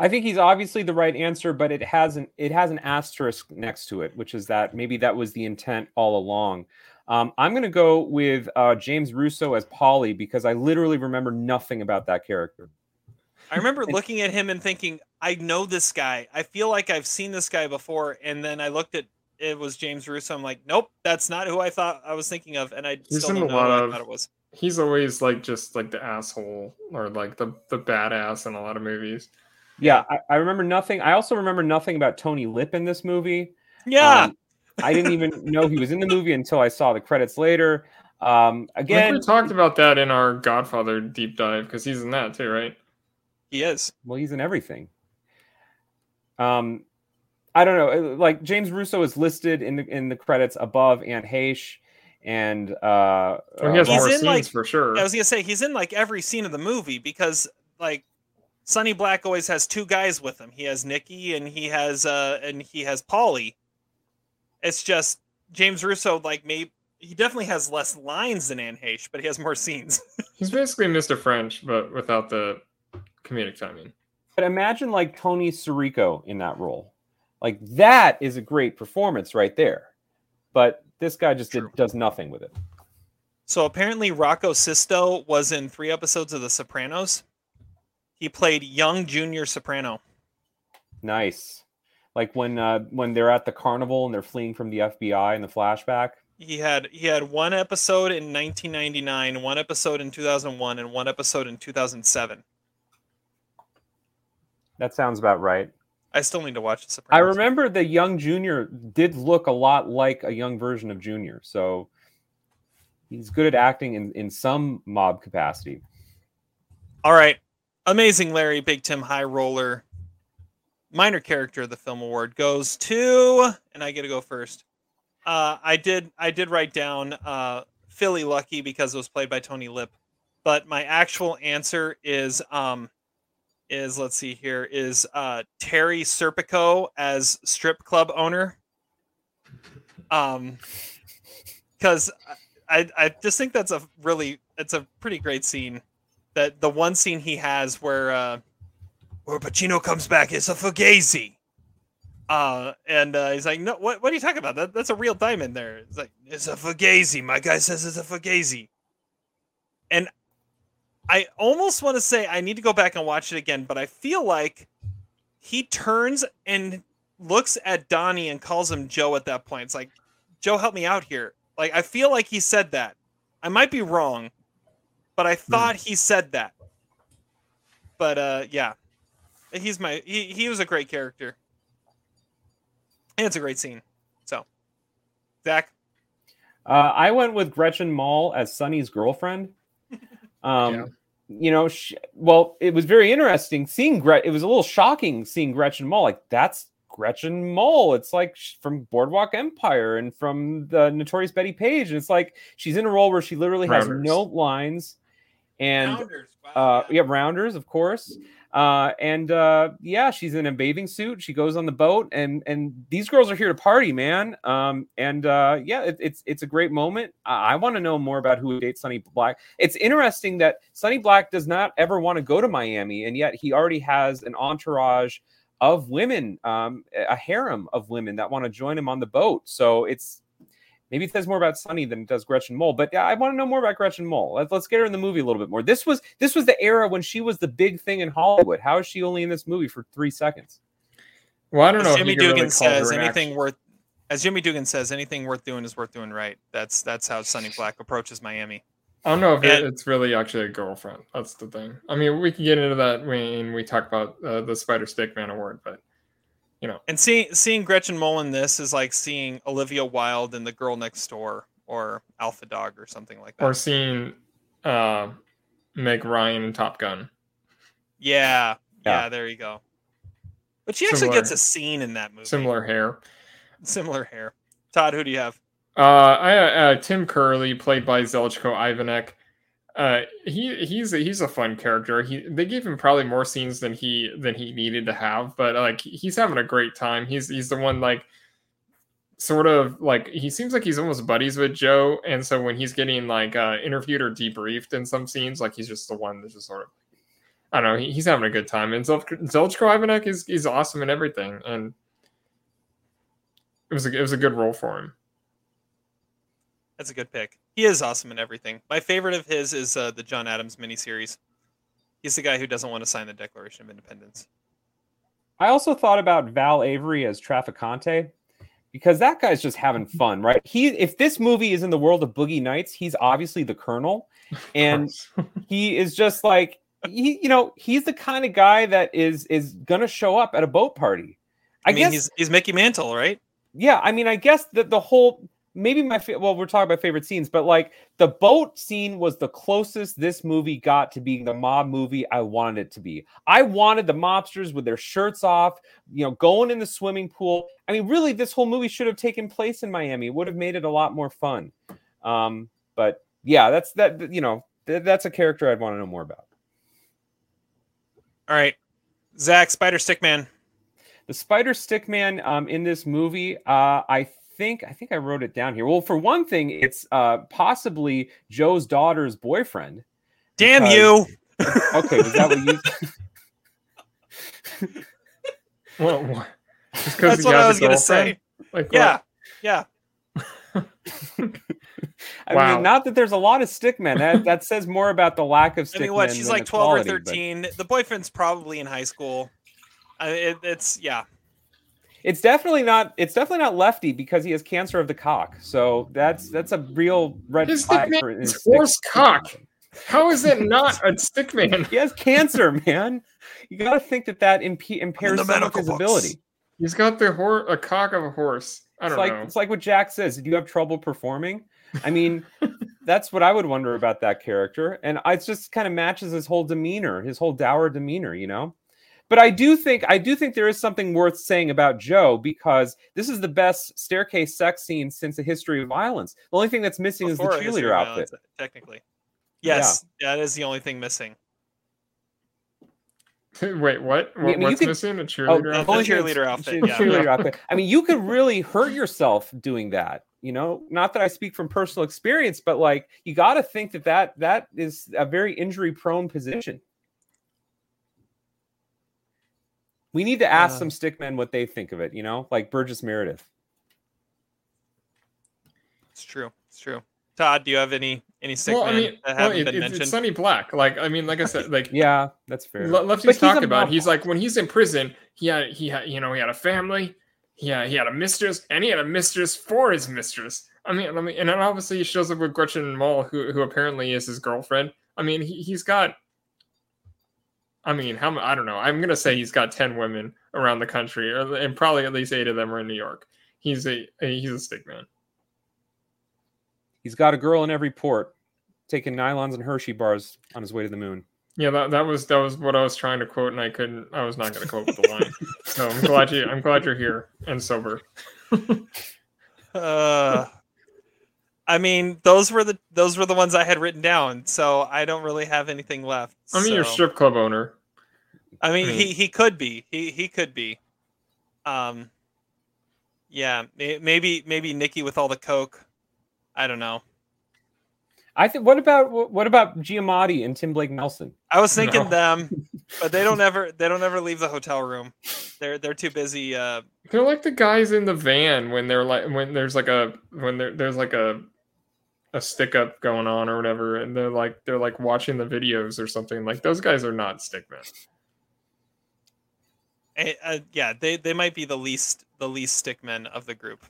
I think he's obviously the right answer, but it has an it has an asterisk next to it, which is that maybe that was the intent all along. Um, I'm going to go with uh, James Russo as Polly because I literally remember nothing about that character. I remember looking at him and thinking, I know this guy. I feel like I've seen this guy before. And then I looked at it was James Russo. I'm like, nope, that's not who I thought I was thinking of. And I he's still don't know who of, I thought it was. He's always like just like the asshole or like the the badass in a lot of movies. Yeah, I, I, remember nothing. I also remember nothing about Tony Lip in this movie. Yeah. Um, I didn't even know he was in the movie until I saw the credits later. Um, again, we talked about that in our Godfather deep dive because he's in that too, right? He is. Well, he's in everything. Um, I don't know. uh, Like James Russo is listed in the in the credits above Anne Heche, and uh, Well, he has uh, more He's in, scenes like- for sure. I was gonna say he's in like every scene of the movie because like Sonny Black always has two guys with him. He has Nikki and he has uh and he has Polly. It's just James Russo like maybe he definitely has less lines than Anne Heche, but he has more scenes. He's basically Mr. French, but without the comedic timing. But imagine like Tony Sirico in that role. Like that is a great performance right there. But this guy just did, does nothing with it. So apparently Rocco Sisto was in three episodes of The Sopranos. He played young junior soprano. Nice. Like when uh, when they're at the carnival and they're fleeing from the FBI in the flashback. He had he had one episode in 1999, one episode in 2001, and one episode in 2007. That sounds about right. I still need to watch The I remember the young Junior did look a lot like a young version of Junior. So he's good at acting in, in some mob capacity. All right. Amazing Larry, Big Tim High Roller. Minor character of the film award goes to and I get to go first. Uh, I did I did write down uh, Philly Lucky because it was played by Tony Lip. But my actual answer is um is let's see here is uh Terry Serpico as strip club owner. Um because I I just think that's a really it's a pretty great scene. That the one scene he has where uh where Pacino comes back is a fugazi. Uh and uh, he's like, no, what what are you talking about? That, that's a real diamond there. It's like it's a fugazi. My guy says it's a fugazi. And I almost want to say I need to go back and watch it again, but I feel like he turns and looks at Donnie and calls him Joe at that point. It's like, Joe, help me out here. Like I feel like he said that. I might be wrong, but I thought he said that. But uh yeah. He's my he, he was a great character. And it's a great scene. So Zach. Uh, I went with Gretchen Mol as Sonny's girlfriend. Um, You know, sh well, it was very interesting seeing Gret. It was a little shocking seeing Gretchen Mol. Like that's Gretchen Mol. It's like from Boardwalk Empire and from the Notorious Bettie Page. And it's like she's in a role where she literally has Rounders. no lines. And uh, yeah, rounders, of course. Uh, and uh, yeah, she's in a bathing suit. She goes on the boat, and and these girls are here to party, man. Um, and uh, yeah, it, it's it's a great moment. I, I want to know more about who dates Sonny Black. It's interesting that Sonny Black does not ever want to go to Miami, and yet he already has an entourage of women, um, a harem of women that want to join him on the boat. So it's maybe it says more about Sonny than it does Gretchen Mol. But yeah, I want to know more about Gretchen Mol. Let's, let's get her in the movie a little bit more. This was this was the era when she was the big thing in Hollywood. How is she only in this movie for three seconds? Well, I don't know. As if Jimmy you could really Dugan says anything action- worth as Jimmy Dugan says, anything worth doing is worth doing right. That's that's how Sonny Black approaches Miami. I don't know if And- it's really actually a girlfriend. That's the thing. I mean, we can get into that when we talk about uh, the Spider Stick Man Award, but you know, And seeing seeing Gretchen Mol in this is like seeing Olivia Wilde in The Girl Next Door or Alpha Dog or something like that. or seeing uh, Meg Ryan in Top Gun. yeah, yeah, Yeah. there you go. But she actually gets a scene in that movie. Similar hair. Similar hair. Todd, who do you have? Uh, I uh, Tim Curley, played by Zeljko Ivanek. Uh, he he's a, he's a fun character. He they gave him probably more scenes than he than he needed to have, but like he's having a great time. He's he's the one like sort of like he seems like he's almost buddies with Joe, and so when he's getting like uh, interviewed or debriefed in some scenes, like he's just the one that's just sort of I don't know. He, he's having a good time, and Zel- Zeljko Ivanek is is awesome in everything, and it was a, it was a good role for him. That's a good pick. He is awesome in everything. My favorite of his is uh, the John Adams miniseries. He's the guy who doesn't want to sign the Declaration of Independence. I also thought about Val Avery as Traficante because that guy's just having fun, right? He if this movie is in the world of Boogie Nights, he's obviously the Colonel, and he is just like he, you know, he's the kind of guy that is is gonna show up at a boat party. I, I, mean, guess he's he's Mickey Mantle, right? yeah, I mean, I guess that the whole maybe my fa- well, we're talking about favorite scenes, but like the boat scene was the closest this movie got to being the mob movie I wanted it to be. I wanted the mobsters with their shirts off, you know, going in the swimming pool. I mean, really, this whole movie should have taken place in Miami. It would have made it a lot more fun. Um, but yeah, that's that. You know, th- that's a character I'd want to know more about. All right, Zach, Spider Stick Man. The Spider Stick Man um, in this movie, uh, I think I think I wrote it down here. Well, for one thing, it's uh, possibly Joe's daughter's boyfriend. Damn because- you! Okay, was that what you? Well, what? That's what has I a was gonna say. Like, Yeah, what? yeah. I Wow. mean, not that there's a lot of stick men. That that says more about the lack of I mean, what? She's like the twelve or quality, but thirteen. The boyfriend's probably in high school. I, it, it's yeah. It's definitely not. It's definitely not lefty because he has cancer of the cock. So that's that's a real red His flag for his is stick- horse cock. How is it not a stick man? He has cancer, man. You got to think that that imp- impairs the some of medical his ability. He's got the hor- a cock of a horse. I It's don't like know. it's like what Jack says. Do you have trouble performing? I mean, that's what I would wonder about that character, and it just kind of matches his whole demeanor, his whole dour demeanor, you know. But I do think I do think there is something worth saying about Joe because this is the best staircase sex scene since the history of violence. The only thing that's missing Before is the cheerleader outfit. Violence, technically. Yes, that is the only thing missing. Wait, what? I mean, what's could- missing? A Oh, cheerleader the outfit? only thing cheerleader outfit, yeah. cheerleader outfit. I mean, you could really hurt yourself doing that. You know, not that I speak from personal experience, but like you got to think that that that is a very injury-prone position. We need to ask Uh. some stickmen what they think of it. You know, like Burgess Meredith. It's true. It's true. Todd, do you have any any stick well, I mean, that haven't it- been it's, mentioned? it's Sonny Black. Like, I mean, like I said, like Yeah, that's fair. Le- But Lefty's he's talk a about. mob He's like when he's in prison, he had he had you know he had a family, he he had a mistress, and he had a mistress for his mistress. I mean, let me and then obviously he shows up with Gretchen Mol, who who apparently is his girlfriend. I mean, he he's got. I mean, how I don't know. I'm gonna say he's got ten women around the country, or- and probably at least eight of them are in New York. He's a he's a stick man. He's got a girl in every port, taking nylons and Hershey bars on his way to the moon. Yeah, that, that was that was what I was trying to quote, and I couldn't. I was not going to quote the line. so I'm glad you. I'm glad you're here and sober. Uh, I mean, those were the those were the ones I had written down, so I don't really have anything left. I mean, you're a strip club owner. I mean, I mean- he he could be. He he could be. Um. Yeah, maybe maybe Nikki with all the coke. I don't know. I think. What about what about Giamatti and Tim Blake Nelson? I was thinking No. them, but they don't ever they don't ever leave the hotel room. They're they're too busy. Uh, They're like the guys in the van when they're like when there's like a when there there's like a a stick up going on or whatever, and they're like they're like watching the videos or something. Like those guys are not stick eh, uh, yeah, they they might be the least the least stickmen of the group.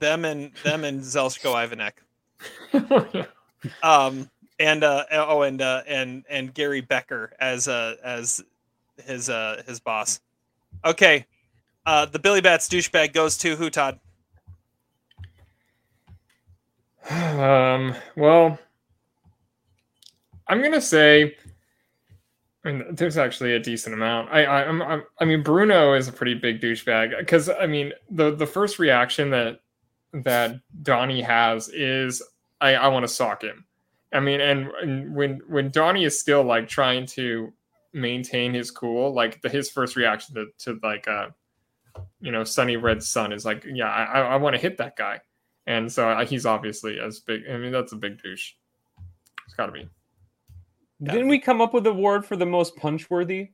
Them and them and Zeljko Ivanek. um and uh oh and uh and and Gerry Becker as uh as his uh his boss. Okay. Uh the Billy Bats douchebag goes to who Todd? Um. Well, I'm gonna say. I mean, there's actually a decent amount. I, I, I'm, I mean, Bruno is a pretty big douchebag because I mean, the the first reaction that that Donnie has is, I, I want to sock him. I mean, and, and when when Donnie is still like trying to maintain his cool, like the, his first reaction to, to like, uh, you know, Sonny Red Sun is like, yeah, I, I want to hit that guy, and so uh, he's obviously as big. I mean, that's a big douche. It's got to be. Didn't we come up with the award for the most punch-worthy?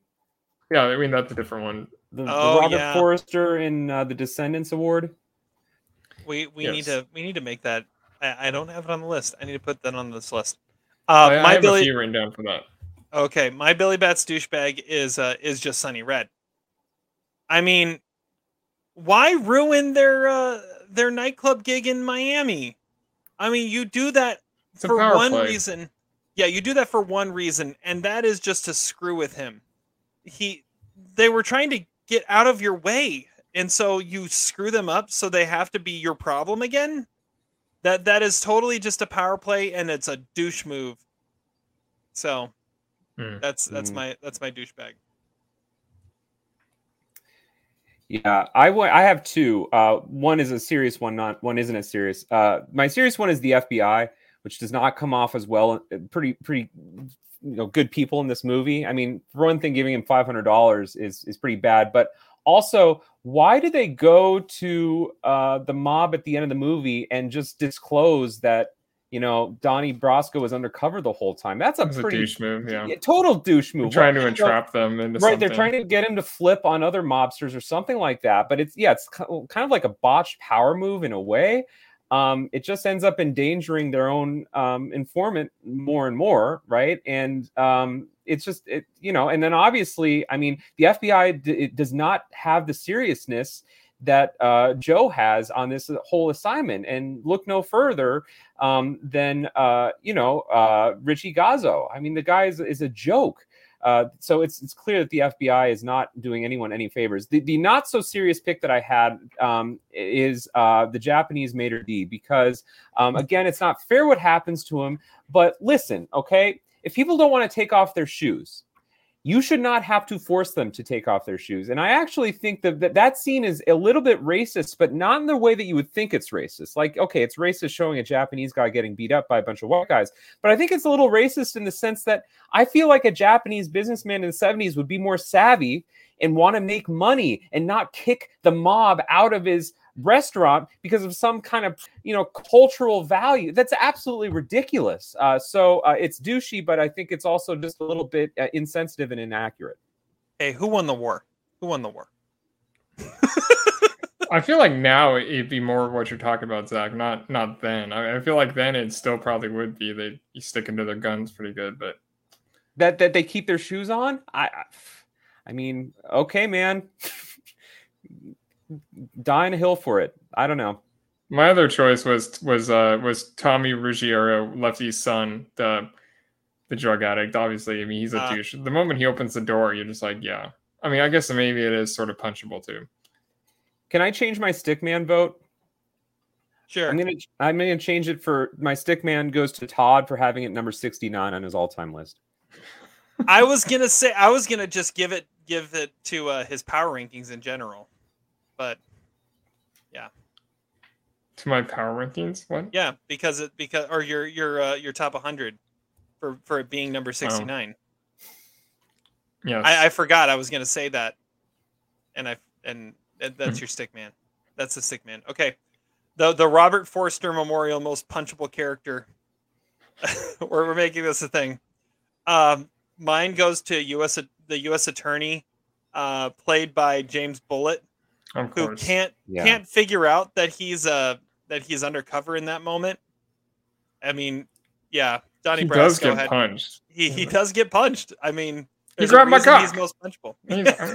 Yeah, I mean that's a different one. The, the Oh, Robert yeah. Forster in uh, the Descendants Award. We we need to we need to make that I, I don't have it on the list. I need to put that on this list. I, Uh I my have a few written down for that. Okay, my Billy Bats douchebag is uh is just Sonny Red. I mean, why ruin their uh their nightclub gig in Miami? I mean, you do that It's for one play. reason. Yeah, you do that for one reason, and that is just to screw with him. He they were trying to get out of your way, and so you screw them up so they have to be your problem again. That that is totally just a power play, and it's a douche move. So Hmm. that's that's Mm. my that's my douchebag. Yeah, I I have two. Uh, one is a serious one, not one isn't as serious. Uh, my serious one is the FBI, which does not come off as well. uh, Pretty pretty, you know, good people in this movie. I mean, for one thing, giving him five hundred dollars is is pretty bad. But also, why do they go to uh, the mob at the end of the movie and just disclose that? You know, Donnie Brasco was undercover the whole time. That's a It's a pretty douche move, yeah. total douche They're move. trying to entrap them into right they're trying to get him to flip on other mobsters or something like that but it's yeah it's kind of like a botched power move in a way um, it just ends up endangering their own um, informant more and more right and um, it's just it you know and then obviously i mean the fbi d- does not have the seriousness that uh, Joe has on this whole assignment, and look no further um, than uh, you know uh, Richie Gazzo. I mean, the guy is, is a joke. Uh, so it's it's clear that the FBI is not doing anyone any favors. The, the not so serious pick that I had um, is uh, the Japanese Mater D because um, again, it's not fair what happens to him. But listen, okay, if people don't want to take off their shoes, you should not have to force them to take off their shoes. And I actually think that that, that scene is a little bit racist, but not in the way that you would think it's racist. Like, okay, it's racist showing a Japanese guy getting beat up by a bunch of white guys, but I think it's a little racist in the sense that I feel like a Japanese businessman in the 70s would be more savvy and want to make money and not kick the mob out of his restaurant because of some kind of you know cultural value that's absolutely ridiculous uh, so uh, it's douchey but i think it's also just a little bit uh, insensitive and inaccurate Hey, who won the war? Who won the war? I feel like now it'd be more of what you're talking about, Zach. Not not then. I, I feel like then it still probably would be. They you sticking to their guns pretty good, but that that they keep their shoes on i i, I mean okay man die on a hill for it i don't know my other choice was was uh was Tommy Ruggiero, Lefty's son, the the drug addict. Obviously, I mean he's a Ah. douche. The moment he opens the door, you're just like, yeah. I mean, I guess maybe it is sort of punchable too. can i change my stickman vote Sure. i'm gonna i'm gonna change it for my stickman goes to todd for having it number 69 on his all-time list I was gonna say I was gonna just give it give it to uh, his power rankings in general, but yeah. To my power rankings, what? yeah, because it because or your your uh, your top 100 for for it being number 69. Yeah, I, I forgot I was gonna say that, and I and and that's your stick man. That's the stick man. Okay, the the Robert Forster Memorial most punchable character. we're, we're making this a thing. Um, mine goes to U.S. the U.S. attorney, uh, played by James Bullitt, of who course. can't Yeah. can't figure out that he's uh that he's undercover in that moment. I mean, yeah, Donnie he Brasco does get had punched. he he does get punched. I mean, He there's grabbed my reason He's most punchable.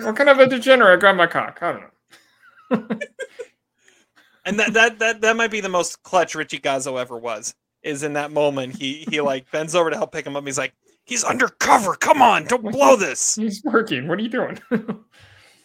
What kind of a degenerate grabbed my cock? I don't know. And that that that that might be the most clutch Richie Gazzo ever was. Is in that moment he he like bends over to help pick him up. He's like, he's undercover. Come on, don't blow this. He's working. What are you doing?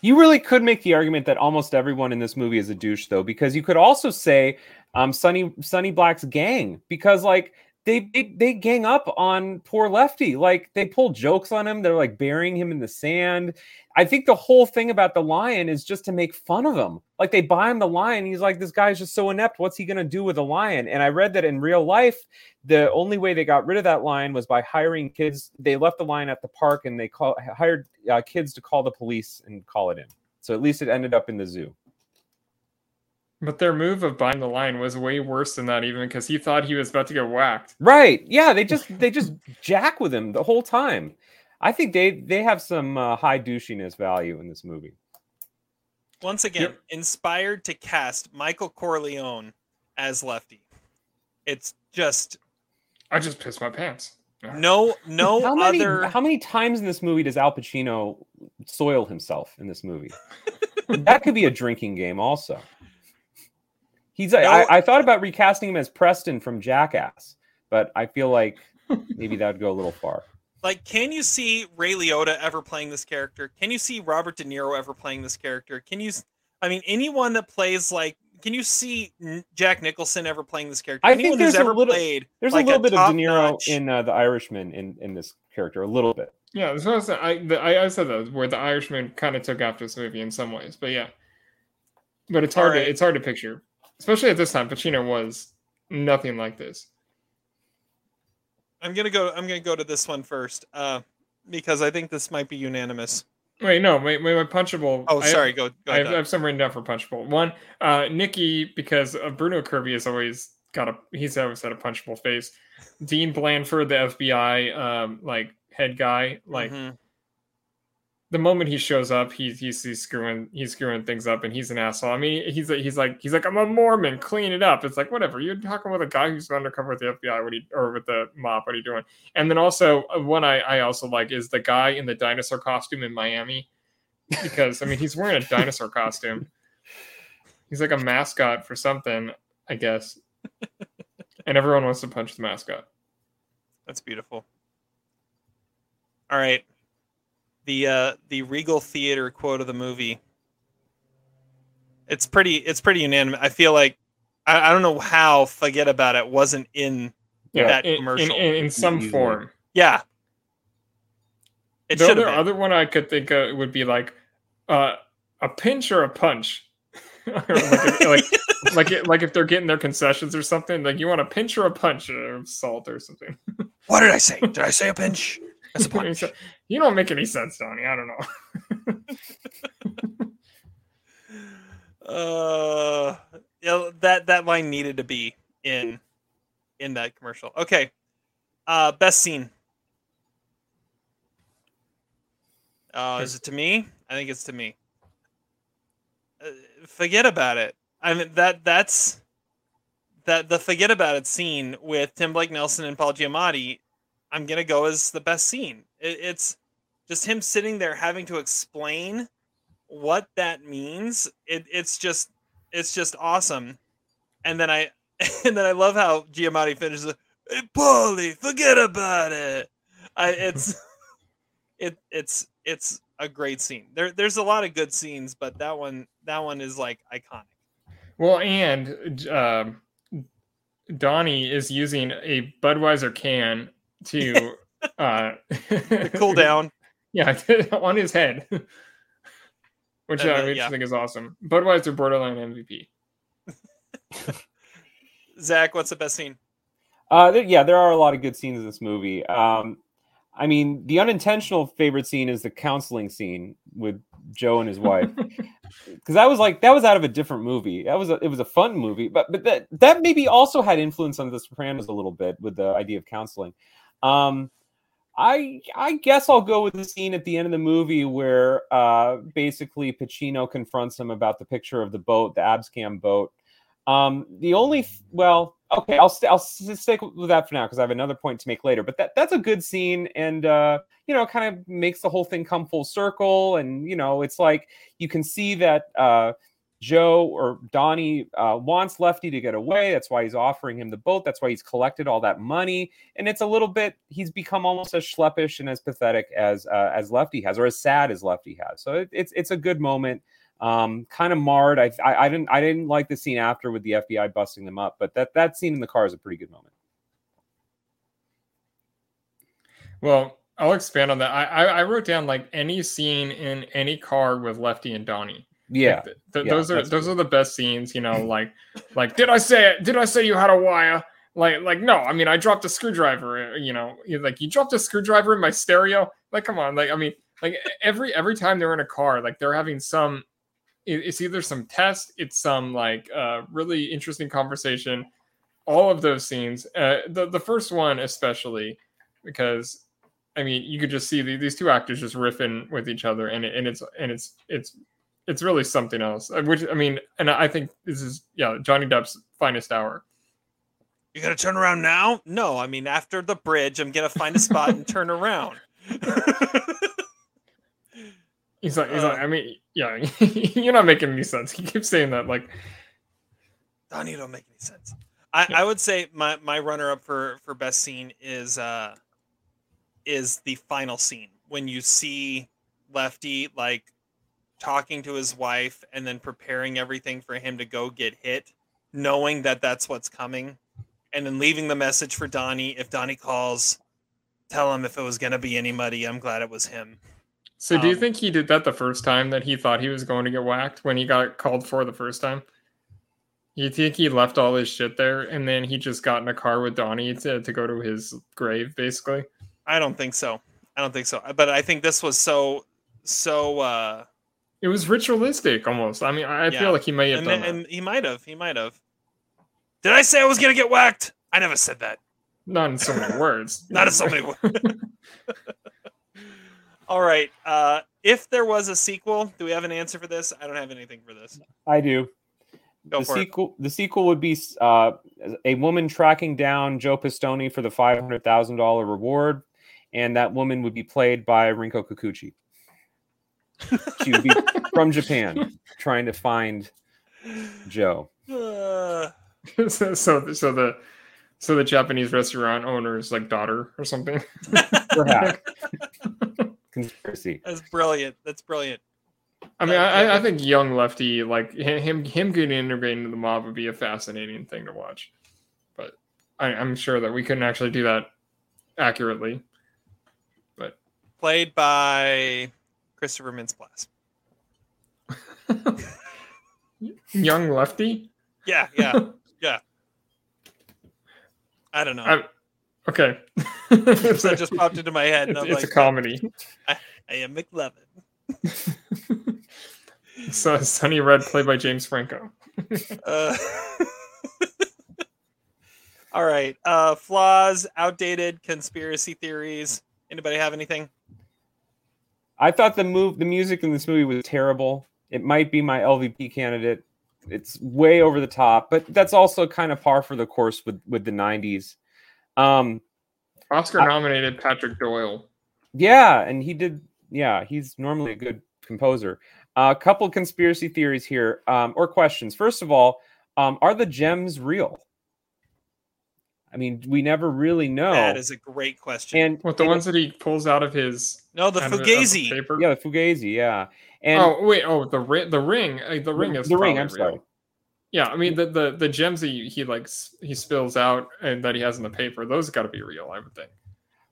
You really could make the argument that almost everyone in this movie is a douche, though, because you could also say um, Sonny Sonny Black's gang, because like they, they they gang up on poor Lefty, like they pull jokes on him. They're like burying him in the sand. I think the whole thing about the lion is just to make fun of him. Like they buy him the lion. He's like, this guy's just so inept. What's he gonna do with a lion? And I read that in real life, the only way they got rid of that lion was by hiring kids. They left the lion at the park and they call hired uh, kids to call the police and call it in. So at least it ended up in the zoo. But their move of buying the line was way worse than that, even because he thought he was about to get whacked. Right? Yeah, they just they just jack with him the whole time. I think they they have some uh, high douchiness value in this movie. Once again, inspired to cast Michael Corleone as Lefty. It's just I just pissed my pants. no no how many other how many times in this movie does Al Pacino soil himself in this movie? that could be a drinking game, also. He's. I, I thought about recasting him as Preston from Jackass, but I feel like maybe that would go a little far. like can you see Ray Liotta ever playing this character? Can you see Robert De Niro ever playing this character? Can you I mean anyone that plays like can you see Jack Nicholson ever playing this character? I Anyone think there's who's ever a little played there's like a little bit of De Niro top-notch- in uh, the Irishman in in this character, a little bit. Yeah, that's what I said. I, the, I, I said that where the Irishman kind of took after this movie in some ways, but yeah. But it's hard Alright. to it's hard to picture, especially at this time. Pacino was nothing like this. I'm gonna go. I'm gonna go to this one first, uh, because I think this might be unanimous. Wait, no, wait, wait, my punchable. Oh, I sorry. Go. go I have. I have some written down for punchable. One, uh, Nikki, because uh, Bruno Kirby has always got a he's always had a punchable face. Dean Blandford, the FBI um, like head guy, like Mhm. The moment he shows up, he's he's, he's screwing he's screwing things up, and he's an asshole. I mean, he's he's like he's like I'm a Mormon, clean it up. It's like whatever. You're talking with a guy who's undercover with the FBI. What you, or with the mob? What are you doing? And then also uh, one I I also like is the guy in the dinosaur costume in Miami, because I mean he's wearing a dinosaur costume. He's like a mascot for something, I guess. and everyone wants to punch the mascot. That's beautiful. All right. The uh the Regal Theater quote of the movie. It's pretty it's pretty unanimous. I feel like I, I don't know how forget about it wasn't in Yeah, that in, in, commercial. in, in some Easily. form. yeah. It the other, other one I could think of would be like uh, a pinch or a punch. Like, if- like, like, it, like if they're getting their concessions or something, like you want a pinch or a punch of salt or something. What did I say? Did I say a pinch? That's a punch. you don't make any sense, Donnie. I don't know. Uh, yeah, that that line needed to be in in that commercial. Okay, uh, best scene. Uh, is it to me? I think it's to me. Uh, forget about it. I mean that that's that the forget about it scene with Tim Blake Nelson and Paul Giamatti. I'm gonna go as the best scene. It, it's just him sitting there having to explain what that means. It, it's just it's just awesome. And then i and then i love how giamatti finishes it, hey paulie forget about it. I it's it it's it's a great scene. There there's a lot of good scenes but that one that one is like iconic. Well, and um, Donnie is using a Budweiser can to uh, cool down Yeah, on his head, which Uh, I which yeah. think is awesome. Budweiser borderline MVP. zach what's the best scene Uh, there, yeah, there are a lot of good scenes in this movie. Um, I mean, the unintentional favorite scene is the counseling scene with Joe and his wife, because that was like that was out of a different movie. That was a, it was a fun movie, but but that that maybe also had influence on The Sopranos a little bit with the idea of counseling. Um, I I guess I'll go with the scene at the end of the movie where uh, basically Pacino confronts him about the picture of the boat, the Abscam boat. Um, the only well, okay, I'll st- I'll stick with that for now because I have another point to make later. But that that's a good scene, and uh, you know, kind of makes the whole thing come full circle. And you know, it's like you can see that uh, Joe or Donnie uh, wants Lefty to get away. That's why he's offering him the boat. That's why he's collected all that money. And it's a little bit he's become almost as schleppish and as pathetic as uh, as Lefty has, or as sad as Lefty has. So it, it's it's a good moment. Um, kind of marred. I, I I didn't I didn't like the scene after with the FBI busting them up, but that that scene in the car is a pretty good moment. Well, I'll expand on that. I, I I wrote down like any scene in any car with Lefty and Donnie. Yeah, Like, th- Yeah, those are those are the best scenes. You know, like like did I say it? Did I say you had a wire? Like like no, I mean I dropped a screwdriver. uh, You know, like you dropped a screwdriver in my stereo. Like come on, like I mean like every every time they're in a car, like they're having some. it- It's either some test, it's some like uh, really interesting conversation. All of those scenes, uh, the the first one especially, because I mean you could just see the, these two actors just riffing with each other, and it, and it's and it's it's it's really something else. uh, Which I mean, and I think this is yeah Johnny Depp's finest hour. you gonna turn around now no i mean after the bridge i'm gonna find a spot and turn around He's like, he's Uh, like, I mean, yeah, you're not making any sense. He keeps saying that, like, Donnie don't make any sense. I, I would say my, my runner up for, for best scene is uh is the final scene when you see Lefty like talking to his wife and then preparing everything for him to go get hit, knowing that that's what's coming, and then leaving the message for Donnie. If Donnie calls, tell him if it was going to be anybody, I'm glad it was him. So do you Um, think he did that the first time that he thought he was going to get whacked when he got called for the first time? You think he left all his shit there and then he just got in a car with Donnie to, to go to his grave, basically? I don't think so. I don't think so. But I think this was so so uh It was ritualistic almost. I mean, I I Yeah. feel like he may have and, done then- that. and he might have. He might have. Did I say I was gonna get whacked? I never said that. Not in so many words. Not in so many words. All right. Uh, if there was a sequel, do we have an answer for this? I don't have anything for this. I do. Go the for it. sequel, The sequel would be uh, a woman tracking down Joe Pistone for the five hundred thousand dollar reward, and that woman would be played by Rinko Kikuchi. She would be from Japan, trying to find Joe. Uh, so, so so the so the Japanese restaurant owner's like daughter or something. Perhaps. Conspiracy. that's brilliant. That's brilliant. I mean, I, I- I think young lefty like him him getting integrated into the mob would be a fascinating thing to watch. But I, I'm sure that we couldn't actually do that accurately. But Played by Christopher Mintz-Plasse. young lefty, Yeah, yeah, yeah. I don't know. I, okay, that just popped into my head. And it's, I'm it's like, a comedy. I, I am McLovin. So Sonny Red played by James Franco. Uh, all right. Uh, flaws, outdated conspiracy theories. Anybody have anything? I thought the move, the music in this movie was terrible. It might be my LVP candidate. It's way over the top, but that's also kind of par for the course with with the '90s. Um, Oscar nominated Patrick Doyle. yeah, and he did. Yeah, he's normally a good composer. A couple conspiracy theories here, um, or questions. First of all, um, are the gems real? I mean, we never really know. That is a great question. and What the and- ones that he pulls out of his no, the out of- of Fugazi. paper? yeah, the Fugazi, yeah, and oh wait, oh the ring, the ring, uh, the ring is the ring. I'm real. sorry. Yeah, I mean the the the gems that he, he like he spills out and that he has in the paper, those got to be real, I would think.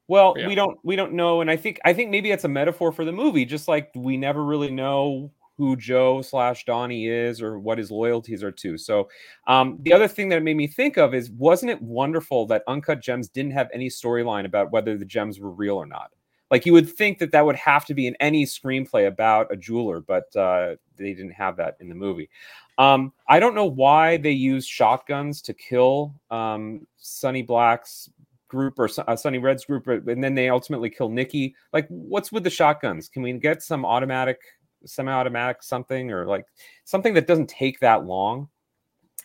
Well, Yeah. we don't we don't know, and I think I think maybe it's a metaphor for the movie, just like we never really know who Joe slash Donnie is or what his loyalties are to. So, um, the other thing that it made me think of is, wasn't it wonderful that Uncut Gems didn't have any storyline about whether the gems were real or not? Like you would think that that would have to be in any screenplay about a jeweler, but uh, they didn't have that in the movie. Um, I don't know why they used shotguns to kill um, Black's group or uh, Sonny Red's group, and then they ultimately kill Nikki. Like, what's with the shotguns? Can we get some automatic, semi-automatic something, or like something that doesn't take that long?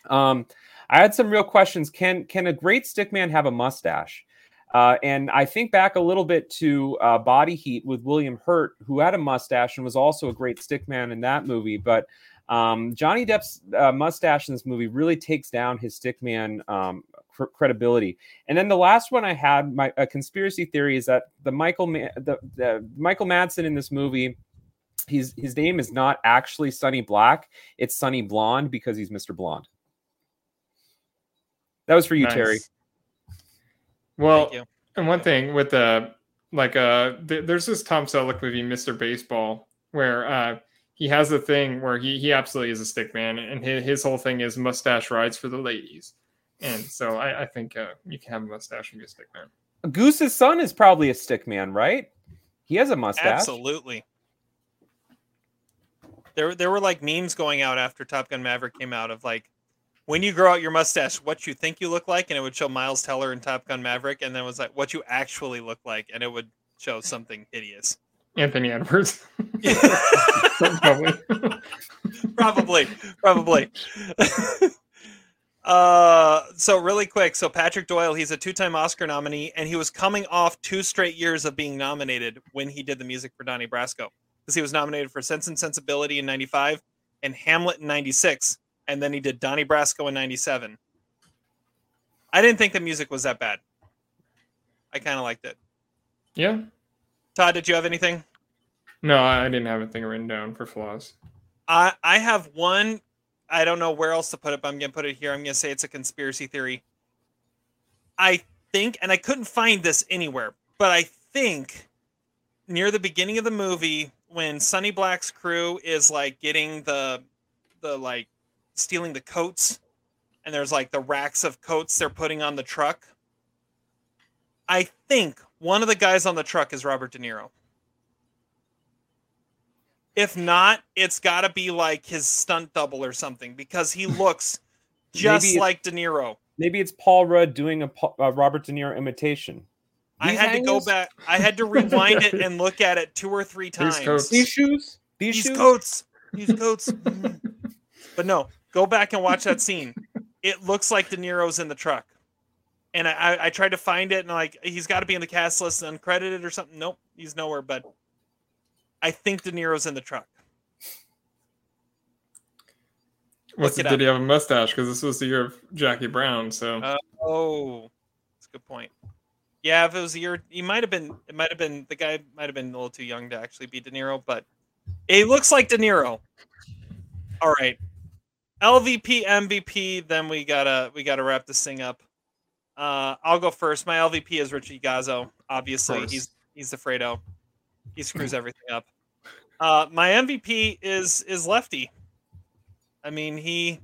Um, I had some real questions. Can can a great stickman have a mustache? Uh, and I think back a little bit to uh, Body Heat with William Hurt, who had a mustache and was also a great stickman in that movie. But um, Johnny Depp's uh, mustache in this movie really takes down his stickman um, cr- credibility. And then the last one I had, my a conspiracy theory is that the Michael Ma- the, the Michael Madsen in this movie, he's his name is not actually Sonny Black; it's Sonny Blonde because he's Mr. Blonde. That was for you, Terry. Nice. Well, Thank you. and one thing with the like uh th- there's this Tom Selleck movie, Mr. Baseball, where uh he has a thing where he he absolutely is a stick man, and his, his whole thing is mustache rides for the ladies. And so I, I think uh, you can have a mustache and be a stick man. Goose's son is probably a stick man, right? He has a mustache. Absolutely. There, there were like memes going out after Top Gun Maverick came out of like, when you grow out your mustache, what you think you look like, and it would show Miles Teller in Top Gun Maverick, and then it was like what you actually look like, and it would show something hideous. Anthony Edwards. Probably. probably, probably. uh, so really quick, so Patrick Doyle, he's a two-time Oscar nominee, and he was coming off two straight years of being nominated when he did the music for Donnie Brasco, because he was nominated for Sense and Sensibility in '95 and Hamlet in '96, and then he did Donnie Brasco in '97. I didn't think the music was that bad. I kind of liked it. Yeah. Todd, did you have anything? No, I didn't have anything written down for flaws. I I have one. I don't know where else to put it, but I'm gonna put it here. I'm gonna say it's a conspiracy theory. I think, and I couldn't find this anywhere, but I think near the beginning of the movie, when Sonny Black's crew is like getting the the like stealing the coats, and there's like the racks of coats they're putting on the truck. I think one of the guys on the truck is Robert De Niro. If not, it's got to be like his stunt double or something because he looks just like De Niro. Maybe it's Paul Rudd doing a Pa- uh, Robert De Niro imitation. I These had to go back. I had to rewind it and look at it two or three times. coats. These shoes? These, These shoes? coats. These coats. But no, go back and watch that scene. It looks like De Niro's in the truck. And I, I, tried to find it and like he's got to be in the cast list uncredited or something. Nope, he's nowhere. But I think De Niro's in the truck. What's the, did he have a mustache? Because this was the year of Jackie Brown. So Uh, oh, that's a good point. Yeah, if it was the year, he might have been. It might have been the guy. Might have been a little too young to actually be De Niro, but it looks like De Niro. All right, LVP, MVP. Then we gotta we gotta wrap this thing up. Uh, I'll go first. My LVP is Richie Gazzo. Obviously, he's he's the Fredo. He screws everything up. Uh, my MVP is is Lefty. I mean he.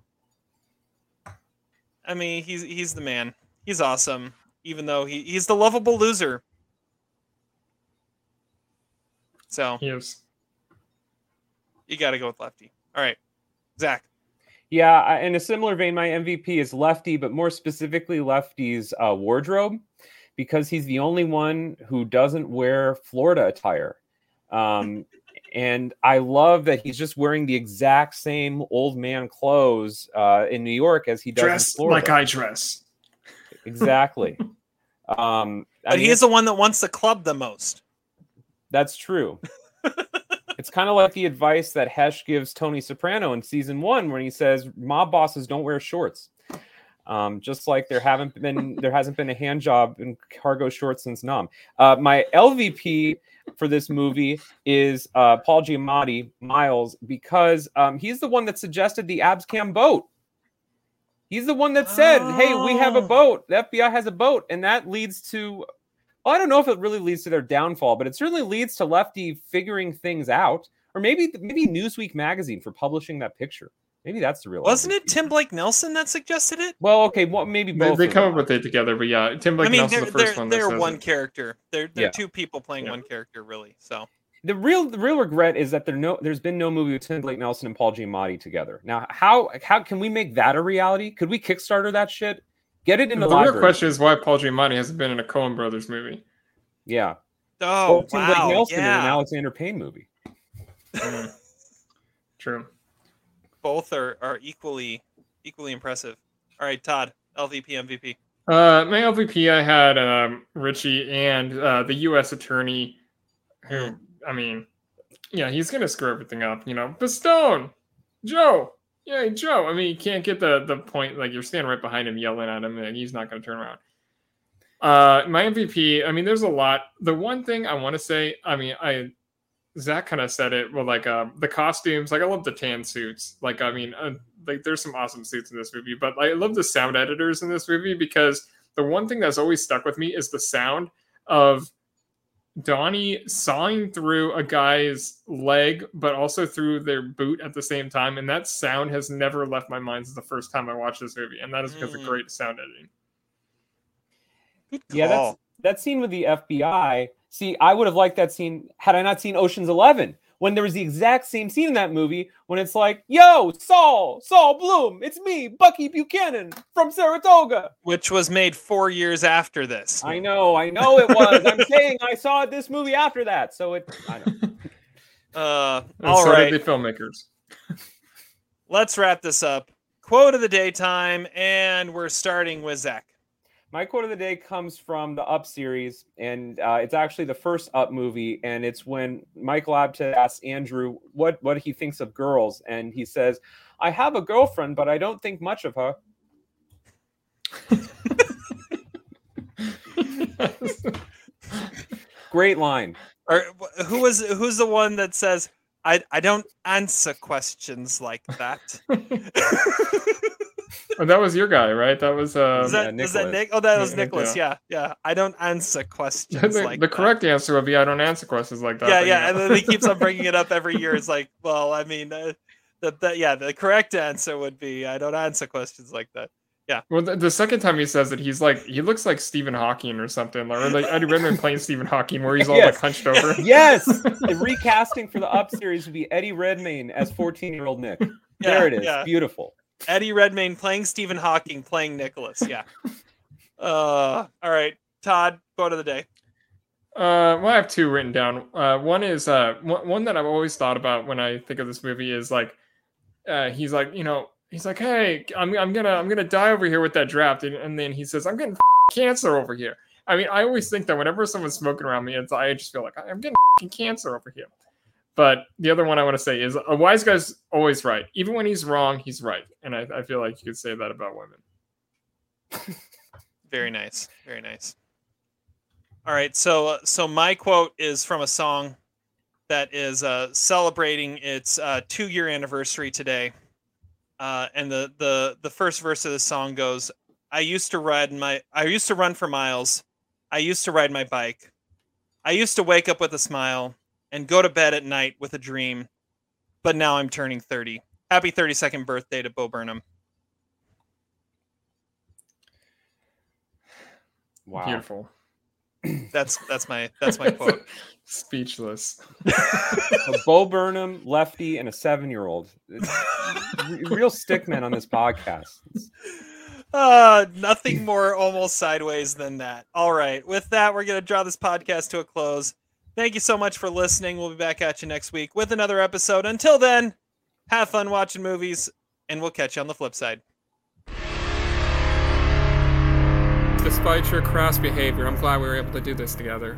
I mean he's he's the man. He's awesome. Even though he, he's the lovable loser. So he is. you got to go with Lefty. All right, Zach. Yeah, in a similar vein, my MVP is Lefty, but more specifically Lefty's uh, wardrobe, because he's the only one who doesn't wear Florida attire. Um, and I love that he's just wearing the exact same old man clothes uh, in New York as he does in Florida. like I dress. exactly. um, I But mean, he is the one that wants the club the most. That's true. It's kind of like the advice that Hesh gives Tony Soprano in season one when he says mob bosses don't wear shorts. Um, just like there haven't been there hasn't been a hand job in cargo shorts since Nom. Uh, my LVP for this movie is uh, Paul Giamatti, Miles, because um, he's the one that suggested the Abscam boat. He's the one that said, "Hey, we have a Oh. boat. The FBI has a boat," and that leads to well, I don't know if it really leads to their downfall, but it certainly leads to Lefty figuring things out, or maybe maybe Newsweek magazine for publishing that picture. Maybe that's the real. Wasn't it Tim Blake Nelson that suggested it? Well, okay, well, maybe They, both. they of come up with it together, but yeah, Tim Blake I mean, Nelson's the 1st they're, one. they're one it. character. They're, they're Yeah. two people playing Yeah. one character, really. So the real the real regret is that there no there's been no movie with Tim Blake Nelson and Paul Giamatti together. Now, how how can we make that a reality? Could we Kickstarter that shit? Get it in the, The real question is why Paul Giamatti hasn't been in a Coen Brothers movie. Yeah. Oh, Or Tim Blake wow, Nelson in an. Alexander Payne movie. True. Both are, are equally equally impressive. All right, Todd, LVP, MVP. Uh, my LVP, I had um, Richie and uh, the U.S. attorney, who, I mean, yeah, he's gonna screw everything up, you know. Bastone, Joe, yeah, Joe. I mean, you can't get the the point. Like you're standing right behind him, yelling at him, and he's not gonna turn around. Uh, my MVP. I mean, there's a lot. The one thing I want to say, I mean, I Zach kind of said it. Well, like um, the costumes, like I love the tan suits. Like I mean, uh, like there's some awesome suits in this movie, but I love the sound editors in this movie because the one thing that's always stuck with me is the sound of Donnie sawing through a guy's leg, but also through their boot at the same time, and that sound has never left my mind since the first time I watched this movie, and that is because of Mm. great sound editing. Good Yeah, that's that scene with the FBI. See, I would have liked that scene had I not seen Ocean's Eleven. When there was the exact same scene in that movie, when it's like, "Yo, Saul, Saul Bloom, it's me, Bucky Buchanan from Saratoga." which was made four years after this. I know, I know it was. I'm saying I saw this movie after that, so it. I know. Uh, all so right, the filmmakers. let's wrap this up. Quote of the day time, and we're starting with Zach. My quote of the day comes from the Up series, and uh, it's actually the first Up movie, and it's when Michael Apted asks Andrew what what he thinks of girls, and he says, "I have a girlfriend, but I don't think much of her." Great line. Or who was who's the one that says I I don't answer questions like that. Oh, that was your guy, right? That was uh, is that, is that Nick? Oh, that was Yeah, Nicholas. Yeah, yeah. I don't answer questions the, like the that. correct answer would be I don't answer questions like that. yeah, yeah, you and then he keeps on bringing it up every year. It's like, well, I mean, uh, the, the yeah, the correct answer would be I don't answer questions like that. Yeah, Well, the, the second time he says it, he's like he looks like Stephen Hawking or something, or like Eddie Redmayne playing Stephen Hawking, where he's all like hunched over. Yes, the recasting for the Up series would be Eddie Redmayne as 14 year old Nick. There it is. yeah. Beautiful. Eddie Redmayne playing Stephen Hawking, playing Nicholas. Yeah. uh, all right, Todd, quote of the day. Uh, well, I have two written down. Uh, one is uh, one, one that I've always thought about when I think of this movie is like, uh, he's like, you know, he's like, hey, I'm, I'm gonna, I'm gonna die over here with that draft, and, and then he says, I'm getting cancer over here. I mean, I always think that whenever someone's smoking around me, it's I just feel like I'm getting cancer over here. But the other one I want to say is a wise guy's always right. Even when he's wrong, he's right, and I, I feel like you could say that about women. Very nice. Very nice. All right, so uh, so my quote is from a song that is uh, celebrating its uh, two year anniversary today, uh, and the the the first verse of the song goes, "I used to ride my I used to run for miles, I used to ride my bike, I used to wake up with a smile and go to bed at night with a dream, but now I'm turning thirty. Happy thirty second birthday to Bo Burnham." Wow. Beautiful. That's that's my that's my quote. Speechless. a Bo Burnham, lefty, and a seven year old. Real stickman on this podcast. It's- Uh, nothing more almost sideways than that. All right. With that, we're going to draw this podcast to a close. Thank you so much for listening. We'll be back at you next week with another episode. Until then, have fun watching movies, and we'll catch you on the flip side. Despite your crass behavior, I'm glad we were able to do this together.